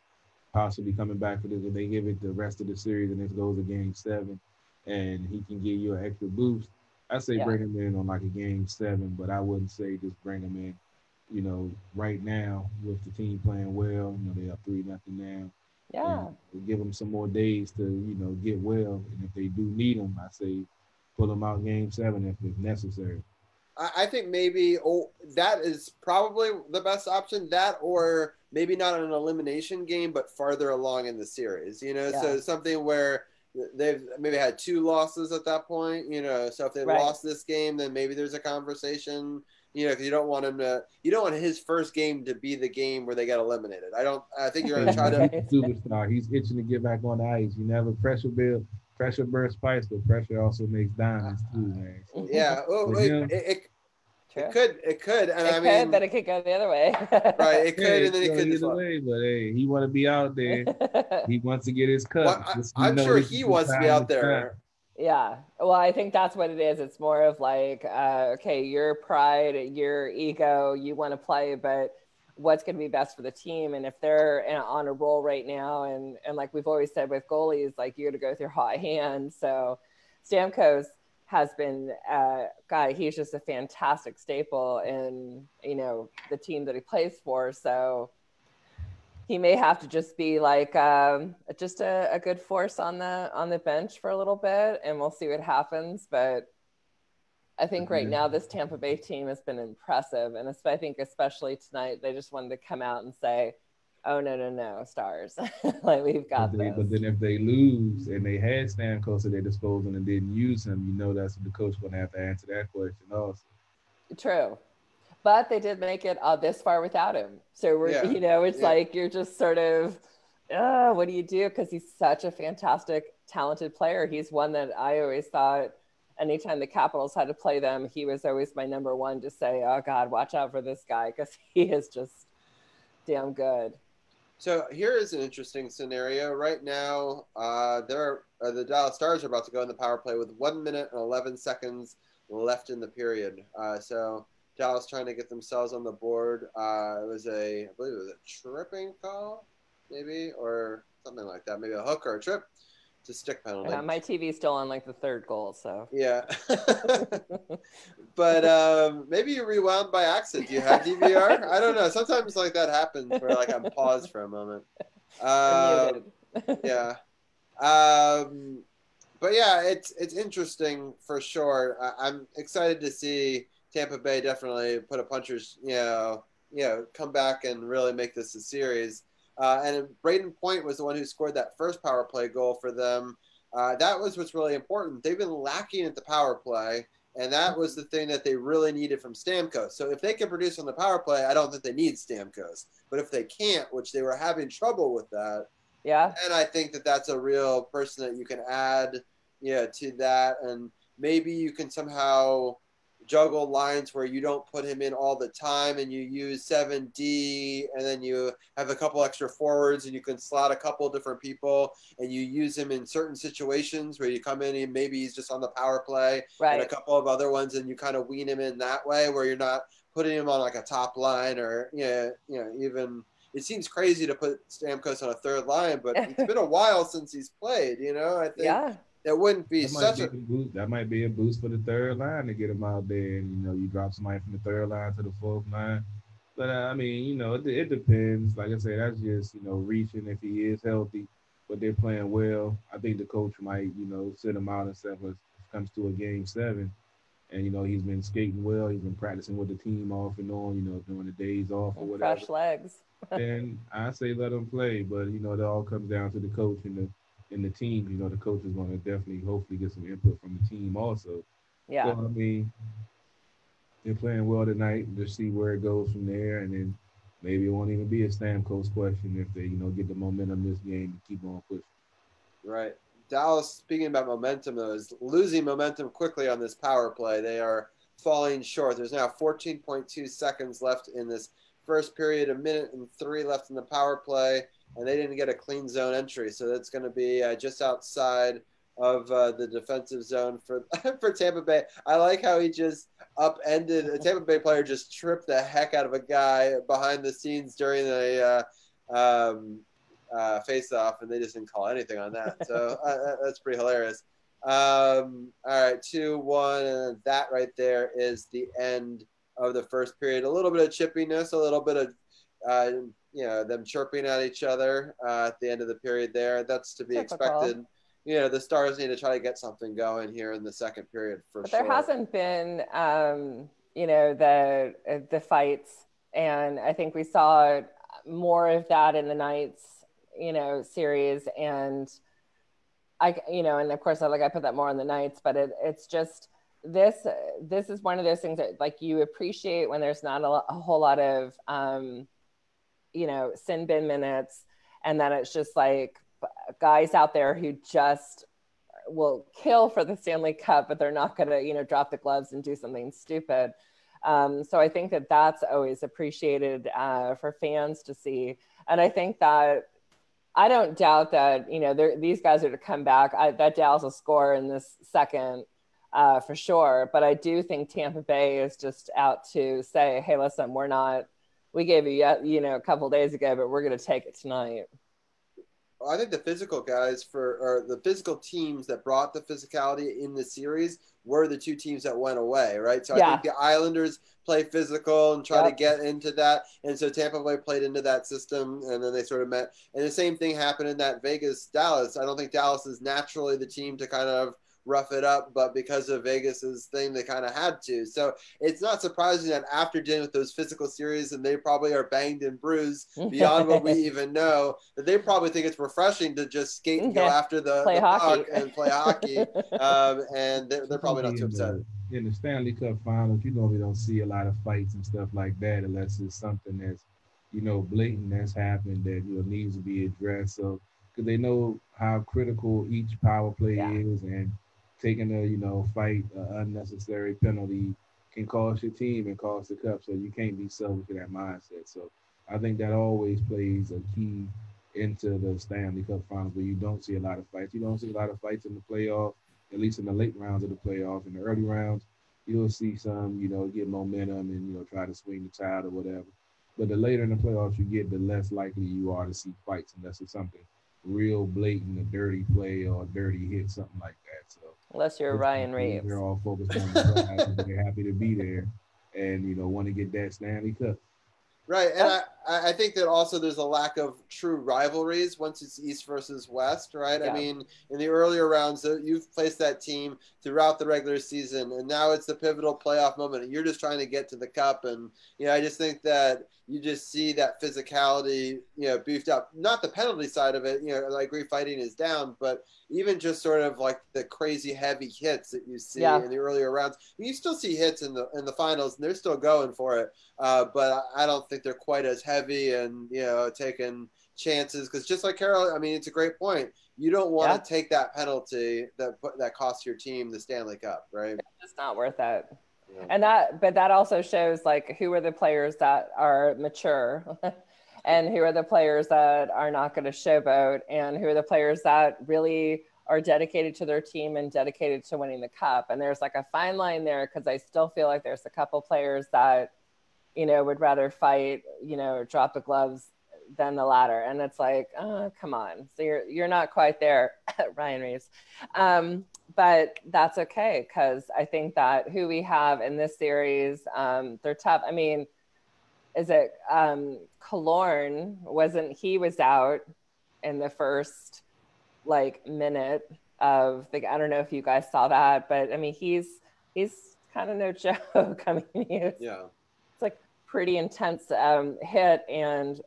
possibly coming back for this. If they give it the rest of the series and it goes to game seven, and he can give you an extra boost, I say Yeah. bring him in on like a game seven, but I wouldn't say just bring him in. You know, right now with the team playing well, you know they are three nothing now. Yeah. and give them some more days to you know get well. And if they do need them, I say pull them out game seven if, if necessary. I, I think maybe oh, that is probably the best option. That or maybe not an elimination game, but farther along in the series. You know, so something where they've maybe had two losses at that point. You know, so if they Right. lost this game, then maybe there's a conversation. You know, because you don't want him to. You don't want his first game to be the game where they get eliminated. I don't. I think you're going to try to. superstar. He's itching to get back on the ice. You never pressure build, pressure bursts pipes, but pressure also makes diamonds too, man. Yeah. Oh, For it, him- it, it, it could. It could. And it I could, mean, but it could go the other way. right. It could, Yeah, and then it could. as either well. way, but hey, he want to be out there. he wants to get his cut. Well, I, I'm sure he wants to be out to shine. there. Yeah. Well, I think that's what it is. It's more of like, uh, okay, your pride, your ego, you want to play, but what's going to be best for the team? And if they're on a roll right now, and and like we've always said with goalies, like you got to go through hot hands. So Stamkos has been, uh, God, he's just a fantastic staple in you know the team that he plays for. So he may have to just be like um, just a, a good force on the on the bench for a little bit, and we'll see what happens. But I think right now this Tampa Bay team has been impressive, and I think especially tonight they just wanted to come out and say, "Oh no, no, no, Stars, like we've got But, they, this." but then if they lose and they had Stamkos at their disposal and didn't use him, you know that's what the coach going to have to answer that question also. True. But they did make it uh, this far without him. So we're, Yeah. you know, it's Yeah. like you're just sort of, uh, what do you do? Because he's such a fantastic, talented player. He's one that I always thought anytime the Capitals had to play them, he was always my number one to say, oh, God, watch out for this guy because he is just damn good. So here is an interesting scenario. Right now, uh, there uh, the Dallas Stars are about to go in the power play with one minute and eleven seconds left in the period. Uh, so Dallas trying to get themselves on the board. Uh, it was a, I believe it was a tripping call, maybe or something like that. Maybe a hook or a trip to stick penalty. Uh, my TV's still on like the third goal. So Yeah. but um, maybe you rewound by accident. Do you have DVR? I don't know. Sometimes like that happens where like I'm paused for a moment. Muted. yeah. Um, but yeah, it's it's interesting for sure. I, I'm excited to see Tampa Bay definitely put a puncher's, you know, you know, come back and really make this a series. Uh, and Brayden Point was the one who scored that first power play goal for them. Uh, that was what's really important. They've been lacking at the power play, and that was the thing that they really needed from Stamkos. So if they can produce on the power play, I don't think they need Stamkos. But if they can't, which they were having trouble with that, yeah, and I think that that's a real person that you can add, yeah, to that, and maybe you can somehow juggle lines where you don't put him in all the time, and you use seven D, and then you have a couple extra forwards, and you can slot a couple different people, and you use him in certain situations where you come in and maybe he's just on the power play, and a couple of other ones, and you kind of wean him in that way, where you're not putting him on like a top line or yeah, you know, even it seems crazy to put Stamkos on a third line, but it's been a while since he's played. You know, I think Yeah. That wouldn't be That might such be a a boost. That might be a boost for the third line to get him out there, and you know, you drop somebody from the third line to the fourth line. But uh, I mean, you know, it, it depends. Like I said, that's just you know reaching if he is healthy, but they're playing well. I think the coach might you know sit him out and stuff when it comes to a game seven. And you know he's been skating well. He's been practicing with the team off and on. You know during the days off or whatever. Fresh legs. and I say let him play, but you know it all comes down to the coach and the and the team. You know the coach is going to definitely hopefully get some input from the team also. Yeah. So I mean, they're playing well tonight. Just see where it goes from there, and then maybe it won't even be a Stamkos question if they you know get the momentum this game and keep on pushing. right. Dallas, speaking about momentum, though, is losing momentum quickly on this power play. They are falling short. There's now 14.2 seconds left in this first period, a minute and three left in the power play, and they didn't get a clean zone entry. So that's going to be uh, just outside of uh, the defensive zone for for Tampa Bay. I like how he just upended a Tampa Bay player, just tripped the heck out of a guy behind the scenes during a. Uh, um, uh, face off, and they just didn't call anything on that. So uh, that's pretty hilarious. Um, all right, two, one, and that right there is the end of the first period. A little bit of chippiness, a little bit of uh, you know them chirping at each other uh, at the end of the period. There, that's to be Typical. expected. You know, the Stars need to try to get something going here in the second period for But sure. there hasn't been, um, you know, the uh, the fights, and I think we saw more of that in the Knights, you know, series. And I you know, and of course I like I put that more on the Knights, but it it's just this this is one of those things that like you appreciate when there's not a, a whole lot of um, you know sin bin minutes, and then it's just like guys out there who just will kill for the Stanley Cup, but they're not going to you know drop the gloves and do something stupid. Um, so I think that that's always appreciated uh, for fans to see, and I think that I don't doubt that you know these guys are to come back. I, that Dallas will score in this second uh, for sure. But I do think Tampa Bay is just out to say, hey, listen, we're not. We gave you you know, a couple days ago, but we're going to take it tonight. I think the physical guys for or the physical teams that brought the physicality in the series were the two teams that went away, right? So yeah. I think the Islanders play physical and try yep. to get into that, and so Tampa Bay played into that system, and then they sort of met. And the same thing happened in that Vegas Dallas. I don't think Dallas is naturally the team to kind of rough it up, but because of Vegas's thing, they kind of had to. So it's not surprising that after dealing with those physical series, and they probably are banged and bruised beyond what we even know, that they probably think it's refreshing to just skate and go after the, the puck and play hockey. Um, and they're, they're probably not too upset. In the Stanley Cup Finals, you normally don't see a lot of fights and stuff like that unless it's something that's, you know, blatant that's happened that you know needs to be addressed. So because they know how critical each power play yeah. is and taking a you know fight uh, unnecessary penalty can cost your team and cost the cup. So you can't be selfish in that mindset. So I think that always plays a key into the Stanley Cup Finals where you don't see a lot of fights. You don't see a lot of fights in the playoff, at least in the late rounds of the playoff. In the early rounds, you'll see some, you know, get momentum and you know try to swing the tide or whatever. But the later in the playoffs you get, the less likely you are to see fights unless it's something real blatant, a dirty play or a dirty hit, something like that. So unless you're Ryan Reaves, they're all focused on the They're happy to be there, and you know want to get that Stanley Cup. Right, and I, I think that also there's a lack of true rivalries once it's East versus West, right? Yeah. I mean, in the earlier rounds, you've placed that team throughout the regular season, and now it's the pivotal playoff moment, and you're just trying to get to the cup. And you know, I just think that you just see that physicality, you know, beefed up. Not the penalty side of it, you know, I agree fighting is down, but even just sort of like the crazy heavy hits that you see yeah. in the earlier rounds. You still see hits in the in the finals, and they're still going for it. Uh, but I don't think they're quite as heavy and you know taking chances because just like Carol, I mean, it's a great point. You don't want yeah. to take that penalty that that costs your team the Stanley Cup, right? It's not worth it. Yeah. And that, but that also shows like who are the players that are mature. and who are the players that are not going to showboat and who are the players that really are dedicated to their team and dedicated to winning the cup and there's like a fine line there because i still feel like there's a couple players that you know, would rather fight, you know, drop the gloves than the latter. And it's like, oh, come on. So you're you're not quite there, Ryan Reaves. Um, but that's okay because I think that who we have in this series, um, they're tough. I mean, is it um Killorn wasn't he was out in the first like minute of the I don't know if you guys saw that, but I mean he's he's kind of no joke. I mean, yeah pretty intense um, hit and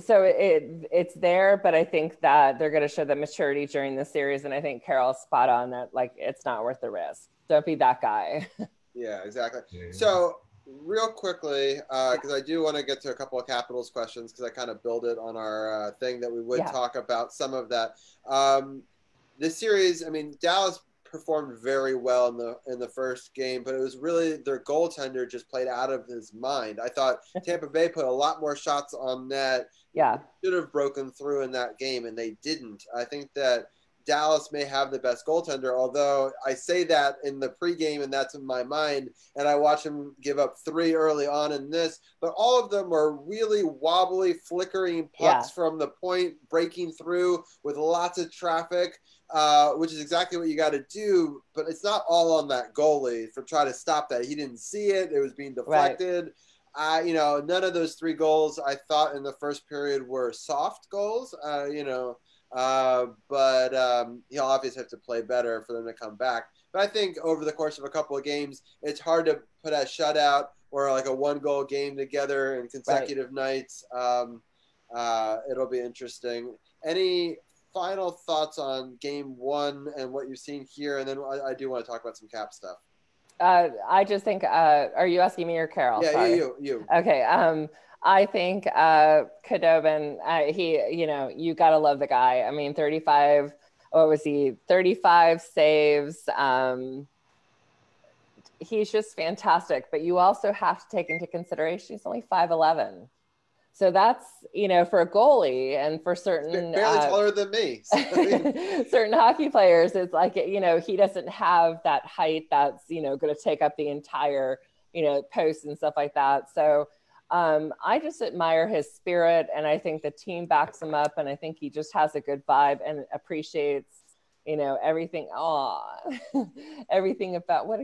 so it it's there but i think that they're going to show the maturity during the series and i think carol's spot on that like it's not worth the risk. Don't be that guy. Yeah exactly. So real quickly because uh, i do want to get to a couple of capitals questions because i kind of build it on our uh, thing that we would yeah. talk about some of that. Um, this series i mean dallas performed very well in the in the first game, but it was really their goaltender just played out of his mind. I thought Tampa Bay put a lot more shots on net. Yeah, should have broken through in that game, and they didn't. I think that Dallas may have the best goaltender, although I say that in the pregame, and that's in my mind. And I watch him give up three early on in this, but all of them are really wobbly, flickering pucks yeah. from the point, breaking through with lots of traffic uh, which is exactly what you got to do. But it's not all on that goalie for trying to stop that. He didn't see it; it was being deflected. Right. I, you know, none of those three goals I thought in the first period were soft goals. Uh, you know, uh, but um, he'll obviously have to play better for them to come back. But I think over the course of a couple of games, it's hard to put a shutout or like a one goal game together in consecutive right. nights. Um, uh, it'll be interesting. Any final thoughts on game one and what you've seen here, and then I, I do want to talk about some cap stuff. Uh, I just think. Uh, are you asking me or Carol? Yeah, Sorry. you, you. Okay. Um, I think uh, Khudobin, uh, he, you know, you gotta love the guy. I mean, 35. What was he? 35 saves. Um, he's just fantastic. But you also have to take into consideration he's only 5'11. So that's you know for a goalie and for certain Barely uh, taller than me. certain hockey players, it's like you know he doesn't have that height that's you know going to take up the entire you know post and stuff like that. So um, I just admire his spirit, and I think the team backs him up, and I think he just has a good vibe and appreciates you know everything. Oh, everything about what.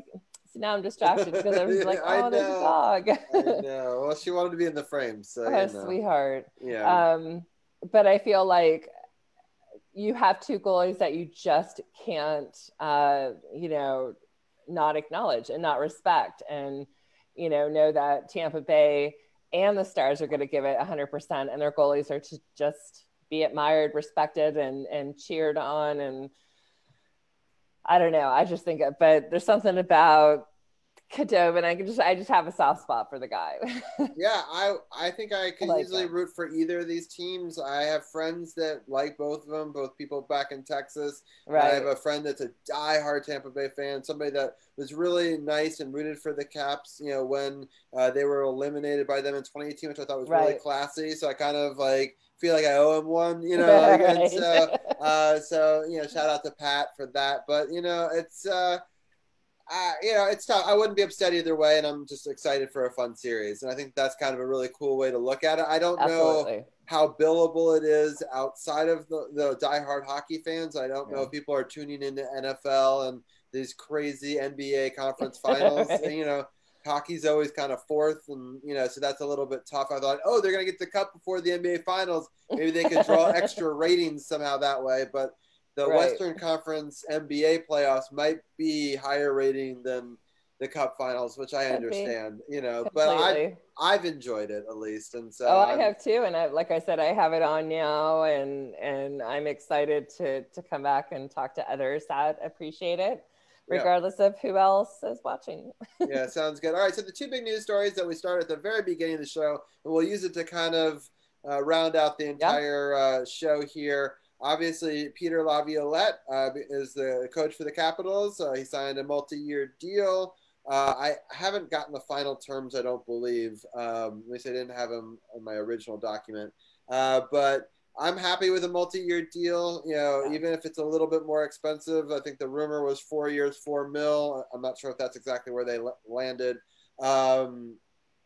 So now I'm distracted because I was like, I oh, there's a dog. Know. Well, she wanted to be in the frame, so oh, you know. sweetheart. Yeah. Um, but I feel like you have two goalies that you just can't, uh, you know, not acknowledge and not respect, and you know, know that Tampa Bay and the Stars are going to give it 100%, and their goalies are to just be admired, respected, and and cheered on, and I don't know. I just think, but there's something about Khudobin. I can just, I just have a soft spot for the guy. yeah, I I think I could like easily him. root for either of these teams. I have friends that like both of them, both people back in Texas. I have a friend that's a diehard Tampa Bay fan, somebody that was really nice and rooted for the Caps. You know, when uh, they were eliminated by them in 2018, which I thought was really classy. So I kind of like feel like I owe him one. You know, and Right. so uh, so you know, shout out to Pat for that. But you know, it's. Uh, uh, you know, it's tough. I wouldn't be upset either way, and I'm just excited for a fun series. And I think that's kind of a really cool way to look at it. I don't know how billable it is outside of the, the diehard hockey fans. I don't know if people are tuning into NFL and these crazy NBA conference finals. And, you know, hockey's always kind of fourth, and you know, so that's a little bit tough. I thought, oh, they're gonna get the cup before the NBA finals. Maybe they could draw extra ratings somehow that way, but the Right. Western Conference NBA playoffs might be higher rating than the Cup Finals, which I understand. You know, but I I've enjoyed it at least, and so oh, I I'm- have too, and I, like I said, I have it on now, and and I'm excited to to come back and talk to others that appreciate it, Yeah. regardless of who else is watching. yeah, sounds good. All right, so the two big news stories that we started at the very beginning of the show, and we'll use it to kind of uh, round out the entire uh, show here. Obviously, Peter Laviolette uh, is the coach for the Capitals. Uh, he signed a multi-year deal. Uh, I haven't gotten the final terms, I don't believe. Um, at least I didn't have them in my original document. Uh, but I'm happy with a multi-year deal. You know, even if it's a little bit more expensive, I think the rumor was four years, four mil. I'm not sure if that's exactly where they landed. Um,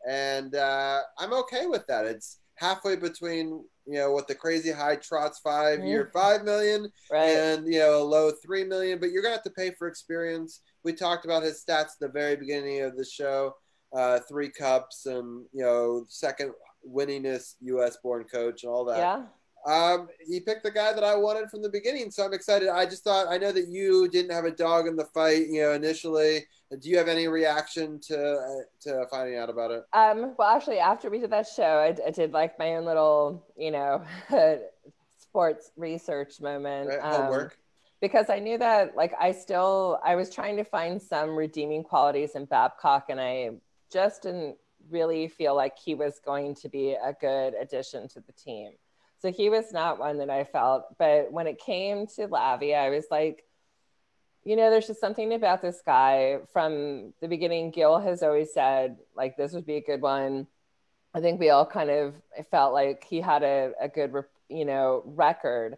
and uh, I'm okay with that. It's halfway between you know with the crazy high Trotz five year five million Right. and you know a low three million, but you're gonna have to pay for experience. We talked about his stats at the very beginning of the show. Uh, three cups and you know second winningest U.S. born coach and all that. Yeah. Um, he picked the guy that I wanted from the beginning, so I'm excited. I just thought I know that you didn't have a dog in the fight, you know, initially. Do you have any reaction to uh, to finding out about it? Um, well, actually, after we did that show, I, I did like my own little, you know, sports research moment. Right, um, because I knew that, like, I still, I was trying to find some redeeming qualities in Babcock, and I just didn't really feel like he was going to be a good addition to the team. So he was not one that I felt. But when it came to Lavi, I was like, you know, there's just something about this guy from the beginning. Gil has always said, like, this would be a good one. I think we all kind of felt like he had a, a good, you know, record.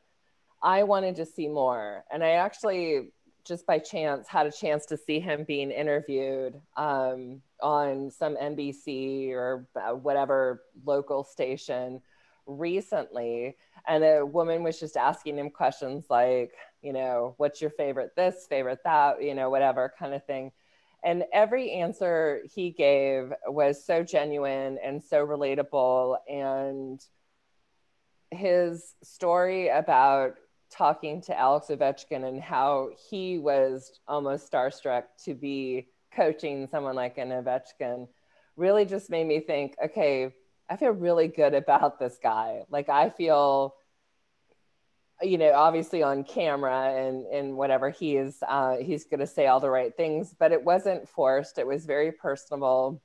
I wanted to see more. And I actually, just by chance, had a chance to see him being interviewed um, on some NBC or uh, whatever local station recently. And a woman was just asking him questions like, you know, what's your favorite this, favorite that, you know, whatever kind of thing. And every answer he gave was so genuine and so relatable. And his story about talking to Alex Ovechkin and how he was almost starstruck to be coaching someone like an Ovechkin really just made me think, okay, I feel really good about this guy. Like I feel you know, obviously on camera and and whatever he is, uh, he's going to say all the right things, but it wasn't forced. It was very personable.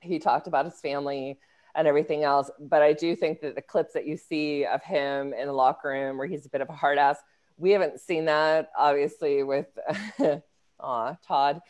He talked about his family and everything else, but I do think that the clips that you see of him in the locker room where he's a bit of a hard ass, we haven't seen that obviously with aw, Todd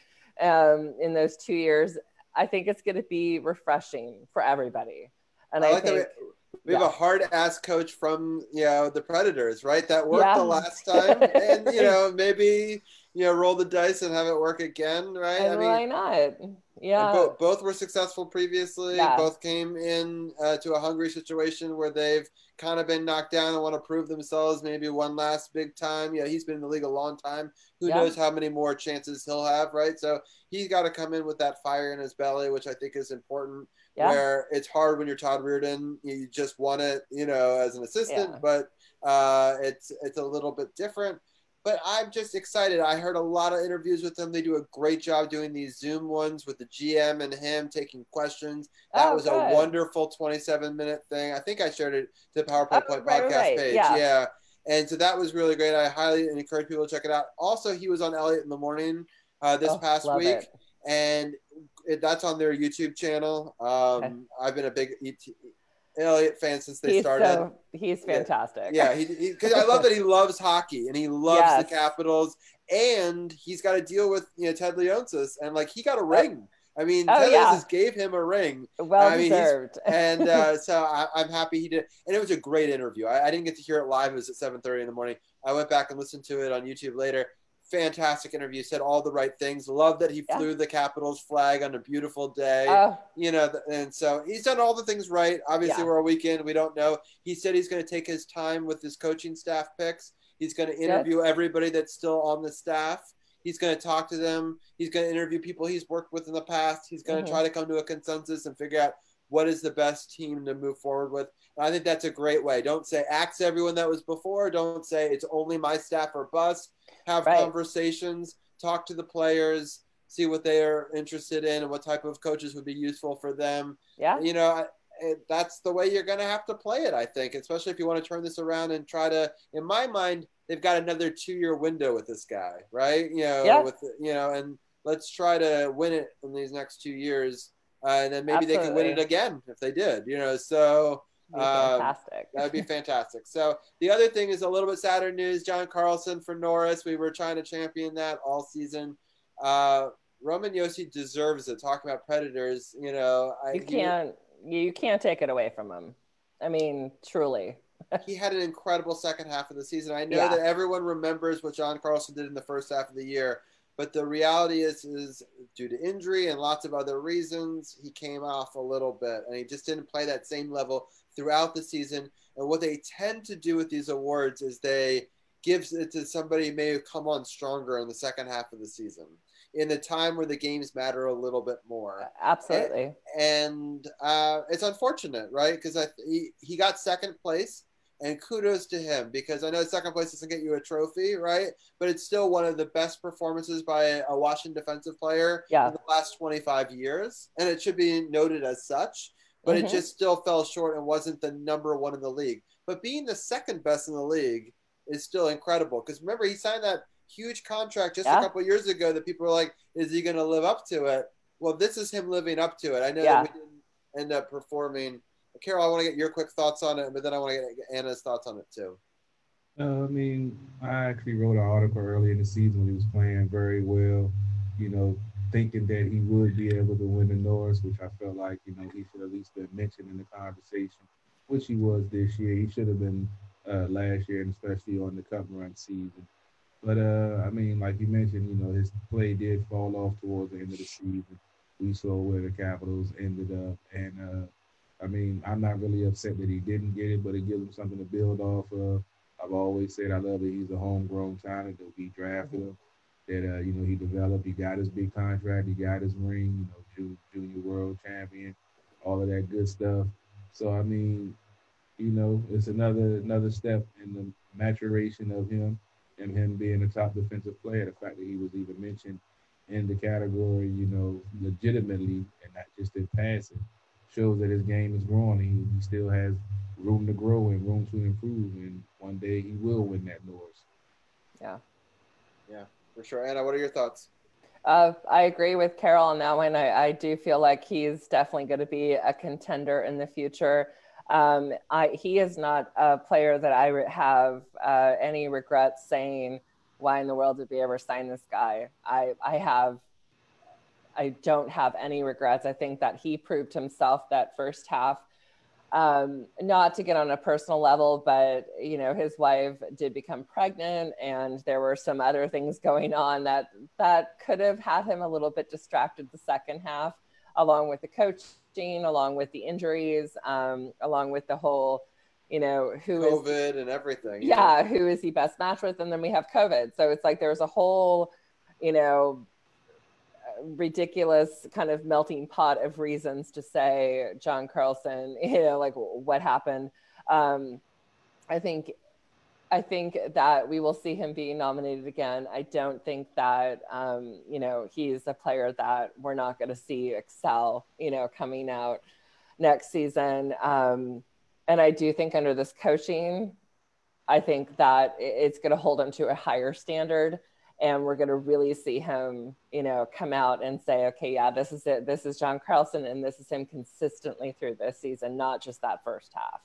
um, in those two years. I think it's going to be refreshing for everybody. And I, I like think that we, we have a hard ass coach from you know the Predators, right? That worked Yeah. the last time, and you know maybe you know roll the dice and have it work again, right? and why not? Yeah. both, both were successful previously. Yeah. Both came in uh, to a hungry situation where they've kind of been knocked down and want to prove themselves. Maybe one last big time. Yeah, he's been in the league a long time. Who Yeah. knows how many more chances he'll have, right? So he's got to come in with that fire in his belly, which I think is important. Yeah. Where it's hard when you're Todd Reirden, you just want it, you know, as an assistant, Yeah. but uh, it's it's a little bit different but I'm just excited. I heard a lot of interviews with them. They do a great job doing these Zoom ones with the GM and him taking questions. That Oh, was a wonderful 27 minute thing. I think I shared it to the PowerPoint Oh, right, podcast right, page. yeah. Yeah. And so that was really great. I highly encourage people to check it out. Also, he was on Elliot in the Morning uh, this Oh, past week. it. And it, that's on their YouTube channel. Um, I've been a big ET, Elliot fan since they he's started. so he's fantastic. Yeah, he, he cause I love that he loves hockey and he loves Yes. the Capitals, and he's got to deal with you know Ted Leonsis, and like he got a ring. I mean, Oh, Ted yeah. Leonsis gave him a ring. Well I mean, deserved. and uh, so I, I'm happy he did. And it was a great interview. I, I didn't get to hear it live; it was at 7:30 in the morning. I went back and listened to it on YouTube later. Fantastic interview. Said all the right things. Love that he Yeah. flew the Capitals flag on a beautiful day Oh, you know, and so he's done all the things right. Obviously, Yeah. we're a weekend; we don't know. He said he's going to take his time with his coaching staff picks. He's going to interview everybody that's still on the staff. He's going to talk to them. He's going to interview people he's worked with in the past. He's going to Mhm. try to come to a consensus and figure out what is the best team to move forward with. And I think that's a great way. Don't say axe everyone that was before. Don't say it's only my staff or bust. Have Right. conversations. Talk to the players. See what they are interested in and what type of coaches would be useful for them yeah. you know I- it, that's the way you're going to have to play it i think especially if you want to turn this around and try to in my mind they've got another two year window with this guy right you know Yeah. with you know and let's try to win it in these next two years uh, and then maybe they can win it again if they did you know so um, fantastic. That'd be fantastic. So the other thing is a little bit sadder news. John Carlson for Norris. We were trying to champion that all season. Uh, Roman Josi deserves it. Talking about predators, you know, I, you he- can't you can't take it away from him. I mean, truly. he had an incredible second half of the season. I know Yeah. that everyone remembers what John Carlson did in the first half of the year, but the reality is, is due to injury and lots of other reasons, he came off a little bit, and he just didn't play that same level throughout the season. And what they tend to do with these awards is they give it to somebody who may have come on stronger in the second half of the season, in the time where the games matter a little bit more Absolutely. and uh, it's unfortunate, right? Because he, he got second place, and kudos to him because I know second place doesn't get you a trophy, right? But it's still one of the best performances by a, Washington defensive player Yeah. in the last 25 years, and it should be noted as such. But it Mhm. just still fell short and wasn't the number one in the league. But being the second best in the league is still incredible because remember he signed that huge contract just Yeah. a couple years ago that people were like, is he going to live up to it? Well, this is him living up to it. I know Yeah. that we didn't end up performing. Carol, I want to get your quick thoughts on it, but then I want to get Anna's thoughts on it too. Uh, I mean, I actually wrote an article early in the season when he was playing very well, you know, thinking that he would be able to win the Norris, which I felt like, you know, he should at least been mentioned in the conversation, which he was this year. He should have been uh, last year, and especially on the cup run season. But, uh, I mean, like you mentioned, you know, his play did fall off towards the end of the season. We saw where the Capitals ended up. And, uh, I mean, I'm not really upset that he didn't get it, but it gives him something to build off of. I've always said I love that he's a homegrown talent that we drafted him. That uh, you know he developed. He got his big contract. He got his ring. You know, junior world champion, all of that good stuff. So I mean, you know, it's another another step in the maturation of him and him being a top defensive player. The fact that he was even mentioned in the category, you know, legitimately and not just in passing, shows that his game is growing. And he, he still has room to grow and room to improve, and one day he will win that Norris. Yeah. Yeah, for sure. Anna, what are your thoughts? Uh, I agree with Carol on that one. I, I do feel like he's definitely going to be a contender in the future. Um, I, he is not a player that I have uh, any regrets saying, why in the world did we ever sign this guy? I, I have, I don't have any regrets. I think that he proved himself that first half um, not to get on a personal level, but you know, his wife did become pregnant, and there were some other things going on that that could have had him a little bit distracted the second half, along with the coaching, along with the injuries, um, along with the whole, you know, who COVID is, and everything. Yeah, who is he best matched with, and then we have COVID, so it's like there's a whole, you know, ridiculous kind of melting pot of reasons to say John Carlson, you know, like what happened. Um, I think I think that we will see him being nominated again. I don't think that um, you know he's a player that we're not going to see excel. You know, coming out next season. Um, and I do think under this coaching, I think that it's going to hold him to a higher standard and we're going to really see him you know come out and say okay yeah this is it this is john carlson and this is him consistently through this season not just that first half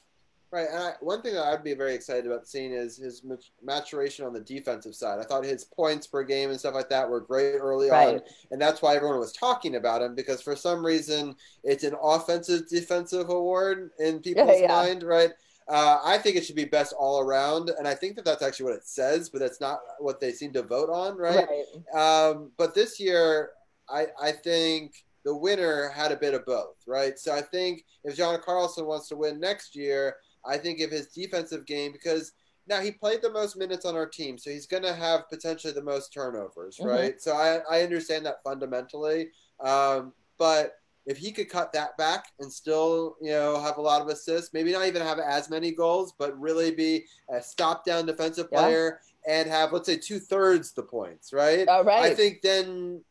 Right, and I, one thing that I'd be very excited about seeing is his maturation on the defensive side. I thought his points per game and stuff like that were great early right. on, and that's why everyone was talking about him because for some reason it's an offensive defensive award in people's yeah, yeah. mind, right? Uh, I think it should be best all around, and I think that that's actually what it says, but that's not what they seem to vote on, right? right. Um, but this year, I, I think the winner had a bit of both, right? So I think if John Carlson wants to win next year, I think if his defensive game, because now he played the most minutes on our team, so he's going to have potentially the most turnovers, mm-hmm. right? So I, I understand that fundamentally, um, but if he could cut that back and still, you know, have a lot of assists, maybe not even have as many goals, but really be a stop down defensive player and have, let's say, two thirds the points, right? All right. I think then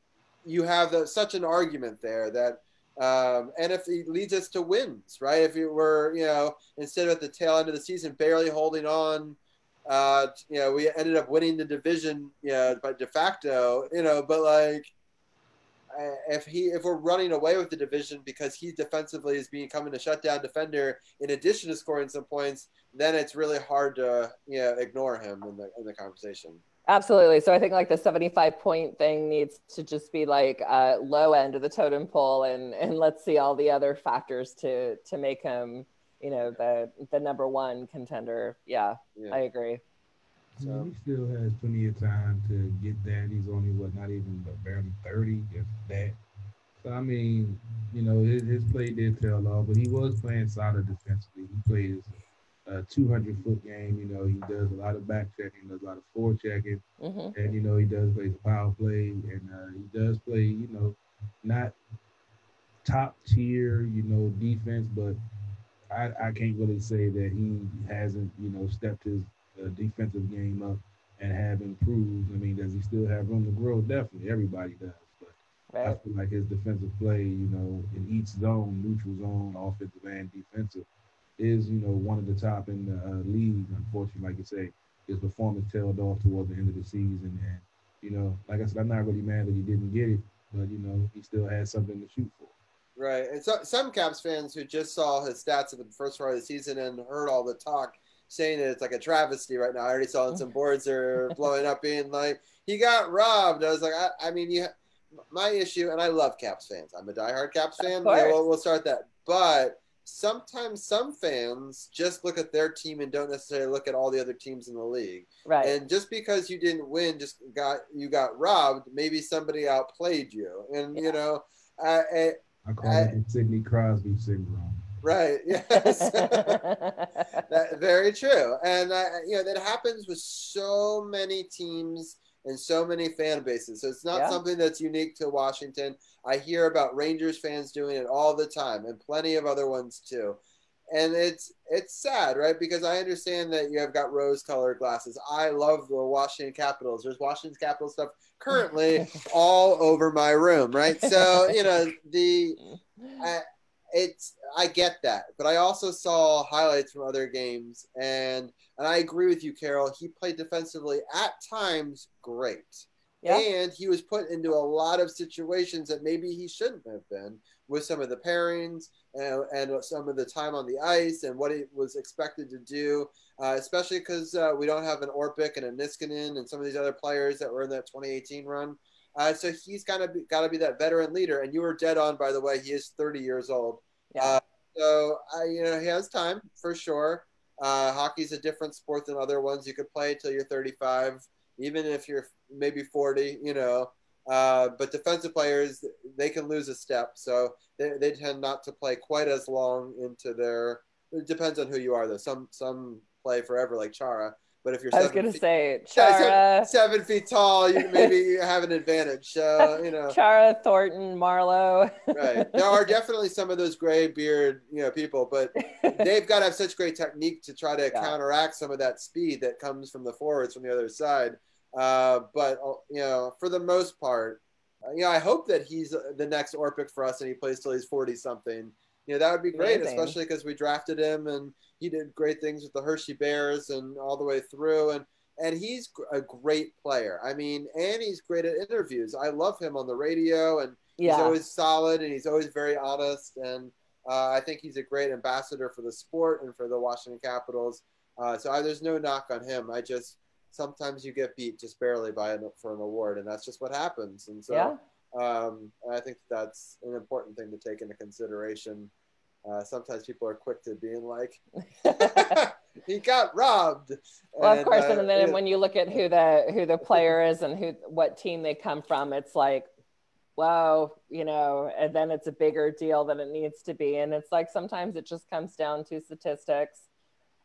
you have the, such an argument there that, um, and if it leads us to wins, right? If you were, you know, instead of at the tail end of the season barely holding on, uh, you know, we ended up winning the division, you know, by de facto, you know, but like, if he if we're running away with the division because he defensively is becoming a shutdown defender in addition to scoring some points, then it's really hard to you know ignore him in the in the conversation. Absolutely. So I think like the 75 point thing needs to just be like uh, low end of the totem pole, and and let's see all the other factors to to make him you know the the number one contender. Yeah, yeah. I agree. So he still has plenty of time to get that. He's only what, not even barely thirty, if that. So I mean, you know, his, his play did tail off, but he was playing solid defensively. He plays a 200 foot game. You know, he does a lot of back checking, does a lot of forward checking, mm-hmm. and you know he does play the power play, and uh, he does play. You know, not top tier, you know, defense, but I, I can't really say that he hasn't, you know, stepped his uh, defensive game up and have improved. I mean, does he still have room to grow? Definitely, everybody does. But right. I feel like his defensive play, you know, in each zone, neutral zone, offensive and defensive, is you know one of the top in the uh, league. Unfortunately, like you say, his performance tailed off toward the end of the season, and you know, like I said, I'm not really mad that he didn't get it, but you know, he still has something to shoot for. Right, and so, some Caps fans who just saw his stats at the first part of the season and heard all the talk saying that it's like a travesty right now. I already saw some boards are blowing up, being like he got robbed. I was like, I, I mean, you. My issue, and I love Caps fans. I'm a diehard Caps fan. Yeah, we'll, we'll start that. But sometimes some fans just look at their team and don't necessarily look at all the other teams in the league. Right. And just because you didn't win, just got you got robbed. Maybe somebody outplayed you, and yeah. you know, I, I, I call I, it Sidney Crosby syndrome. Right. Yes. that, very true. And uh, you know that happens with so many teams and so many fan bases. So it's not yeah. something that's unique to Washington. I hear about Rangers fans doing it all the time, and plenty of other ones too. And it's it's sad, right? Because I understand that you have got rose-colored glasses. I love the Washington Capitals. There's Washington Capitals stuff currently all over my room, right? So you know the. I, it's I get that, but I also saw highlights from other games, and and I agree with you, Carol. He played defensively at times great, Yeah. and he was put into a lot of situations that maybe he shouldn't have been with some of the pairings and, and some of the time on the ice and what he was expected to do, uh, especially because uh, we don't have an Orpik and a Niskanen and some of these other players that were in that 2018 run. Uh, so he's got to be got to be that veteran leader. And you were dead on, by the way. He is 30 years old. Yeah. Uh, so I, you know, he has time for sure. Uh, hockey's a different sport than other ones. You could play until you're 35, even if you're maybe 40. You know, uh, but defensive players they can lose a step, so they, they tend not to play quite as long into their. It depends on who you are, though. Some some play forever, like Chara. But if you're I was seven gonna feet- say yeah, seven- Chara, seven, feet tall, you maybe have an advantage. So you know, Chara, Thornton, Marleau. right? There are definitely some of those gray beard, you know, people, but they've got to have such great technique to try to Yeah. counteract some of that speed that comes from the forwards from the other side. Uh, but uh, you know, for the most part, uh, you know, I hope that he's uh, the next Orpik for us and he plays till he's forty something. You know, that would be great, Amazing. especially because we drafted him and he did great things with the Hershey Bears and all the way through. And and he's a great player. I mean, and he's great at interviews. I love him on the radio, and Yeah. he's always solid and he's always very honest. And uh, I think he's a great ambassador for the sport and for the Washington Capitals. Uh, so I, there's no knock on him. I just sometimes you get beat just barely by an, for an award, and that's just what happens. And so Yeah. Um, I think that's an important thing to take into consideration. Uh, sometimes people are quick to being like, "He got robbed." Well, of course, uh, and then when you look at who the who the player is and who what team they come from, it's like, whoa, you know, and then it's a bigger deal than it needs to be. And it's like sometimes it just comes down to statistics,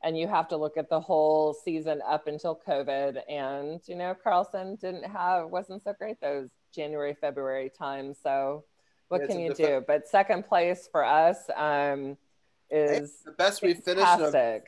and you have to look at the whole season up until COVID. And you know, Carlson didn't have wasn't so great those January February time. So what Yeah, can you do? But second place for us um, is the best we've finished in a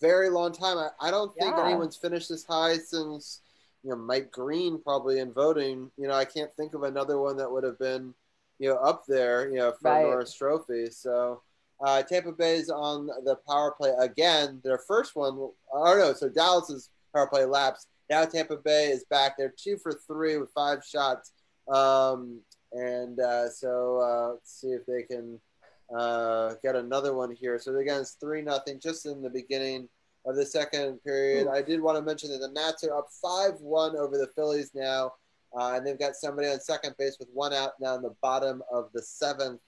very long time. I, I don't think Yeah. anyone's finished this high since you know Mike Green probably in voting. You know, I can't think of another one that would have been you know up there. You know, for Right. Norris Trophy. So uh, Tampa Bay's on the power play again. Their first one. Oh no, so Dallas's power play lapsed. Now Tampa Bay is back. They're two for three with five shots. Um, and uh, so uh, let's see if they can uh, get another one here. So again, it's three nothing just in the beginning of the second period. I did want to mention that the Nats are up five one over the Phillies now, uh, and they've got somebody on second base with one out now in the bottom of the seventh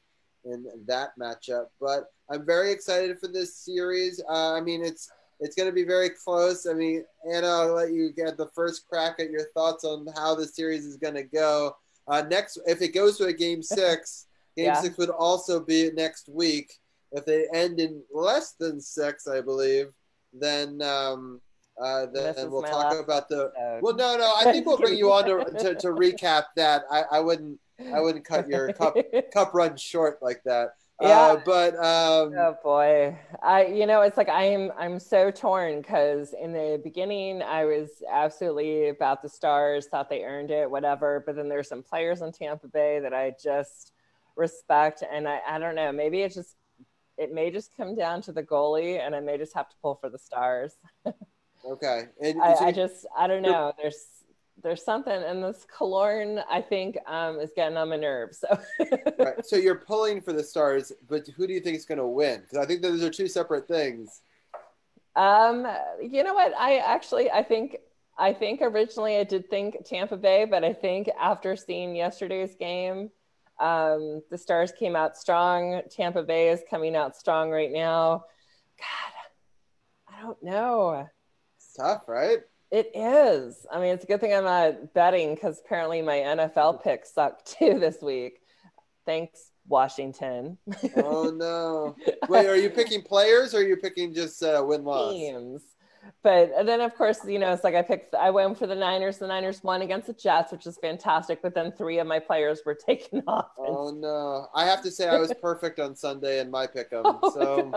in that matchup. But I'm very excited for this series. Uh, I mean, it's it's going to be very close. I mean, Anna, I'll let you get the first crack at your thoughts on how the series is going to go. Uh, next, if it goes to a game six, game Yeah. six would also be next week. If they end in less than six, I believe, then um, uh, then is we'll talk last about the. Well, no, no. I think we'll bring you on to, to, to recap that. I, I wouldn't I wouldn't cut your cup cup run short like that. Uh, Yeah. but um, Oh boy, I you know it's like I'm I'm so torn because in the beginning I was absolutely about the Stars, thought they earned it, whatever. But then there's some players in Tampa Bay that I just respect, and I I don't know, maybe it just it may just come down to the goalie, and I may just have to pull for the Stars. okay, and I, so I just I don't know. There's there's something, and this Killorn I think um, is getting on my nerves. So right, so you're pulling for the Stars, but who do you think is going to win? Because I think those are two separate things. Um, you know what? I actually I think I think originally I did think Tampa Bay, but I think after seeing yesterday's game, um, the Stars came out strong. Tampa Bay is coming out strong right now. God, I don't know. It's tough, right? It is. I mean, it's a good thing I'm not betting because apparently my NFL picks suck too this week. Thanks, Washington. Oh no! Wait, are you picking players or are you picking just uh, win loss? teams. But and then, of course, you know, it's like I picked, I went for the Niners. The Niners won against the Jets, which is fantastic. But then three of my players were taken off. Oh no! I have to say I was perfect on Sunday in my pick 'em. Oh, so,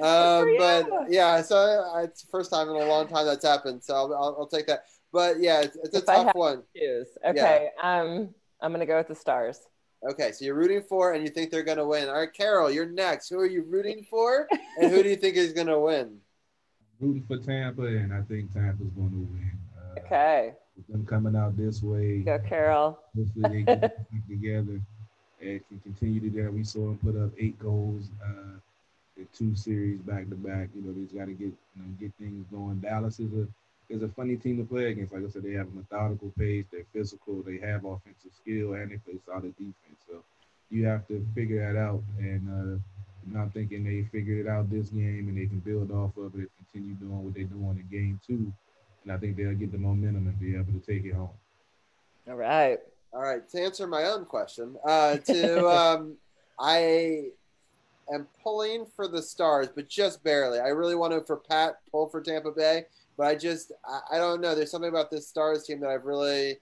God. um, you. but yeah, so I, it's the first time in a long time that's happened. So I'll, I'll, I'll take that. But yeah, it's, it's a If tough one. Choose. Okay. Um, I'm gonna go with the Stars. Okay, so you're rooting for, and you think they're going to win. All right, Carol, you're next. Who are you rooting for, and who do you think is going to win? Rooting for Tampa, and I think Tampa's going to win. Uh, Okay. with them coming out this way. Go, Carol. Hopefully they get together and can continue to do. We saw them put up eight goals uh, in two series back to back. You know, they just got to get you know get things going. Dallas is a is a funny team to play against. Like I said, they have a methodical pace. They're physical. They have offensive skill, and they play solid defense. So you have to figure that out. And uh, you know, I'm thinking they figured it out this game, and they can build off of it continue doing what they're doing in game two. And I think they'll get the momentum and be able to take it home. All right. All right, to answer my own question, uh, to um, I am pulling for the Stars, but just barely. I really want to for Pat pull for Tampa Bay, but I just I, I don't know. There's something about this Stars team that I've really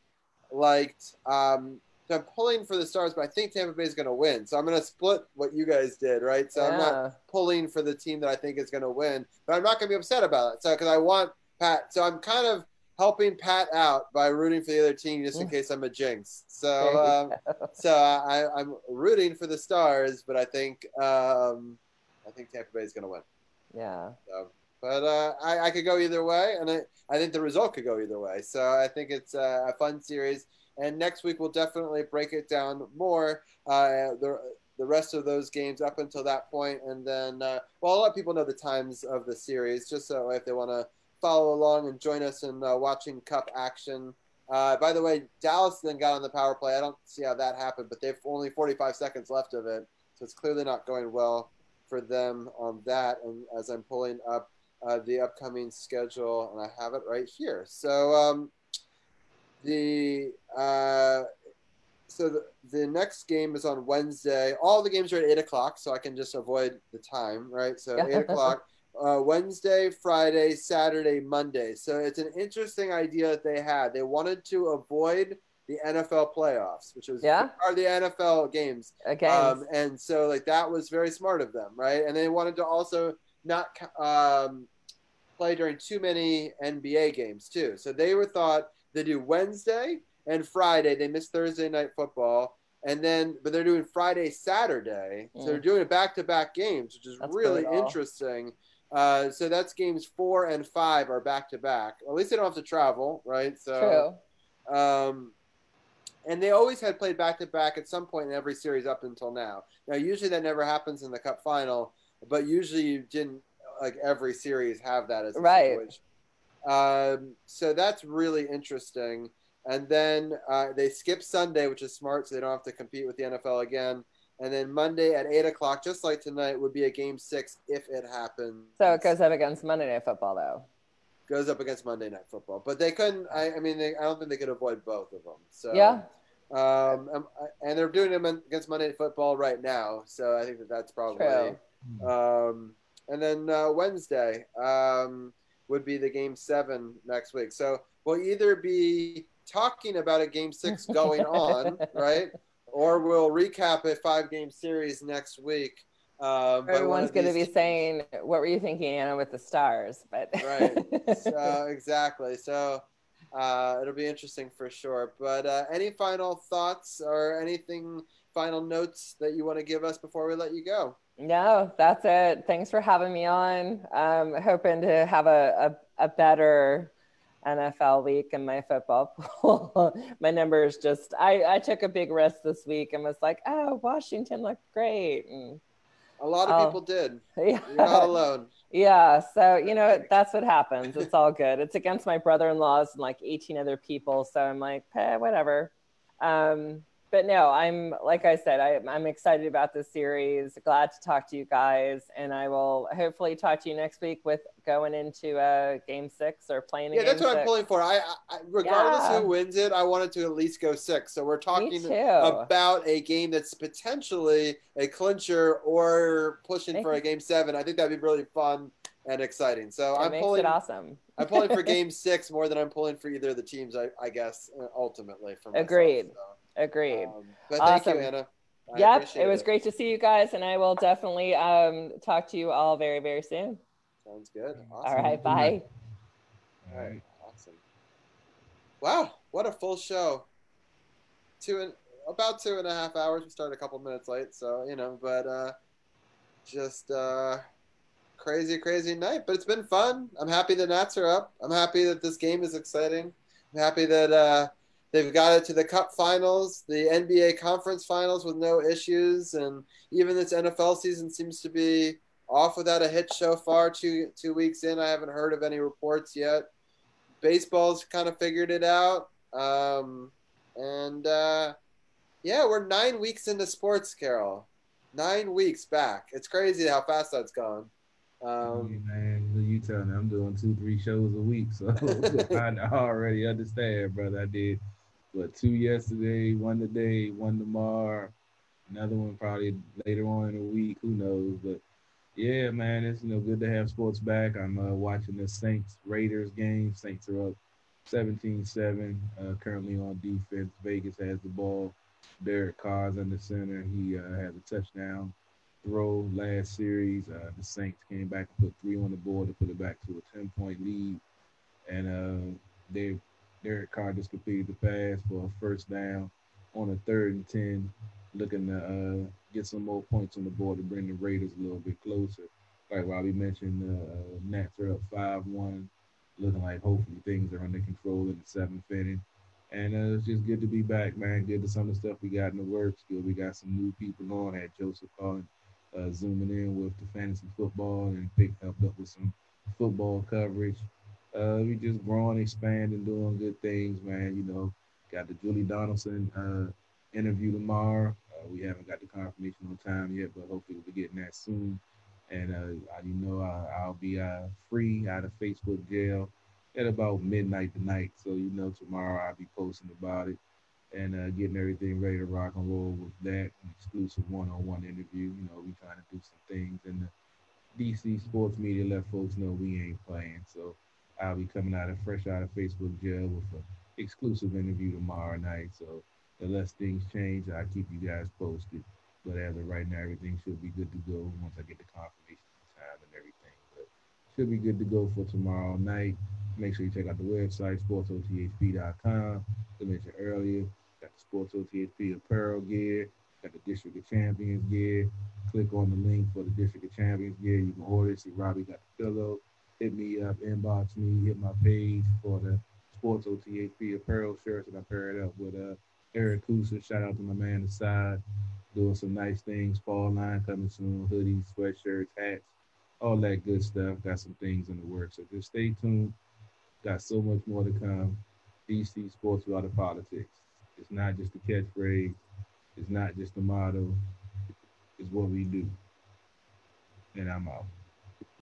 liked. Um, so I'm pulling for the Stars, but I think Tampa Bay is going to win. So I'm going to split what you guys did, right? So I'm not pulling for the team that I think is going to win, but I'm not going to be upset about it. So because I want Pat, so I'm kind of helping Pat out by rooting for the other team just in case I'm a jinx. So um, so I, I'm rooting for the Stars, but I think um, I think Tampa Bay is going to win. Yeah. So, but uh, I, I could go either way, and I, I think the result could go either way. So I think it's uh, a fun series. And next week we'll definitely break it down more. Uh, the the rest of those games up until that point, and then uh, well, I'll let people know the times of the series, just so if they want to follow along and join us in uh, watching Cup action. Uh, by the way, Dallas then got on the power play. I don't see how that happened, but they've only 45 seconds left of it, so it's clearly not going well for them on that. And as I'm pulling up uh, the upcoming schedule, and I have it right here. So um, the uh, so the, the next game is on Wednesday. All the games are at eight o'clock, so I can just avoid the time, right? So eight o'clock. Uh, Wednesday, Friday, Saturday, Monday. So it's an interesting idea that they had. They wanted to avoid the NFL playoffs, which was Yeah. are the NFL games. Games. Um, and so like that was very smart of them, right? And they wanted to also not um, play during too many NBA games too. So they were thought they do Wednesday and Friday. They miss Thursday night football, and then but they're doing Friday, Saturday. So they're doing doing back to back games, which is That's really interesting. Uh, so that's games four and five are back to back. At least they don't have to travel, right? So True. um, and they always had played back to back at some point in every series up until now. Now, usually that never happens in the Cup final, but usually you didn't like every series have that as a Right. situation. Um, so that's really interesting. And then uh, they skip Sunday, which is smart, so they don't have to compete with the NFL again. And then Monday at eight o'clock, just like tonight, would be a game six if it happens. So it goes up against Monday Night Football, though. goes up against Monday Night Football. But they couldn't. I, I mean, they, I don't think they could avoid both of them. So Yeah. Um, um, and they're doing them against Monday Night Football right now. So I think that that's probably. True. Um, and then uh, Wednesday um, would be the game seven next week. So we'll either be talking about a game six going on, right? Or we'll recap a five game series next week. Um, Everyone's going to be saying, "What were you thinking, Anna, with the stars?" But right. so exactly. So uh, it'll be interesting for sure. But uh, any final thoughts or anything, final notes that you want to give us before we let you go? No, that's it. Thanks for having me on. Um, hoping to have a, a, a better NFL week in my football pool. my numbers just, I, I took a big risk this week and was like, oh, Washington looked great. And A lot of Oh. people did. Yeah. You're not alone. Yeah, so you know that's what happens. It's all good. It's against my brother-in-laws and like 18 other people, so I'm like, eh, whatever. Um, but no, I'm like I said, I, I'm excited about this series. Glad to talk to you guys, and I will hopefully talk to you next week with going into uh, game six or playing. a Yeah, that's what I'm pulling for. I, I regardless Yeah. who wins it, I wanted to at least go six. So we're talking about a game that's potentially a clincher or pushing for a game seven. I think that'd be really fun and exciting. So It I'm makes pulling. it awesome. I'm pulling for game six more than I'm pulling for either of the teams. I, I guess ultimately for myself. Agreed. So, Agreed. um, but thank awesome. you, Anna. I Yep, it was great to see you guys, and I will definitely um, talk to you all very, very soon. Sounds good. Awesome. All right, bye. All right, awesome. Wow, what a full show. Two and about two and a half hours. We started a couple minutes late, so you know, but uh, just uh, crazy, crazy night. But it's been fun. I'm happy the Nats are up. I'm happy that this game is exciting. I'm happy that uh, they've got it to the Cup Finals, the NBA Conference Finals with no issues, and even this NFL season seems to be off without a hitch so far. Two two weeks in, I haven't heard of any reports yet. Baseball's kind of figured it out, um, and uh, yeah, we're nine weeks into sports, Carol. Nine weeks back. It's crazy how fast that's gone. Um, Hey, man, you tell me I'm doing two, three shows a week, so I already understand, brother. I did what two yesterday, one today, one tomorrow, another one probably later on in the week. Who knows? But yeah, man, it's you know good to have sports back. I'm uh, watching the Saints Raiders game. Saints are up 17-7, uh, currently on defense. Vegas has the ball. Derek Carr's in the center. He uh, has a touchdown throw last series. Uh, the Saints came back and put three on the board to put it back to a 10 point lead. And uh, they, Derek Carr just completed the pass for a first down on a third and 10, looking to uh, get some more points on the board to bring the Raiders a little bit closer. Like Robbie mentioned, the uh, Nats are up 5 1, looking like hopefully things are under control in the seventh inning. And uh, it's just good to be back, man. Good to some of the stuff we got in the works. Good we got some new people on. Had Joseph calling uh, zooming in with the fantasy football and picked up with some football coverage. Uh, we just growing, expanding, doing good things, man. You know, got the Julie Donaldson uh, interview tomorrow. Uh, we haven't got the confirmation on time yet, but hopefully we'll be getting that soon. And uh, I, you know, I, I'll be uh, free out of Facebook jail at about midnight tonight. So you know, tomorrow I'll be posting about it and uh, getting everything ready to rock and roll with that an exclusive one-on-one interview. You know, we trying to do some things, and the DC sports media let folks know we ain't playing. So I'll be coming out of fresh out of Facebook jail with an exclusive interview tomorrow night. So unless things change, I'll keep you guys posted. But as of right now, everything should be good to go once I get the confirmation of time and everything. But should be good to go for tomorrow night. Make sure you check out the website, sportsothp.com. I mentioned earlier, got the Sports OTHP apparel gear, got the District of Champions gear. Click on the link for the District of Champions gear. You can order it. See, Robbie got the pillow. Hit me up, inbox me, hit my page for the Sports OTHP apparel shirts that I paired up with uh, Eric Kusa. Shout out to my man, the side, doing some nice things. Fall line coming soon, hoodies, sweatshirts, hats, all that good stuff. Got some things in the works. So just stay tuned. Got so much more to come. DC Sports without the politics. It's not just a catchphrase. It's not just a motto. It's what we do. And I'm out.